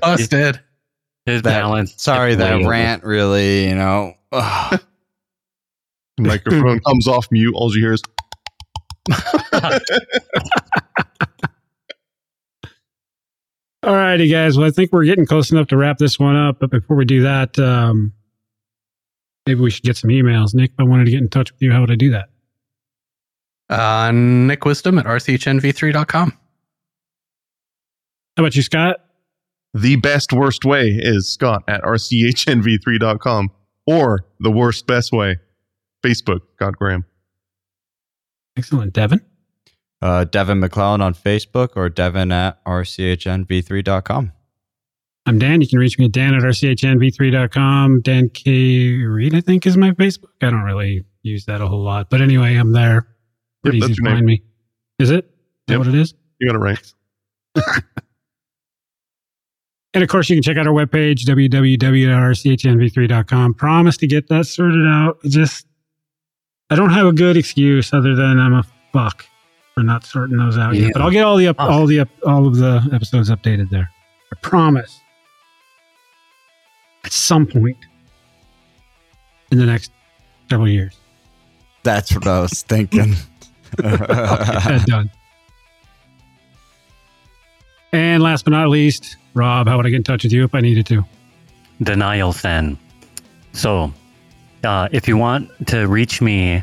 Busted. His balance. Sorry, tipped way that over. rant really, you know. Microphone comes off mute. All you hear is All righty, guys. Well, I think we're getting close enough to wrap this one up. But before we do that, um, maybe we should get some emails. Nick, if I wanted to get in touch with you, how would I do that? Uh, Nick Wisdom at rchnv3.com. How about you, Scott? the best worst way is Scott at rchnv3.com or the worst best way, Facebook, Scott Graham. Excellent. Devin? Uh, Devin McClellan on Facebook or Devin at rchnv3.com. I'm Dan. You can reach me at Dan at rchnv3.com. Dan K. Reed, I think, is my Facebook. I don't really use that a whole lot. But anyway, I'm there. Pretty Yep, easy to your name. find me. Is it? Is that what it is? You got it right. And of course, you can check out our webpage, www.rchnv3.com. Promise to get that sorted out. Just, I don't have a good excuse other than I'm a fuck for not sorting those out Yeah. yet. But I'll get all the up, Fuck. all the up, all of the episodes updated there. I promise. At some point in the next several years, That's what I was thinking. I'll get that done. And last but not least, Rob, how would I get in touch with you if I needed to? Denial then. So, uh, if you want to reach me,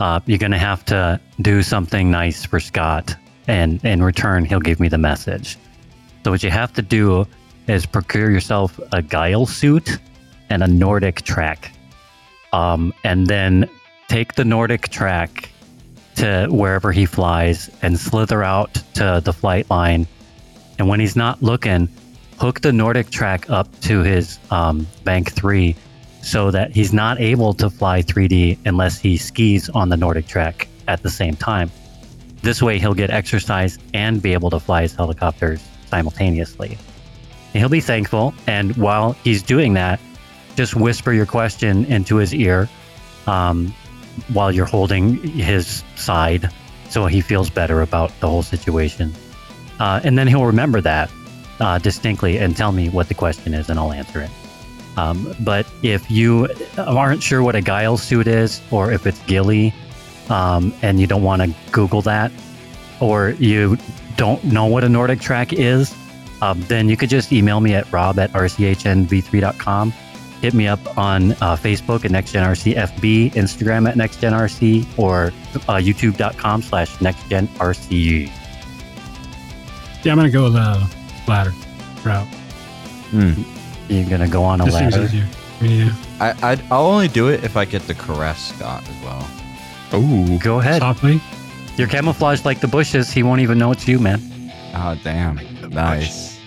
uh, you're going to have to do something nice for Scott. And in return, he'll give me the message. So, what you have to do is procure yourself a Guile suit and a Nordic track. Um, and then take the Nordic track to wherever he flies and slither out to the flight line. And when he's not looking, hook the Nordic track up to his um, Bank 3 so that he's not able to fly 3D unless he skis on the Nordic track at the same time. This way, he'll get exercise and be able to fly his helicopters simultaneously. He'll be thankful. And while he's doing that, just whisper your question into his ear um, while you're holding his side so he feels better about the whole situation. Uh, and then he'll remember that uh, distinctly and tell me what the question is, and I'll answer it. Um, but if you aren't sure what a guile suit is, or if it's Gilly, um, and you don't want to Google that, or you don't know what a Nordic track is, um, then you could just email me at rob at rchnv3.com. Hit me up on uh, Facebook at NextGenRCFB, Instagram at NextGenRC, or uh, YouTube.com slash NextGenRCU. Yeah, I'm going to go with the ladder route. Hmm. You're going to go on a This seems ladder. easier. Yeah. I, I'd, I'll only do it if I get to caress Scott as well. Oh, Go ahead. Softly. You're camouflaged like the bushes. He won't even know it's you, man. Oh, damn. Nice.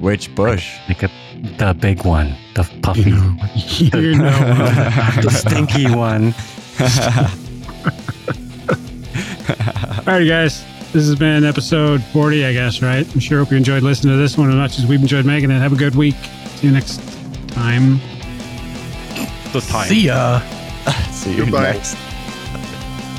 Which bush? Like a, the big one, the puffy, You know, you know the stinky one. All right, guys. This has been episode 40, I guess, right? I'm sure hope you enjoyed listening to this one as much as we've enjoyed making it. Have a good week. See you next time. the time. See ya. See you Goodbye. next.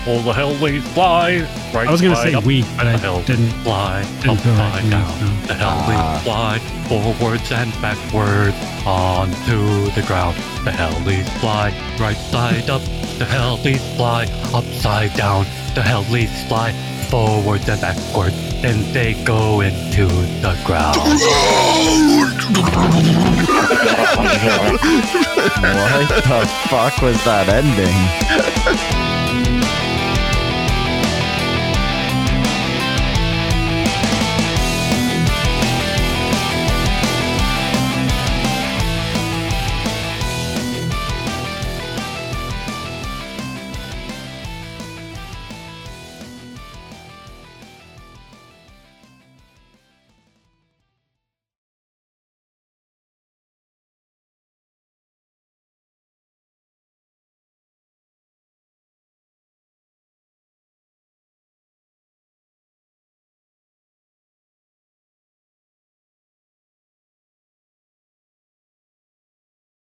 All the hell we fly. Right I was gonna say we, but I hell didn't. fly. Didn't feel like upside me, down. so. The hell Ah. we fly. Forwards and backwards onto the ground. The hellies fly. Right side up. The hellies fly. Upside down. The hellies fly. Forwards and backward, Then they go into the ground. What the fuck was that ending?